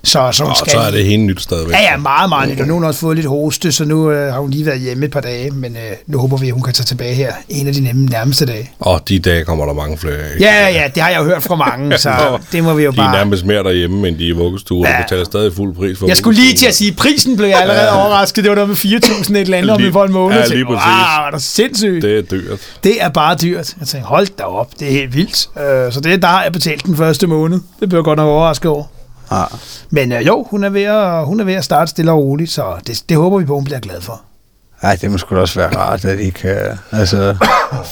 Så, så hun Og skal... så er det hende nyt stadigvæk. Ja, ja, meget, meget nyt. Og nu har hun også fået lidt hoste, så nu øh, har hun lige været hjemme et par dage, men øh, nu håber vi, at hun kan tage tilbage her en af de nemme, nærmeste dage. Og de dage kommer der mange flere af. Ja, ja, det har jeg jo hørt fra mange, så det må vi jo De er bare... nærmest mere derhjemme, end de er i vuggestue, og Ja. du betaler stadig fuld pris for Jeg skulle lige til at sige, prisen blev jeg allerede overrasket. Det var noget med 4.000 et eller andet om Lige- for en måned. ja, lige præcis. Wow, er det sindssygt. Det. Det er dyrt. det er bare dyrt. Jeg tænkte, hold da op, det er helt vildt. Øh, så det, der har jeg betalt den første måned. Det blev jeg godt nok overrasket over. Ja. Men øh, jo, hun er, ved at, hun er ved at starte stille og roligt, så det, det håber vi på, hun bliver glad for. Ej, det må sgu også være rart, at I kan altså,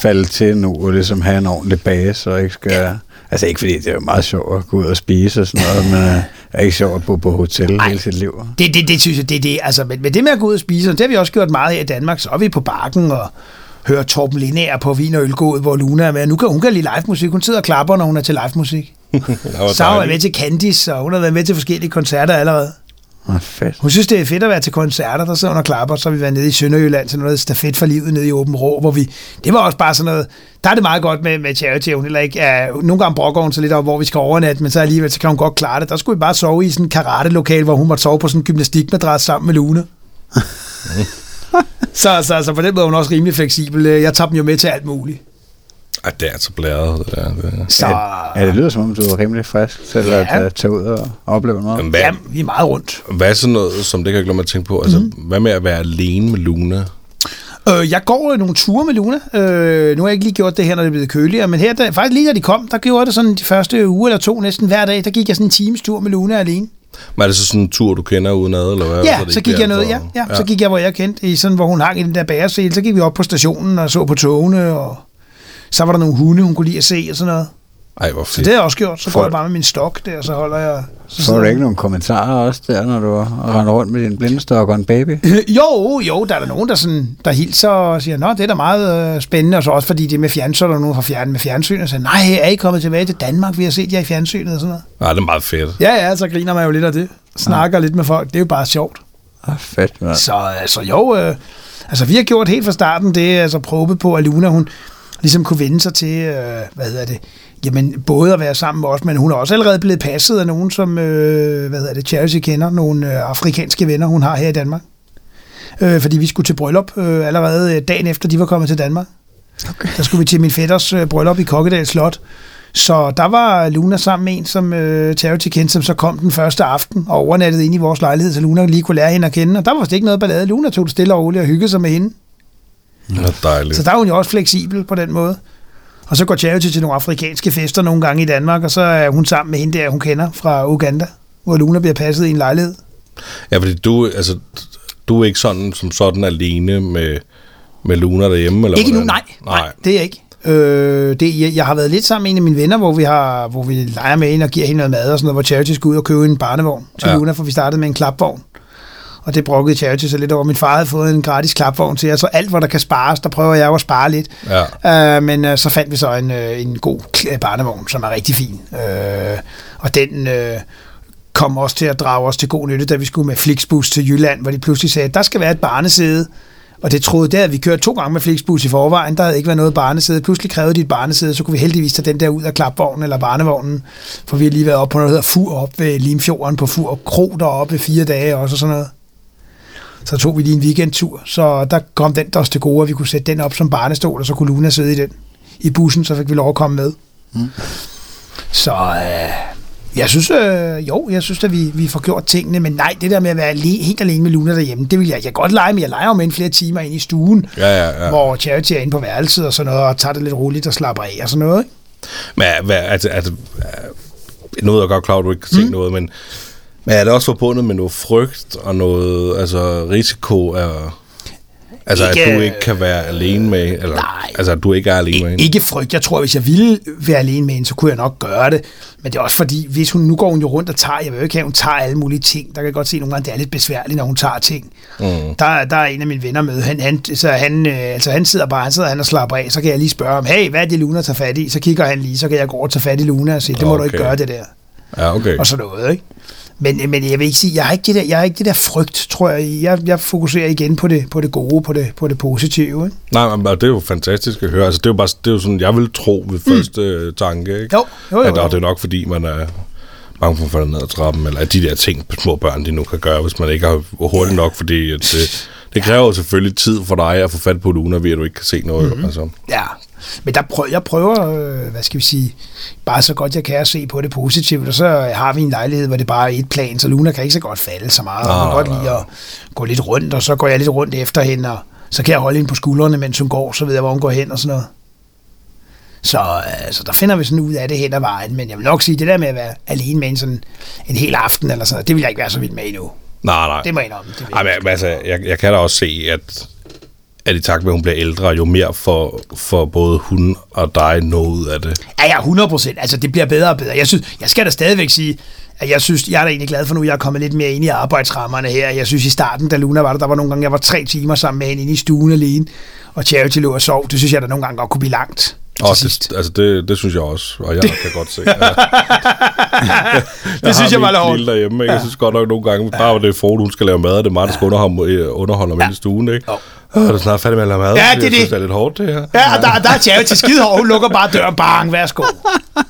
falde til nu og ligesom have en ordentlig base, og ikke skal... Altså ikke fordi det er jo meget sjovt at gå ud og spise og sådan noget, men øh, er ikke sjovt at bo på hotel Ej. hele sit liv. Det, det, det synes jeg, det er det. Altså, men, men det med at gå ud og spise, det har vi også gjort meget her i Danmark. Så er vi på bakken og hører Torben Lindager på Vin og Ølgået, hvor Luna er med. Nu kan hun kan lide live musik. Hun sidder og klapper, når hun er til live musik. Var Så har været med til Candice, og hun har været med til forskellige koncerter allerede. Åh, fedt. Hun synes, det er fedt at være til koncerter, der sidder hun og klapper. Så har vi været nede i Sønderjylland til noget stafet for livet nede i Åben Rå, hvor vi... Det var også bare sådan noget... Der er det meget godt med, med charity, hun heller ikke er... Nogle gange brokker hun så lidt om, hvor vi skal overnatte, men så alligevel, så kan hun godt klare det. Der skulle vi bare sove i sådan en karate-lokal, hvor hun måtte sove på sådan en gymnastikmadras sammen med Lune. så, så, så på den måde er hun også rimelig fleksibel. Jeg tager dem jo med til alt muligt. Ej, det er altså blæret, det der. Det. Så Ja, det lyder som om, du er rimelig frisk til Ja. at tage ud og opleve noget. Men hvad, ja, vi er meget rundt. hvad er sådan noget, som det kan jeg glemme at tænke på? Altså, mm. hvad med at være alene med Luna? Øh, jeg går øh, nogle ture med Luna. Øh, nu har jeg ikke lige gjort det her, når det er blevet køligere, men her, der, faktisk lige da de kom, der gjorde jeg det sådan de første uge eller to næsten hver dag. Der gik jeg sådan en times tur med Luna alene. Men er det så sådan en tur, du kender uden ad, eller hvad? Ja, det så ikke gik jeg noget, ja, for- ja, så gik jeg, hvor jeg kendte, i sådan, hvor hun hang i den der bæresel. Så gik vi op på stationen og så på togene, og så var der nogle hunde, hun kunne lide at se og sådan noget. Ej, hvor Så fedt. det har jeg også gjort. Så går For- jeg bare med min stok der, og så holder jeg... Så Får du ikke nogen kommentarer også der, når du render rundt med din blindestok og en baby? Jo, jo, der er der nogen, der, sådan, der hilser og siger, nå, det er da meget øh, spændende, og så også fordi det er med fjernsyn, så er der nogen fra fjern med fjernsyn, og siger, nej, er I kommet tilbage til Danmark, vi har set jer i fjernsynet og sådan noget. Nej, det er meget fedt. Ja, ja, så griner man jo lidt af det. Snakker lidt med folk, det er jo bare sjovt. Ah, fedt, mand. Så altså, jo, øh, altså vi har gjort helt fra starten det, altså prøve på, at Luna, hun ligesom kunne vende sig til, øh, hvad hedder det, jamen både at være sammen med os, men hun er også allerede blevet passet af nogen, som, øh, hvad hedder det, Charity kender, nogle øh, afrikanske venner, hun har her i Danmark. Øh, fordi vi skulle til bryllup øh, allerede øh, dagen efter, de var kommet til Danmark. Okay. Der skulle vi til min fætters øh, bryllup i Kokkedal Slot. Så der var Luna sammen med en, som øh, Charity kendte, som så kom den første aften og overnattede ind i vores lejlighed, så Luna lige kunne lære hende at kende. Og der var vist ikke noget ballade. Luna tog det stille og roligt og hyggede sig med hende. Dejligt. Så der er hun jo også fleksibel på den måde. Og så går Charity til nogle afrikanske fester nogle gange i Danmark, og så er hun sammen med hende der, hun kender fra Uganda, hvor Luna bliver passet i en lejlighed. Ja, fordi du, altså, du er ikke sådan som sådan alene med, med Luna derhjemme? Eller Ikke nu, hvordan? nej, nej, det er jeg ikke. Øh, det, jeg, jeg har været lidt sammen med en af mine venner, hvor vi, har, hvor vi leger med hende og giver hende noget mad og sådan noget, hvor Charity skal ud og købe en barnevogn til Ja. ja. Luna, for vi startede med en klapvogn. Og det brokkede Charity så lidt over. Min far havde fået en gratis klapvogn til jer, så alt, hvor der kan spares, der prøver jeg jo at spare lidt. Ja. Øh, men øh, så fandt vi så en, øh, en god kl- barnevogn, som er rigtig fin. Øh, og den øh, kom også til at drage os til god nytte, da vi skulle med Flixbus til Jylland, hvor de pludselig sagde, at der skal være et barnesæde. Og det troede der, at vi kørte to gange med Flixbus i forvejen. Der havde ikke været noget barnesæde. Pludselig krævede de et barnesæde, så kunne vi heldigvis tage den der ud af klapvognen eller barnevognen. For vi har lige været oppe på noget, der hedder Fur op ved Limfjorden på Fur Kro deroppe i fire dage også og sådan noget. Så tog vi lige en weekendtur, så der kom den der til gode, at vi kunne sætte den op som barnestol, og så kunne Luna sidde i den i bussen, så fik vi lov at komme med. Mm. Så øh, jeg synes, øh, jo, jeg synes, at vi, vi får gjort tingene, men nej, det der med at være alene, helt alene med Luna derhjemme, det vil jeg, jeg godt lege, men jeg leger jo med en flere timer ind i stuen, Ja, ja, ja. hvor Charity er inde på værelset og sådan noget, og tager det lidt roligt og slapper af og sådan noget. Ikke? Men hvad, altså, altså, noget er godt klar, at du ikke kan se mm. noget, men, men er det også forbundet med noget frygt og noget altså, risiko af, altså, ikke, Ikke- at du ikke kan være alene med, eller, Nej. altså, at du ikke er alene med hende? Ikke frygt. Jeg tror, hvis jeg ville være alene med hende, så kunne jeg nok gøre det. Men det er også fordi, hvis hun, nu går hun jo rundt og tager, jeg vil jo ikke have, at hun tager alle mulige ting. Der kan jeg godt se, at nogle gange det er lidt besværligt, når hun tager ting. Mm. Der, der er en af mine venner med, han, han, så han, øh, altså han sidder bare, han sidder han og slapper af, så kan jeg lige spørge ham, hey, hvad er det Luna tager fat i? Så kigger han lige, så kan jeg gå over og tage fat i Luna og sige, det må okay. du ikke gøre det der. Ja, okay. Og sådan noget, ikke? Men, men jeg vil ikke sige, jeg har ikke det der, jeg har ikke det der frygt, tror jeg. Jeg, jeg fokuserer igen på det, på det gode, på det, på det positive, ikke? Nej, men det er jo fantastisk at høre. Altså, det er jo bare, det er jo sådan, jeg vil tro ved første mm. tanke, ikke? Jo, jo, jo, At, jo. og det er nok, fordi man er bange for at falde ned ad trappen, eller at de der ting, små børn, de nu kan gøre, hvis man ikke har hurtigt nok, fordi at det, det kræver jo selvfølgelig tid for dig at få fat på Luna, ved at du ikke kan se noget. Mm-hmm. Altså. Ja, men der prøver, jeg prøver, øh, hvad skal vi sige, bare så godt jeg kan at se på det positivt, og så har vi en lejlighed, hvor det bare er et plan, så Luna kan ikke så godt falde så meget, Nej, hun kan godt lide at gå lidt rundt, og så går jeg lidt rundt efter hende, og så kan jeg holde hende på skuldrene, mens hun går, så ved jeg, hvor hun går hen og sådan noget. Så altså, der finder vi sådan ud af det hen ad vejen, men jeg vil nok sige, det der med at være alene med en, sådan, en hel aften eller sådan det vil jeg ikke være så vild med endnu. Nej, nej. Det må jeg indrømme. Det Ej, men, men altså, jeg, jeg kan da også se, at, at i takt med, at hun bliver ældre, jo mere for, for både hun og dig noget ud af det. Ja, ja, 100 procent. Altså, det bliver bedre og bedre. Jeg, synes, jeg skal da stadigvæk sige, at jeg synes, jeg er da egentlig glad for nu, at jeg er kommet lidt mere ind i arbejdsrammerne her. Jeg synes i starten, da Luna var der, der var nogle gange, jeg var tre timer sammen med hende inde i stuen alene, og Charity lå og sov. Det synes jeg da nogle gange godt kunne blive langt. Og til sidst. det, altså det, det synes jeg også, og jeg kan godt se. Ja. det synes jeg var lidt hårdt. derhjemme, ikke? Jeg synes godt nok nogle gange, bare var det for, hun skal lave mad, og det er mig, der skal underholde, øh, underholde ham ja. i stuen, ikke? Jo. Øh, er du snart færdig med at lave mad? Ja, det er synes, det. det er lidt hårdt, det her. Ja, og der, der er Charity skide hård. Hun lukker bare døren. Bang, værsgo.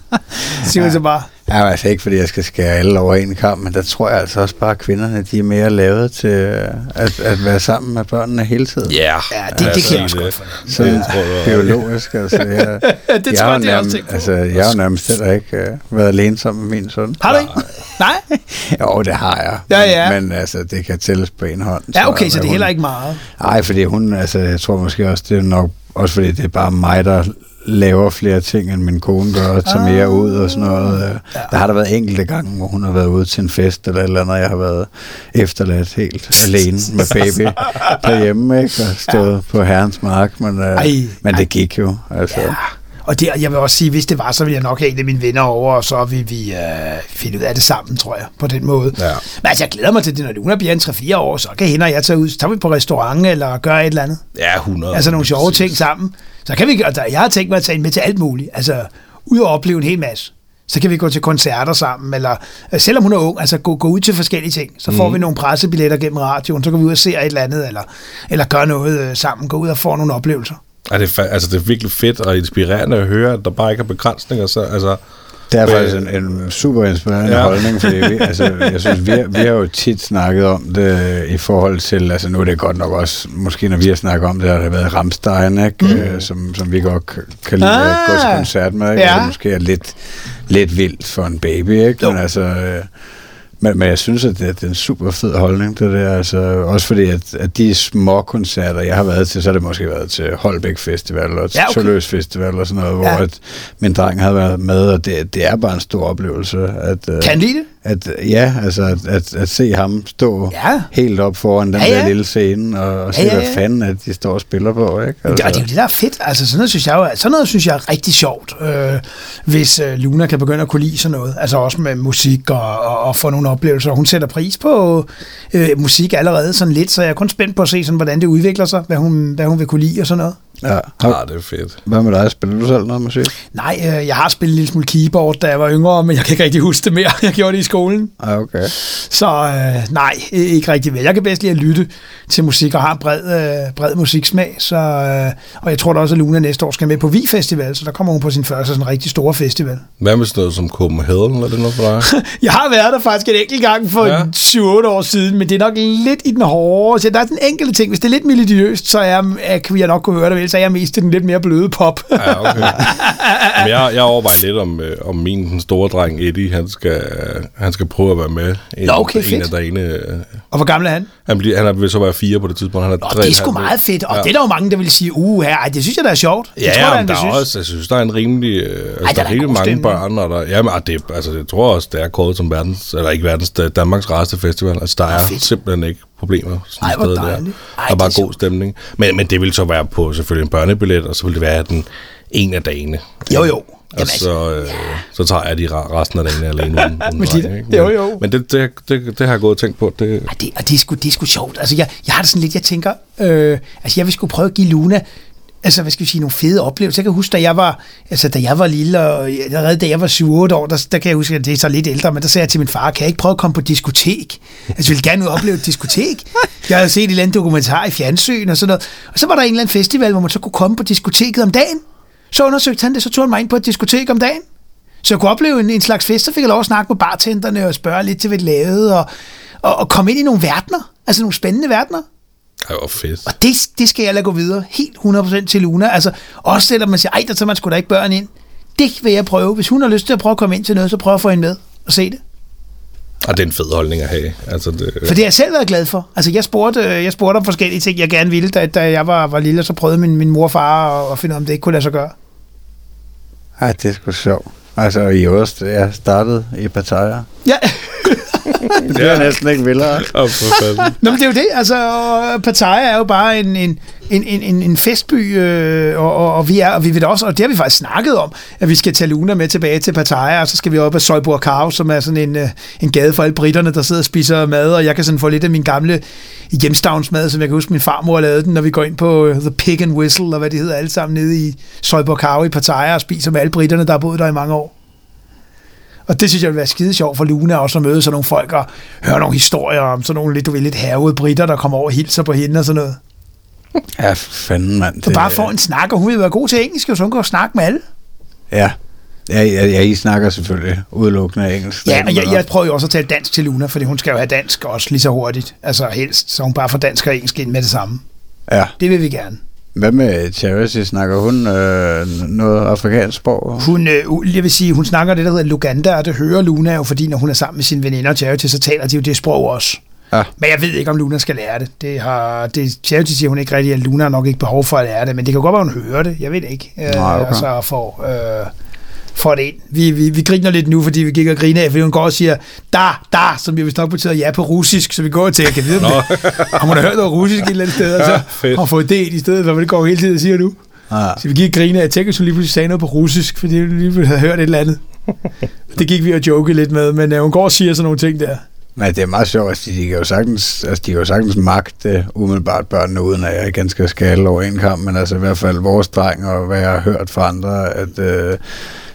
Siger hun så bare. Ja, altså ikke fordi jeg skal skære alle over en kamp, men der tror jeg altså også bare, at kvinderne de er mere lavet til at, at være sammen med børnene hele tiden. Yeah. Ja, det, det kan jeg også godt fornemme. Så jeg- biologisk, altså. Jeg, Det jeg tror jeg, jeg også altså, jeg har nærmest heller ikke uh, været alene sammen med min søn. Har du ikke? Nej? Jo, det har jeg. Ja, ja. Men, men altså, det kan tælles på en hånd. Ja, okay, jeg, så det er hun- heller ikke meget. Nej, fordi hun, altså, jeg tror måske også, det er nok, også fordi det er bare mig, der laver flere ting, end min kone gør, og tager mere ud og sådan noget. Ja. Der har der været enkelte gange, hvor hun har været ude til en fest eller eller andet, og jeg har været efterladt helt alene med baby derhjemme, ikke? Og stået ja. på herrens mark, men, øh, men det gik jo. Altså. Ja. Og det, jeg vil også sige, hvis det var, så ville jeg nok have en af mine venner over, og så vil vi øh, finde ud af det sammen, tror jeg, på den måde. Ja. Men altså, jeg glæder mig til det, når Luna bliver en 3-4 år, så kan hende og jeg tage ud, så tager vi på restaurant eller gøre et eller andet. Ja, 100. Altså nogle sjove Præcis. ting sammen. Så kan vi, og der, jeg har tænkt mig at tage hende med til alt muligt. Altså, ud og opleve en hel masse. Så kan vi gå til koncerter sammen, eller øh, selvom hun er ung, altså gå, gå ud til forskellige ting. Så får mm. vi nogle pressebilletter gennem radioen, så går vi ud og ser et eller andet, eller, eller gøre noget øh, sammen, gå ud og få nogle oplevelser. Det, er, fa- altså, det er virkelig fedt og inspirerende at høre, at der bare ikke er begrænsninger. Så, altså, Det er faktisk en, en super inspirerende ja. holdning, fordi vi, altså, jeg synes, vi, har- vi har jo tit snakket om det i forhold til, altså nu er det godt nok også, måske når vi har snakket om det, har det været Ramstein, ikke? Mm. Øh, som, som vi godt kan- kan lide at gå til Ah, koncert med, ikke? ja. Altså, måske er lidt, lidt vildt for en baby, ikke? Jo. Men altså... Øh, men, men jeg synes, at det, det er en super fed holdning, det der. Altså, også fordi, at, at de små koncerter, jeg har været til, så har det måske været til Holbæk Festival og til Ja, okay. Tølløs Festival og sådan noget, hvor Ja. at min dreng havde været med, og det, det er bare en stor oplevelse. At, øh, Kan lide det? At, ja, altså at, at, at se ham stå Ja. helt op foran den Ja, ja, der lille scene, og, og se, Ja, ja, hvad fanden at de står og spiller på, ikke? Altså. Og det er jo det, der er fedt. Altså, sådan noget synes jeg, sådan noget synes jeg er rigtig sjovt, øh, hvis øh, Luna kan begynde at kunne lide sådan noget. Altså også med musik og, og, og få nogle oplevelser. Hun sætter pris på øh, musik allerede sådan lidt, så jeg er kun spændt på at se, sådan, hvordan det udvikler sig, hvad hun, hvad hun vil kunne lide og sådan noget. Ja. Har, det er fedt. hvad med dig? Spiller du selv noget musik? Nej, øh, jeg har spillet en lille smule keyboard, da jeg var yngre, men jeg kan ikke rigtig huske det mere. Jeg gjorde det i skolen. Ah, okay. Så øh, nej, ikke rigtig vel. Jeg kan bedst lide at lytte til musik og har en bred, øh, bred musiksmag. Så, øh, og jeg tror da også, at Luna næste år skal med på Vi Festival, så der kommer hun på sin første sådan rigtig store festival. Hvad med sådan noget som Copenhagen? Er det noget for dig? Jeg har været der faktisk en enkelt gang for Ja. ja. 7-8 år siden, men det er nok lidt i den hårde. Så der er den enkelte ting. Hvis det er lidt melodiøst, så er jeg, er, kan jeg nok kunne høre det så er jeg mest til den lidt mere bløde pop. Ja, okay. Men jeg, jeg overvejer lidt, om, øh, om min den store dreng Eddie, han skal, han skal prøve at være med. En, Nå, okay, en fedt. af dagene. øh, og hvor gammel er han? Han, bliver, han er, vil så være fire på det tidspunkt. Han er Nå, det er sgu meget fedt, og Ja. det er der jo mange, der vil sige, uh, her, ej, det synes jeg, der er sjovt. Det Ja, tror ja, jeg, men der vil er synes. også, jeg synes, der er en rimelig... Øh, altså, der er der er rigtig mange stemning. børn, og der, ja, men, og det, altså, jeg tror også, det er kåret som verdens, eller ikke verdens, er Danmarks rareste festival. Altså, der er fedt. simpelthen ikke problemer sådan Ej, hvor sted der. dejligt. Ej, der er bare er god stemning. Men, men det vil så være på selvfølgelig en børnebillet, og så vil det være den en af dagene. Jo, jo. Og Jamen, så, øh, så tager jeg de re- resten af dagen alene uden, uden Men de- dreng, ikke? jo, jo. Men det, det, det, det, har jeg gået og tænkt på. Det, Ej, det, og det er, sgu, det er sgu sjovt. Altså, jeg, jeg har det sådan lidt, jeg tænker, øh, altså, jeg vil sgu prøve at give Luna, altså, hvad skal vi sige, nogle fede oplevelser. Jeg kan huske, da jeg var, altså, da jeg var lille, og allerede da jeg var 7-8 år, der, der kan jeg huske, at det er så lidt ældre, men der sagde jeg til min far, kan jeg ikke prøve at komme på diskotek? Altså, jeg vil gerne opleve et diskotek. Jeg havde set et eller andet dokumentar i fjernsyn og sådan noget. Og så var der en eller anden festival, hvor man så kunne komme på diskoteket om dagen. Så undersøgte han det, så tog han mig ind på et diskotek om dagen. Så jeg kunne opleve en, en slags fest, så fik jeg lov at snakke med bartenderne og spørge lidt til, hvad de lavede, og, og, og komme ind i nogle verdener, altså nogle spændende verdener. Det var fedt. Og det, det skal jeg lade gå videre, helt 100% til Luna. Altså, også selvom man siger, ej, der tager man sgu da ikke børn ind. Det vil jeg prøve. Hvis hun har lyst til at prøve at komme ind til noget, så prøv at få hende med og se det. Og det er en fed holdning at have. Altså, det, For det har jeg selv været glad for. Altså, jeg spurgte, jeg spurgte om forskellige ting, jeg gerne ville, da, da jeg var, var lille, og så prøvede min, min mor og far at, at finde ud af, om det ikke kunne lade sig gøre. Ej, det er sgu sjovt. Altså, i øvrigt, jeg startede i Pattaya. Ja, Det bliver ja. næsten ikke vildere. Fanden. Nå, men det er jo det. Altså, og Pattaya er jo bare en, en, en, en, en, festby, øh, og, og, og, vi er, og vi vil også, og det har vi faktisk snakket om, at vi skal tage Luna med tilbage til Pattaya, og så skal vi op ad Soibor Kav, som er sådan en, øh, en gade for alle britterne, der sidder og spiser mad, og jeg kan sådan få lidt af min gamle hjemstavnsmad, som jeg kan huske, min farmor lavede den, når vi går ind på øh, The Pig and Whistle, og hvad det hedder, alle sammen nede i Soibor Kav i Pattaya, og spiser med alle britterne, der har boet der i mange år. Og det synes jeg vil være skide sjovt for Luna også at møde sådan nogle folk og høre nogle historier om sådan nogle lidt, du ved, lidt hervede britter, der kommer over og hilser på hende og sådan noget. Ja, fanden, mand. Så bare få en snak, og hun vil være god til engelsk, og så hun kan snakke med alle. Ja, Ja, ja, ja, I snakker selvfølgelig udelukkende engelsk. Ja, og jeg, jeg prøver jo også at tale dansk til Luna, fordi hun skal jo have dansk også lige så hurtigt. Altså helst, så hun bare får dansk og engelsk ind med det samme. Ja. Det vil vi gerne. Hvad med Charity? Snakker hun øh, noget afrikansk sprog? Hun, øh, jeg vil sige, hun snakker det, der hedder Luganda, og det hører Luna jo, fordi når hun er sammen med sine veninder Charity, så taler de jo det sprog også. Ja. Men jeg ved ikke, om Luna skal lære det. det, har, det Charity siger hun ikke rigtigt, at Luna har nok ikke behov for at lære det, men det kan godt være, hun hører det. Jeg ved det ikke. Øh, Nej, okay. Altså for, øh, for det ind. Vi, vi, vi griner lidt nu, fordi vi gik og griner af, fordi hun går og siger, da, da, som jo vist nok betyder ja på russisk, så vi går og tænker, kan vi vide, om hun har hørt noget russisk et eller andet sted, og så Ja, har hun fået det i stedet for, hvad det går hele tiden og siger nu. Ja. Så vi gik og griner af, jeg tænkte, at hun lige pludselig sagde noget på russisk, fordi hun lige pludselig havde hørt et eller andet. Det gik vi og joke lidt med, men uh, hun går og siger sådan nogle ting der. Men det er meget sjovt, at de, kan jo sagtens, altså de kan jo sagtens magte umiddelbart børnene, uden at jeg igen skal skale over en kamp, men altså i hvert fald vores dreng, og hvad jeg har hørt fra andre, at øh,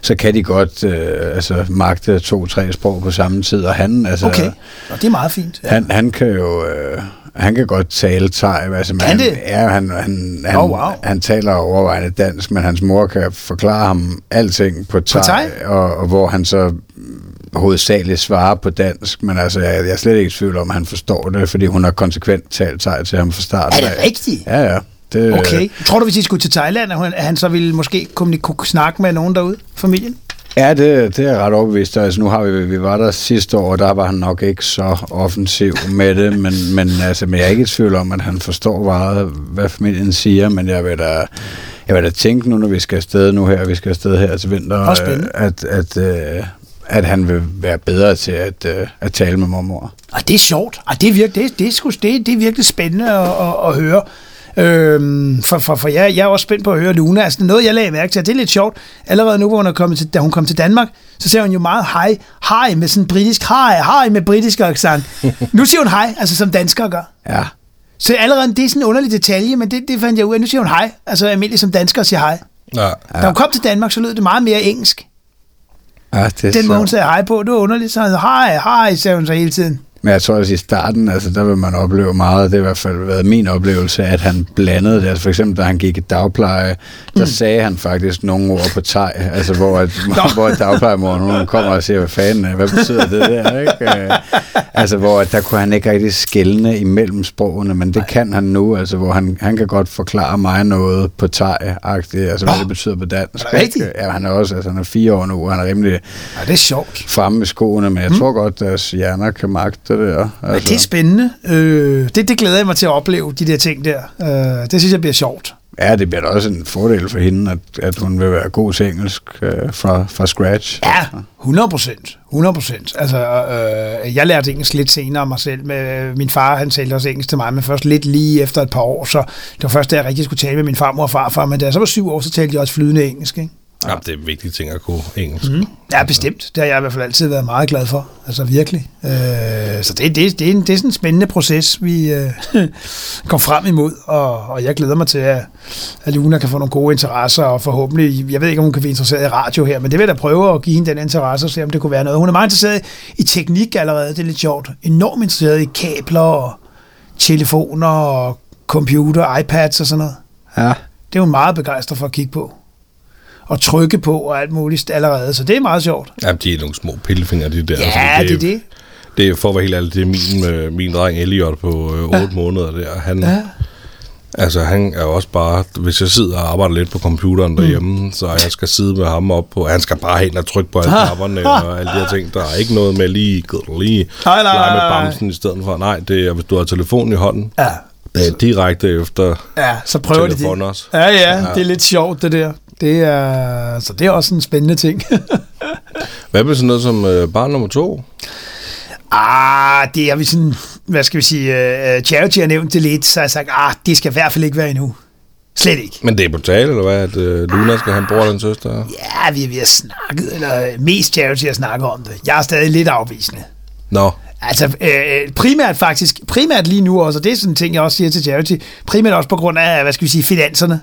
så kan de godt øh, altså, magte to-tre sprog på samme tid, og han, altså, Okay, og det er meget fint. Ja. han, han kan jo... Øh, han kan godt tale thai. Altså, Kan han, det? Ja, han, han, han, Oh, wow. han taler overvejende dansk, men hans mor kan forklare ham alting på thai, thai? Og, og hvor han så hovedsageligt svarer på dansk, men altså, jeg, jeg er slet ikke i tvivl om, at han forstår det, fordi hun har konsekvent talt thai til ham fra starten. Er det rigtigt? Ja, ja. Det, Okay. Tror du, hvis I skulle til Thailand, at han, at han så ville måske kunne, kunne snakke med nogen derude? Familien? Ja, det, det er ret overbevist. Altså, nu har vi, vi var der sidste år, og der var han nok ikke så offensiv med det, men, men, altså, men jeg er ikke i tvivl om, at han forstår meget, hvad familien siger, men jeg vil da, jeg vil da tænke nu, når vi skal afsted nu her, vi skal afsted her til vinter, øh, at, at, øh, at han vil være bedre til at, øh, at tale med mormor. Og det er sjovt. Ej, det, er virkelig, det, det, er sgu, det, det er virkelig spændende at, at, at høre. Øhm, for, for, for jeg, jeg er også spændt på at høre Luna. Altså noget, jeg lagde mærke til, og det er lidt sjovt. Allerede nu, hvor hun er kommet til, da hun kom til Danmark, så ser hun jo meget hej, hej med sådan britisk, hej, hej med britisk accent. nu siger hun hej, altså som danskere gør. Ja, Så allerede, det er sådan en underlig detalje, men det, det fandt jeg ud af. Nu siger hun hej, altså almindeligt som danskere siger hej. Ja. Da hun kom til Danmark, så lød det meget mere engelsk. Ja det er Den måde, hun sagde hej på, det var underligt. Så hej, hej, sagde hun så hele tiden. Men jeg tror også i starten, altså der vil man opleve meget, det har i hvert fald været min oplevelse, at han blandede det. Altså for eksempel, da han gik i dagpleje, der mm. sagde han faktisk nogle ord på thai, altså hvor, at, hvor dagplejemoren hun kommer og siger, hvad fanden, er, hvad betyder det der, ikke? Øh, Altså hvor at der kunne han ikke rigtig skælne imellem sprogene, men det kan han nu, altså hvor han, han kan godt forklare mig noget på thai-agtigt, altså hvad Nå. det betyder på dansk. Er rigtigt? Ja, han er også, altså han er fire år nu, og han er rimelig Ja, det er sjovt. fremme i skoene, men jeg mm. tror godt, at deres hjerner kan magte det der. Men det er spændende. Øh, det, det glæder jeg mig til at opleve, de der ting der. Øh, det synes jeg bliver sjovt. Ja, det bliver da også en fordel for hende, at, at hun vil være god til engelsk øh, fra, fra scratch. Ja, 100 procent. 100 procent. Altså, øh, jeg lærte engelsk lidt senere mig selv. Med, min far, han talte også engelsk til mig, men først lidt lige efter et par år, så det var først, da jeg rigtig skulle tale med min farmor og farfar. Men da jeg så var syv år, så talte jeg også flydende engelsk, ikke? Ja. det er vigtige ting at kunne engelsk. Mm. Ja, bestemt. Det har jeg i hvert fald altid været meget glad for. Altså virkelig. Øh, så det, det, det, er en, det er sådan en spændende proces, vi øh, går frem imod, og, og jeg glæder mig til, at, at Luna kan få nogle gode interesser, og forhåbentlig, jeg ved ikke, om hun kan blive interesseret i radio her, men det vil jeg da prøve at give hende den interesse, og se om det kunne være noget. Hun er meget interesseret i teknik allerede, det er lidt sjovt. Enormt interesseret i kabler, og telefoner, og computer, iPads og sådan noget. Ja. Det er hun meget begejstret for at kigge på. Og trykke på og alt muligt allerede, så det er meget sjovt. Ja, de er nogle små pillefinger, de der. Ja, Altså, det er det. Det er for at være helt ærlig, det er min, øh, min dreng Elliot på øh, 8 ja. måneder der. Han, Ja. ja. Altså, han er også bare, hvis jeg sidder og arbejder lidt på computeren derhjemme, mm. så jeg skal sidde med ham op på, han skal bare hen og trykke på alle knapperne og alle de her ting. Der er ikke noget med lige, lige Nej, nej, med bamsen i stedet for. Nej, det er, hvis du har telefonen i hånden, Ja, det er direkte efter ja så prøver de det. også. Ja, ja, det er lidt sjovt, det der. Det er, så det er også en spændende ting. Hvad med sådan noget som øh, barn nummer to? ah, det er vi sådan, hvad skal vi sige, uh, Charity har nævnt det lidt, så har jeg sagt, ah, det skal i hvert fald ikke være endnu. Slet ikke. Men det er på tale, eller hvad? At øh, Luna skal have en bror eller en søster? Ja, vi, vi har snakket, eller mest Charity har snakket om det. Jeg er stadig lidt afvisende. Nå, Altså øh, primært faktisk, primært lige nu også, og det er sådan en ting, jeg også siger til Charity, primært også på grund af, hvad skal vi sige, finanserne.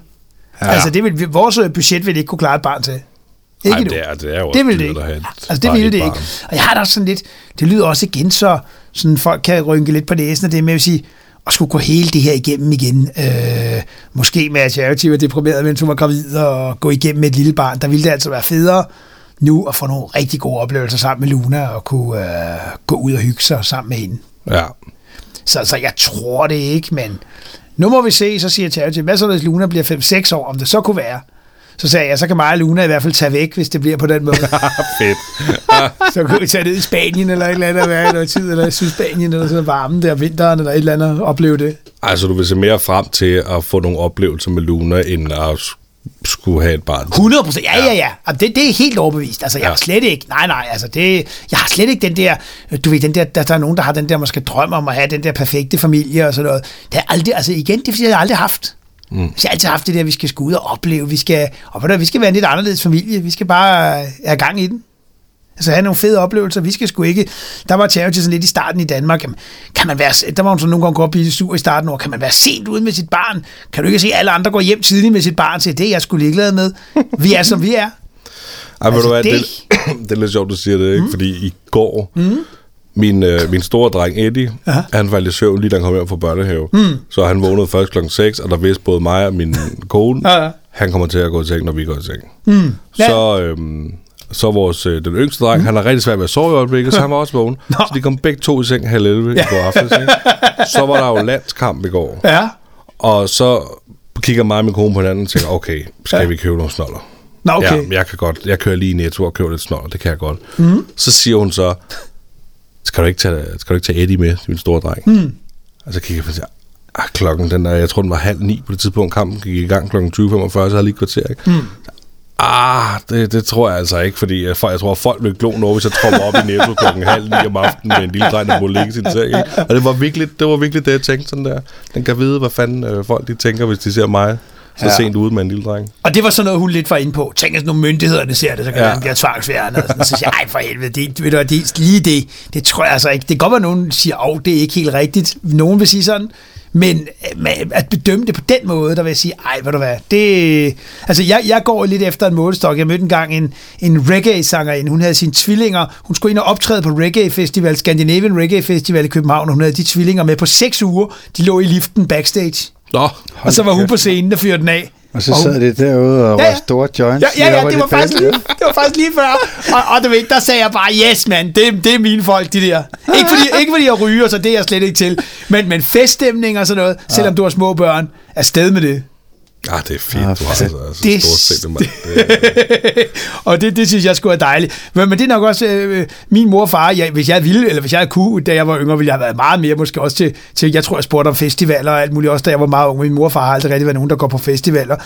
Ja. Altså det vil, vores budget vil ikke kunne klare et barn til. Ikke Ej, det er, det er jo det vil det dyrt ikke. Altså det ville et det barn. ikke. Og jeg har da også sådan lidt, det lyder også igen så, sådan folk kan rynke lidt på næsen af det med at sige, at skulle gå hele det her igennem igen. Øh, måske med at Charity var deprimeret, mens hun var gravid, og gå igennem med et lille barn. Der ville det altså være federe, nu at få nogle rigtig gode oplevelser sammen med Luna og kunne øh, gå ud og hygge sig sammen med hende. Ja. Så, så jeg tror det ikke, men nu må vi se, så siger til, hvad så hvis Luna bliver 5-6 år, om det så kunne være. Så sagde jeg, så kan mig og Luna i hvert fald tage væk, hvis det bliver på den måde. Fedt. så kan vi tage ned i Spanien eller et eller andet, være i noget tid, eller i Sydspanien, eller sådan varmen der vinteren, eller et eller andet, opleve det. Altså, du vil se mere frem til at få nogle oplevelser med Luna, end at skulle have et barn. 100 procent, ja, ja, ja. ja. Det, det er helt overbevist. Altså, jeg ja. har slet ikke, nej, nej, altså det, jeg har slet ikke den der, du ved, den der, der, der er nogen, der har den der måske drøm om at have den der perfekte familie og sådan noget. Det er aldrig, altså igen, det er fordi, jeg har aldrig haft. Mm. Vi har altid haft det der, vi skal skulle ud og opleve, vi skal, og der, vi skal være en lidt anderledes familie, vi skal bare have gang i den. Altså have nogle fede oplevelser. Vi skal sgu ikke... Der var til sådan lidt i starten i Danmark. Jamen, kan man være, der var hun så nogle gange gå op i sur i starten, og kan man være sent ude med sit barn? Kan du ikke se, at alle andre går hjem tidligt med sit barn til det, er jeg skulle ligeglad med? Vi er, som vi er. Ej, altså, du hvad, det... Det, det er lidt sjovt, du siger det, ikke? Mm. fordi i går, mm. min, øh, min store dreng Eddie, Aha. han faldt i søvn lige da han kom hjem fra børnehave. Mm. Så han vågnede først klokken 6, og der vidste både mig og min kone, han kommer til at gå i seng, når vi går i seng. Mm. Så, øhm, så vores, øh, den yngste dreng, mm. han har rigtig svært ved at sove i øjeblikket, så han var også vågen. Nå. Så de kom begge to i seng halv 11 ja. i går aftes. Så var der jo landskamp i går. Ja. Og så kigger mig og min kone på hinanden og tænker, okay, skal ja. vi købe nogle snoller? Nå, okay. Ja, jeg kan godt. Jeg kører lige i Netto og køber lidt snoller, det kan jeg godt. Mm. Så siger hun så, skal du ikke tage, skal du ikke tage Eddie med, min store dreng? Mm. Og så kigger jeg på siger, ah, klokken, den der, jeg tror, den var halv ni på det tidspunkt, kampen gik i gang klokken 20.45, så havde lige kvarter, ikke? Mm. Ah, det, det tror jeg altså ikke, fordi jeg, jeg tror, at folk vil glo når hvis jeg tropper op i Netto klokken halv ni om aftenen med en lille dreng, der må ligge sin seng. Ikke? Og det var, virkelig, det var virkelig det, jeg tænkte sådan der. Den kan vide, hvad fanden øh, folk de tænker, hvis de ser mig så ja. sent ude med en lille dreng. Og det var sådan noget, hun lidt var inde på. Tænk, at nogle myndighederne ser det, så kan ja. den blive tvangsfjernet. Og sådan, så siger jeg, for helvede, det, ved du, det, lige det, det tror jeg altså ikke. Det kan godt være, at nogen siger, åh, det er ikke helt rigtigt. Nogen vil sige sådan, men at bedømme det på den måde, der vil jeg sige, ej, hvad du hvad, det... Altså, jeg, jeg går lidt efter en målestok. Jeg mødte engang en, en reggae-sangerinde. Hun havde sine tvillinger. Hun skulle ind og optræde på Reggae Festival, Scandinavian Reggae Festival i København, og hun havde de tvillinger med på seks uger. De lå i liften backstage. Nå, og så var hun på scenen, der fyrte den af. Og så sad de derude og ja, var store joints. Ja, ja, ja det, var faktisk lige, det var faktisk lige før. Og, og du ved, der sagde jeg bare, yes mand, det, det er mine folk, de der. Ikke fordi, ikke fordi jeg ryger, så det er jeg slet ikke til. Men, men feststemning og sådan noget, ja. selvom du har små børn, er sted med det. Ja, det er fint. Ja, du har altså, altså det, stort mand. Det, og det, det synes jeg skulle være dejligt. Men, men det er nok også øh, min mor og far, ja, hvis jeg ville, eller hvis jeg kunne, da jeg var yngre, ville jeg have været meget mere måske også til, til jeg tror, jeg spurgte om festivaler og alt muligt, også da jeg var meget ung. Min mor og far har altid rigtig været nogen, der går på festivaler.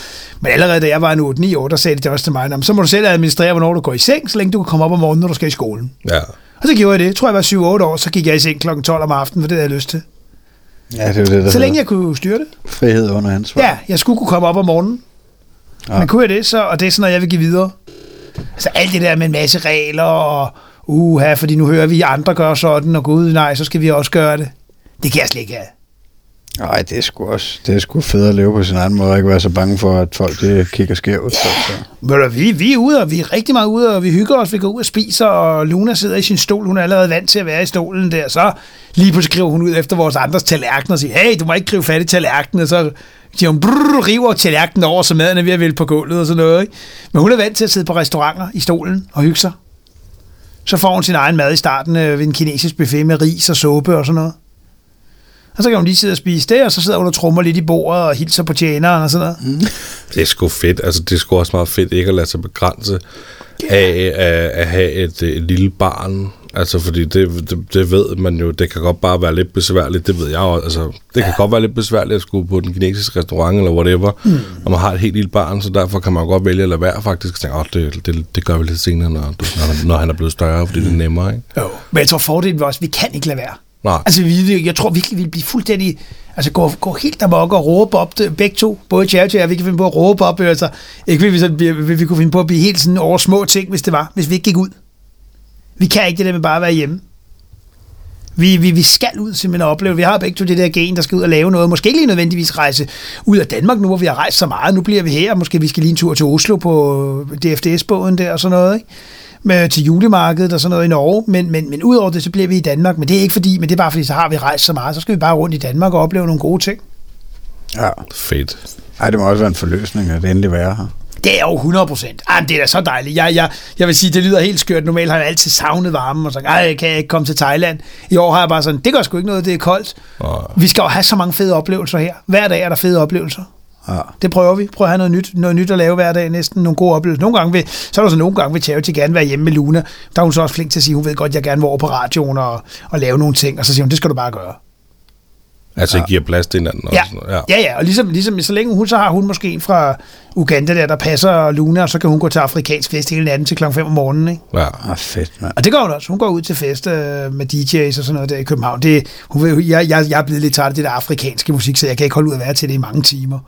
Men allerede da jeg var en 8-9 år, der sagde de det også til mig, så må du selv administrere, hvornår du går i seng, så længe du kan komme op om morgenen, når du skal i skolen. Ja. Og så gjorde jeg det. Jeg tror, jeg var 7-8 år, så gik jeg i seng kl. 12 om aftenen, for det havde jeg lyst til. Ja, det er det, der Så længe jeg kunne styre det. Frihed under ansvar. Ja, jeg skulle kunne komme op om morgenen. Ja. Men kunne jeg det, så, og det er sådan noget, jeg vil give videre. Altså alt det der med en masse regler, og uha, fordi nu hører vi andre gøre sådan, og gud nej, så skal vi også gøre det. Det kan jeg slet ikke have. Nej, det er sgu også det er sgu fedt at leve på sin egen måde, og ikke være så bange for, at folk det kigger skævt. Ja. Så. Vi, vi er ude, og vi er rigtig meget ude, og vi hygger os, vi går ud og spiser, og Luna sidder i sin stol, hun er allerede vant til at være i stolen der, så lige pludselig skriver hun ud efter vores andres tallerkener og siger, hey, du må ikke gribe fat i tallerkenen, og så siger hun, brrr, river tallerkenen over, så maden er ved at vælge på gulvet og sådan noget. Ikke? Men hun er vant til at sidde på restauranter i stolen og hygge sig. Så får hun sin egen mad i starten øh, ved en kinesisk buffet med ris og suppe og sådan noget. Og så kan hun lige sidde og spise det, og så sidder hun og trummer lidt i bordet og hilser på tjeneren og sådan noget. Mm. Det er sgu fedt. Altså, det er sgu også meget fedt ikke at lade sig begrænse af at, at have et, et lille barn. Altså, fordi det, det, det ved man jo, det kan godt bare være lidt besværligt, det ved jeg også. Altså, det ja. kan godt være lidt besværligt at skulle på den kinesiske restaurant eller whatever, mm. når man har et helt lille barn, så derfor kan man godt vælge at lade være faktisk. Og tænke, oh, det, det, det gør vi lidt senere, når, når, når han er blevet større, fordi mm. det er nemmere. Ikke? Jo, men jeg tror fordelen var også, vi kan ikke lade være. Nej. Altså, vi, jeg tror virkelig, vi vil blive fuldstændig... Altså, gå, gå helt amok og råbe op, begge to, både Charity og vi kan finde på at råbe op, altså, ikke vil vi, så, vi, vi kunne finde på at blive helt sådan over små ting, hvis det var, hvis vi ikke gik ud. Vi kan ikke det der med bare at være hjemme. Vi, vi, vi skal ud simpelthen og opleve. Vi har begge to det der gen, der skal ud og lave noget. Måske ikke lige nødvendigvis rejse ud af Danmark nu, hvor vi har rejst så meget. Nu bliver vi her. Måske vi skal lige en tur til Oslo på DFDS-båden der og sådan noget. Ikke? Med, til julemarkedet og sådan noget i Norge, men, men, men udover det, så bliver vi i Danmark, men det er ikke fordi, men det er bare fordi, så har vi rejst så meget, så skal vi bare rundt i Danmark og opleve nogle gode ting. Ja. Fedt. Ej, det må også være en forløsning at endelig være her. Det er jo 100 procent. Ah, det er da så dejligt. Jeg, jeg, jeg vil sige, det lyder helt skørt. Normalt har jeg altid savnet varmen og sagt, ej, kan jeg ikke komme til Thailand? I år har jeg bare sådan, det gør sgu ikke noget, det er koldt. Nej. Vi skal jo have så mange fede oplevelser her. Hver dag er der fede oplevelser. Ja. Det prøver vi. Prøver at have noget nyt, noget nyt at lave hver dag. Næsten nogle gode oplevelser. Nogle gange vil, så er der så nogle gange vil Charity gerne være hjemme med Luna. Der er hun så også flink til at sige, hun ved godt, at jeg gerne vil over på radioen og, og lave nogle ting. Og så siger hun, det skal du bare gøre. Altså, I giver plads til hinanden Ja, også. sådan noget. ja, ja. Og ligesom, ligesom så længe hun, så har hun måske en fra Uganda der, der passer Luna, og så kan hun gå til afrikansk fest hele natten til klokken 5 om morgenen. Ikke? ja. Ah, fedt, mand. Og det gør hun også. Hun går ud til fest øh, med DJ's og sådan noget der i København. Det, hun jeg, jeg, jeg er blevet lidt træt af det der afrikanske musik, så jeg kan ikke holde ud at være til det i mange timer.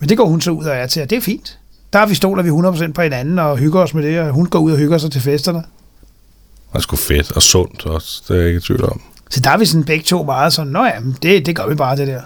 Men det går hun så ud og er til, og det er fint. Der er vi stoler vi 100% på hinanden og hygger os med det, og hun går ud og hygger sig til festerne. Det er sgu fedt og sundt også. Det er jeg ikke i tvivl om. Så der er vi sådan begge to meget sådan, nå ja, det, det gør vi bare det der.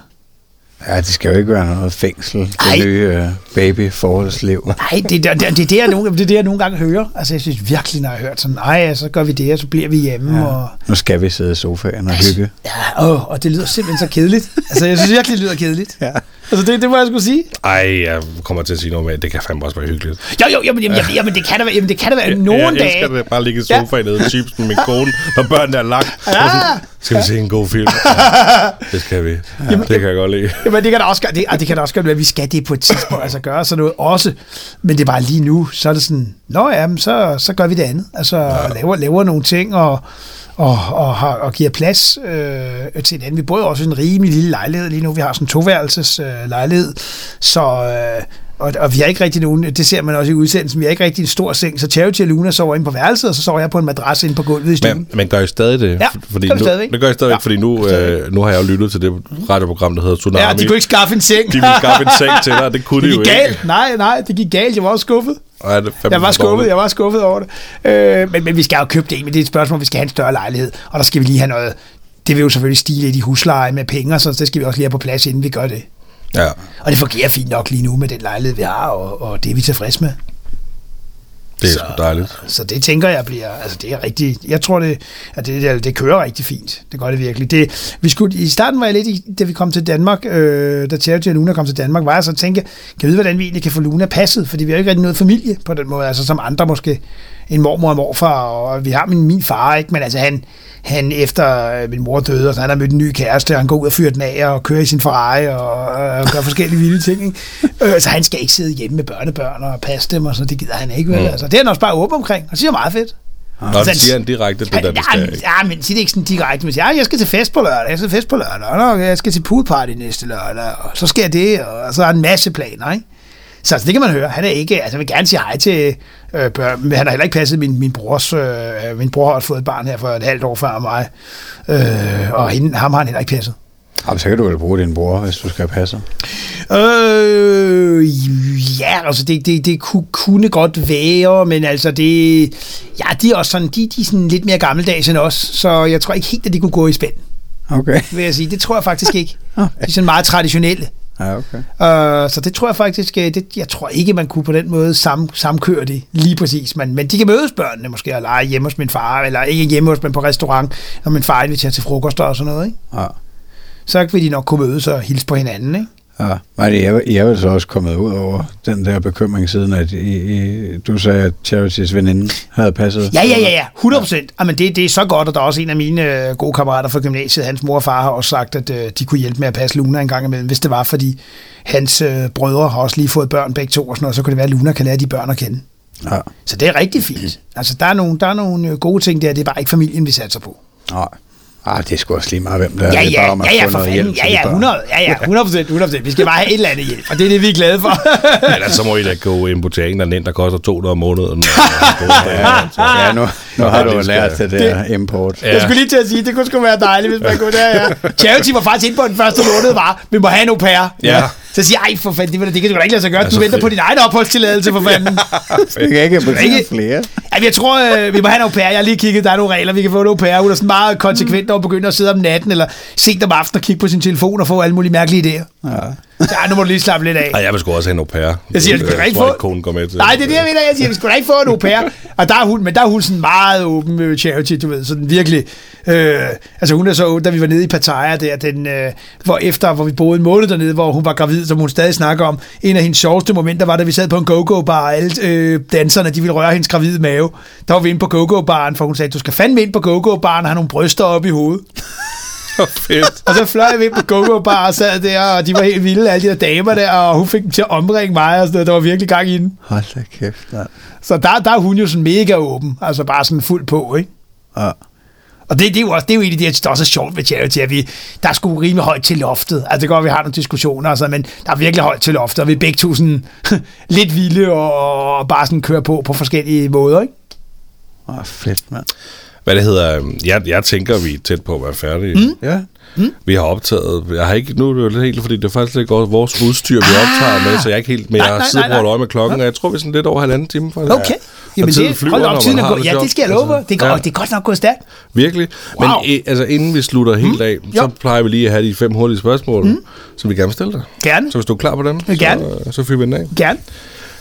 Ja, det skal jo ikke være noget fængsel. Det Ej. nye uh, baby-forholdsliv. Nej, det, er- det, det, det, er nogle, det er det, jeg nogle gange hører. Altså, jeg synes virkelig, når jeg har hørt sådan, nej, så gør vi det, og så bliver vi hjemme. Ja. Og, Nu skal vi sidde i sofaen og hygge. ja, åh, og det lyder simpelthen så kedeligt. Altså, jeg synes virkelig, det lyder kedeligt. Ja. Altså, det, det må jeg skulle sige. Ej, jeg kommer til at sige noget med, det kan fandme også være hyggeligt. Jo, jo, jamen, jamen, jamen, jamen det kan da være, jamen, det kan da være Jeg- nogle jeg dage. elsker det. Bare ligge i Ja. sofaen nede i chips med min kone, når børnene er lagt. Ja. Skal vi se en god film? Ja, det skal vi. Ja, det kan jeg godt lide. Jamen, det kan da også, gøre- det, og det kan da også godt være, at vi skal det på et tidspunkt, altså gøre sådan noget også. Men det er bare lige nu, så er det sådan, nå ja, men så, så gør vi det andet. Altså, ja. laver, laver nogle ting, og, og, og, har, og giver plads øh, til hinanden. Vi bor jo også i en rimelig lille lejlighed lige nu. Vi har sådan en toværelses øh, lejlighed, så... Øh, og, og vi har ikke rigtig nogen, det ser man også i udsendelsen, vi har ikke rigtig en stor seng, så Charity og Luna sover inde på værelset, og så sover jeg på en madras inde på gulvet i stuen. Men, men gør I stadig det? Ja, fordi gør nu, stadigvæk. Det gør I stadigvæk, Ja, fordi nu, stadigvæk. øh, nu har jeg jo lyttet til det radioprogram, der hedder Tsunami. Ja, de kunne ikke skaffe en seng. de ville skaffe en seng til dig, det kunne det de jo gik ikke. galt. Nej, nej, det gik galt. Jeg var også skuffet. Ej, det Jeg var skuffet, jeg var skuffet over det. Øh, men, men vi skal jo købe det, men det er et spørgsmål, vi skal have en større lejlighed, og der skal vi lige have noget, det vil jo selvfølgelig stige lidt i husleje med penge, så det skal vi også lige have på plads, inden vi gør det. Ja. Og det fungerer fint nok lige nu med den lejlighed, vi har, og, og det er vi tilfredse med. Det er Så- sgu dejligt. Så det tænker jeg bliver, altså det er rigtig, jeg tror det, at det, det, kører rigtig fint. Det gør det virkelig. Det, vi skulle, I starten var jeg lidt, i, da vi kom til Danmark, øh, da Charity og Luna kom til Danmark, var jeg så at tænke, kan jeg vide, hvordan vi egentlig kan få Luna passet? Fordi vi har jo ikke rigtig noget familie på den måde, altså som andre måske, en mormor og morfar, og vi har min, min far, ikke? men altså han, han efter øh, min mor døde, og så han har mødt en ny kæreste, og han går ud og fyrer den af, og kører i sin Ferrari, og, og gør forskellige vilde ting. Ikke? Øh, så han skal ikke sidde hjemme med børnebørn og passe dem, og så det gider han ikke. Vel? Mm. Altså, det er han også bare åben omkring, og siger meget fedt. Nå, Altså, det siger han direkte, det der, det ja, skal ja, men sig det ikke sådan direkte. Men siger, ja, jeg skal til fest på lørdag, jeg skal til fest på lørdag, Nå, jeg skal til poolparty næste lørdag, og så sker det, og så er en masse planer, ikke? Så altså, det kan man høre. Han er ikke, altså, han vil gerne sige hej til øh, børn, men han har heller ikke passet min, min brors, øh, min bror har fået et barn her for et halvt år før mig, øh, og hende, ham har han heller ikke passet. Jamen, så kan du vel bruge din bror, hvis du skal passe. Øh, ja, altså det, det, det kunne, kunne godt være, men altså det, ja, de er også sådan, de, de er sådan lidt mere gammeldags end os, så jeg tror ikke helt, at de kunne gå i spænd, Okay. vil jeg sige. Det tror jeg faktisk ikke. Okay. De er sådan meget traditionelle. Ja, okay. Uh, så det tror jeg faktisk, øh, det, jeg tror ikke, man kunne på den måde sam, samkøre det lige præcis. Men, men de kan mødes børnene måske og lege hjemme hos min far, eller ikke hjemme hos, men på restaurant, når min far inviterer til frokost og sådan noget. Ikke? Ja. Så vil de nok kunne mødes og hilse på hinanden. Ikke? Ja, men er, I er vel så også kommet ud over den der bekymring siden, at I, I, du sagde, at Charities veninde havde passet. Ja, ja, ja, ja. 100 procent. Ja. Jamen, det, det er så godt, og der er også en af mine øh, gode kammerater fra gymnasiet, hans mor og far har også sagt, at øh, de kunne hjælpe med at passe Luna en gang imellem, hvis det var, fordi hans øh, brødre har også lige fået børn begge to og sådan noget, så kunne det være, at Luna kan lære de børn at kende. Ja. Så det er rigtig fint. Altså, der er nogle, der er nogle øh, gode ting der, det er bare ikke familien, vi satser på. Nej. Ah, det er sgu også lige meget, hvem der Ja, er. Det er bare ja, om at ja, ja, for fanden. hjælp Ja, ja, børn. 100, ja, ja, 100 procent, 100 procent. Vi skal bare have et eller andet hjælp, og det er det, vi er glade for. Ellers så må I da gå ind på England ind, der koster 200 om måneden. Ja, nu, nu har Ja, du det lært det der import. Jeg skulle lige til at sige, det kunne sgu være dejligt, hvis man kunne der, ja. Charity var faktisk inde på den første måned, var, vi må have en au pair. Ja. Så siger jeg, ej for fanden, det, det kan du da ikke lade sig gøre. Ja, Du venter på din egen opholdstilladelse, for fanden. Jeg kan ikke flere. Jamen, jeg tror, øh, vi må have en au pair. Jeg har lige kigget, der er nogle regler, vi kan få en au pair. Hun er sådan meget konsekvent og begynder at sidde om natten, eller sent om aftenen og kigge på sin telefon og få alle mulige mærkelige idéer. Ja. Ja, nu må du lige slappe lidt af. Ej, jeg vil sgu også have en au pair. Jeg siger, du kan ikke få- konen går med til. Nej, det er det, jeg mener. Jeg siger, vi skulle da ikke få en au pair. Og der er hun, men der er hun sådan meget åben med charity, du ved, sådan virkelig. Øh, altså hun er så da vi var nede i Pattaya der, den, øh, hvor efter, hvor vi boede en måned dernede, hvor hun var gravid, som hun stadig snakker om. En af hendes sjoveste momenter var, da vi sad på en go-go-bar, og alle øh, danserne, de ville røre hendes gravide mave. Der var vi inde på go-go-baren, for hun sagde, du skal fandme ind på go-go-baren og have nogle bryster op i hovedet. Fedt. Og så fløj vi ind på go bar og sad der, og de var helt vilde, alle de der damer der, og hun fik dem til at omringe mig, og sådan noget. Der var virkelig gang i den. Hold da kæft, mand. Så der, der er hun jo sådan mega åben, altså bare sådan fuld på, ikke? Ja. Og det, det, er jo også, det er jo en af de, der også er sjovt ved charity, at vi, der er sgu rimelig højt til loftet. Altså det går, at vi har nogle diskussioner, altså, men der er virkelig højt til loftet, og vi er begge to sådan lidt vilde og, og bare sådan kører på på forskellige måder, ikke? Åh, fedt, mand. Hvad det hedder, øhm, jeg, jeg tænker, vi er tæt på at være færdige. Mm. Ja. Vi har optaget, jeg har ikke, nu er det jo lidt helt, fordi det er faktisk ikke også vores udstyr, vi optager med, så jeg er ikke helt, men jeg sidder på et øje med klokken, og jeg tror, vi er sådan lidt over halvanden time. Faktisk. Okay. Jamen Og tiden det, flyver, hold op, tiden er gået. Ja, det skal jeg love Altså, det, går, ja. det er godt nok gået stærkt. Virkelig. Men Wow. øh, altså, inden vi slutter helt af, så Jo. plejer vi lige at have de fem hurtige spørgsmål, mm. som vi gerne vil stille dig. Gerne. Så hvis du er klar på dem, gerne. så, så fyrer vi den af. Gerne.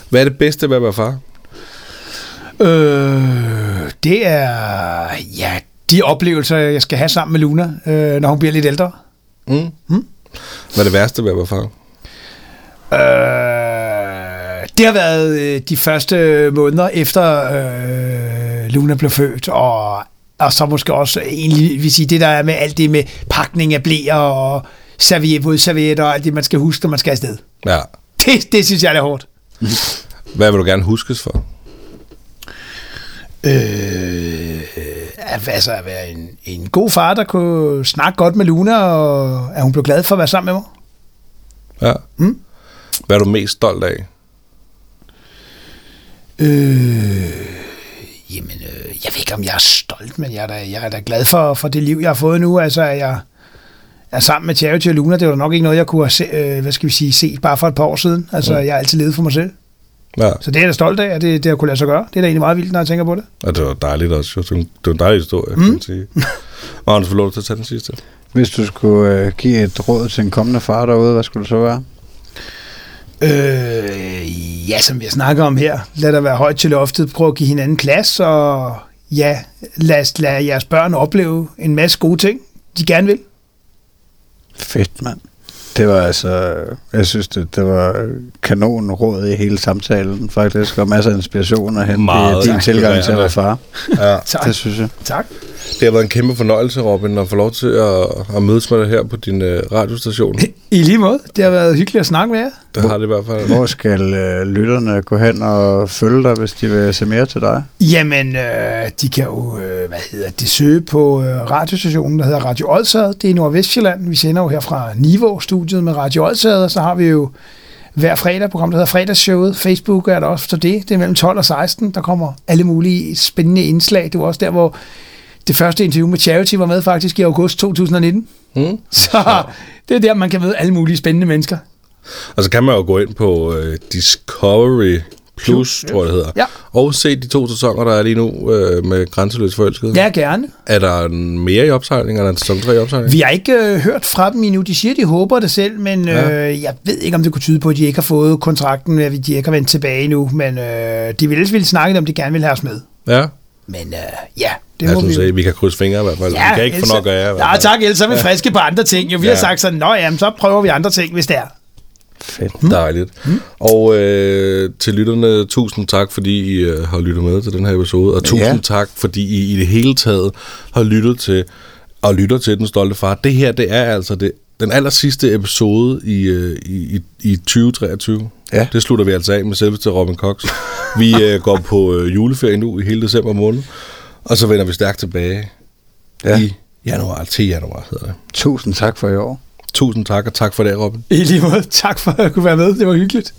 Hvad er det bedste ved at være far? Øh, det er, ja, de oplevelser, jeg skal have sammen med Luna, øh, når hun bliver lidt ældre. Mm. Mm. Hvad er det værste ved at være far? Øh, det har været øh, de første måneder efter øh, Luna blev født, og, og så måske også egentlig, vil sige, det der er med alt det med pakning af blæer og serviet, vådservietter og alt det, man skal huske, når man skal afsted. Ja. Det, det synes jeg er hårdt. Hvad vil du gerne huskes for? Øh, altså at være en, en god far, der kunne snakke godt med Luna, og at hun blev glad for at være sammen med mig. Ja. Mm. Hvad er du mest stolt af? Øh, jamen, øh, jeg ved ikke, om jeg er stolt, men jeg er da, jeg er da glad for, for det liv, jeg har fået nu. Altså, at jeg er sammen med Charity og Luna. Det var da nok ikke noget, jeg kunne have se, øh, hvad skal vi sige, set bare for et par år siden. Altså, Mm. jeg har altid levet for mig selv. Ja. Så det er jeg da stolt af, at det, det har kunne lade sig gøre. Det er da egentlig meget vildt, når jeg tænker på det. Og det var dejligt også. jo. Det var en- det var en dejlig historie, mm. kan man sige. Magnus, du lov til at tage den sidste? Hvis du skulle øh, give et råd til en kommende far derude, hvad skulle det så være? Øh, ja, som jeg snakker om her. Lad der være højt til loftet. Prøv at give hinanden plads, og ja, lad, lad jeres børn opleve en masse gode ting, de gerne vil. Fedt, mand. Det var altså, jeg synes, det, det var kanon råd i hele samtalen, faktisk, og masser af inspiration at hente Meget i din tilgang til at være far. Ja. Tak. Det synes jeg. tak. Det har været en kæmpe fornøjelse, Robin, at få lov til at, at mødes med dig her på din uh, radiostation. I lige måde. Det har været hyggeligt at snakke med jer. Det har det i hvert fald. Hvor skal øh, lytterne gå hen og følge dig, hvis de vil se mere til dig? Jamen, øh, de kan jo, øh, hvad hedder det, søge på øh, radiostationen, der hedder Radio Odsad. Det er i Nordvestjylland. Vi sender jo her fra Niveau-studiet med Radio Odsad, og så har vi jo hver fredag program, der hedder Fredagsshowet. Facebook er der også for det. Det er mellem 12 og 16. Der kommer alle mulige spændende indslag. Det var også der, hvor det første interview med Charity var med faktisk i august 2019. Mm. Så det er der, man kan møde alle mulige spændende mennesker. Og så kan man jo gå ind på uh, Discovery Plus, tror jeg det hedder. Ja. Og se de to sæsoner, der er lige nu uh, med Grænseløs Forelsket. Ja, gerne. Er der mere i opsejling? Er der en sæson 3 i opsejling? Vi har ikke øh, hørt fra dem endnu. De siger, de håber det selv, men øh, jeg ved ikke, om det kunne tyde på, at de ikke har fået kontrakten, at de ikke har vendt tilbage endnu. Men øh, de vil ellers ville snakke om, de gerne vil have os med. Ja. Men øh, ja, det Jeg må synes, vi at vi kan krydse fingre i hvert fald. Ja, vi kan ikke få nok af jer. Ja, fald. tak, ellers er vi friske på andre ting. Jo, vi har Ja. sagt sådan, nå jamen, så prøver vi andre ting, hvis det er. Fedt. Dejligt. Mm. Og øh, til lytterne, tusind tak, fordi I øh, har lyttet med til den her episode. Og tusind Ja. tak, fordi I i det hele taget har lyttet til og lytter til Den Stolte Far. Det her, det er altså det, den aller sidste episode i, øh, i, i, i 2023. Ja. Det slutter vi altså af med selveste Robin Cox. Vi øh, går på øh, juleferie nu i hele december måned. Og så vender vi stærkt tilbage Ja. i januar, til januar hedder det. Tusind tak for i år. Tusind tak, og tak for det, Robin. I lige måde, tak for at kunne være med. Det var hyggeligt.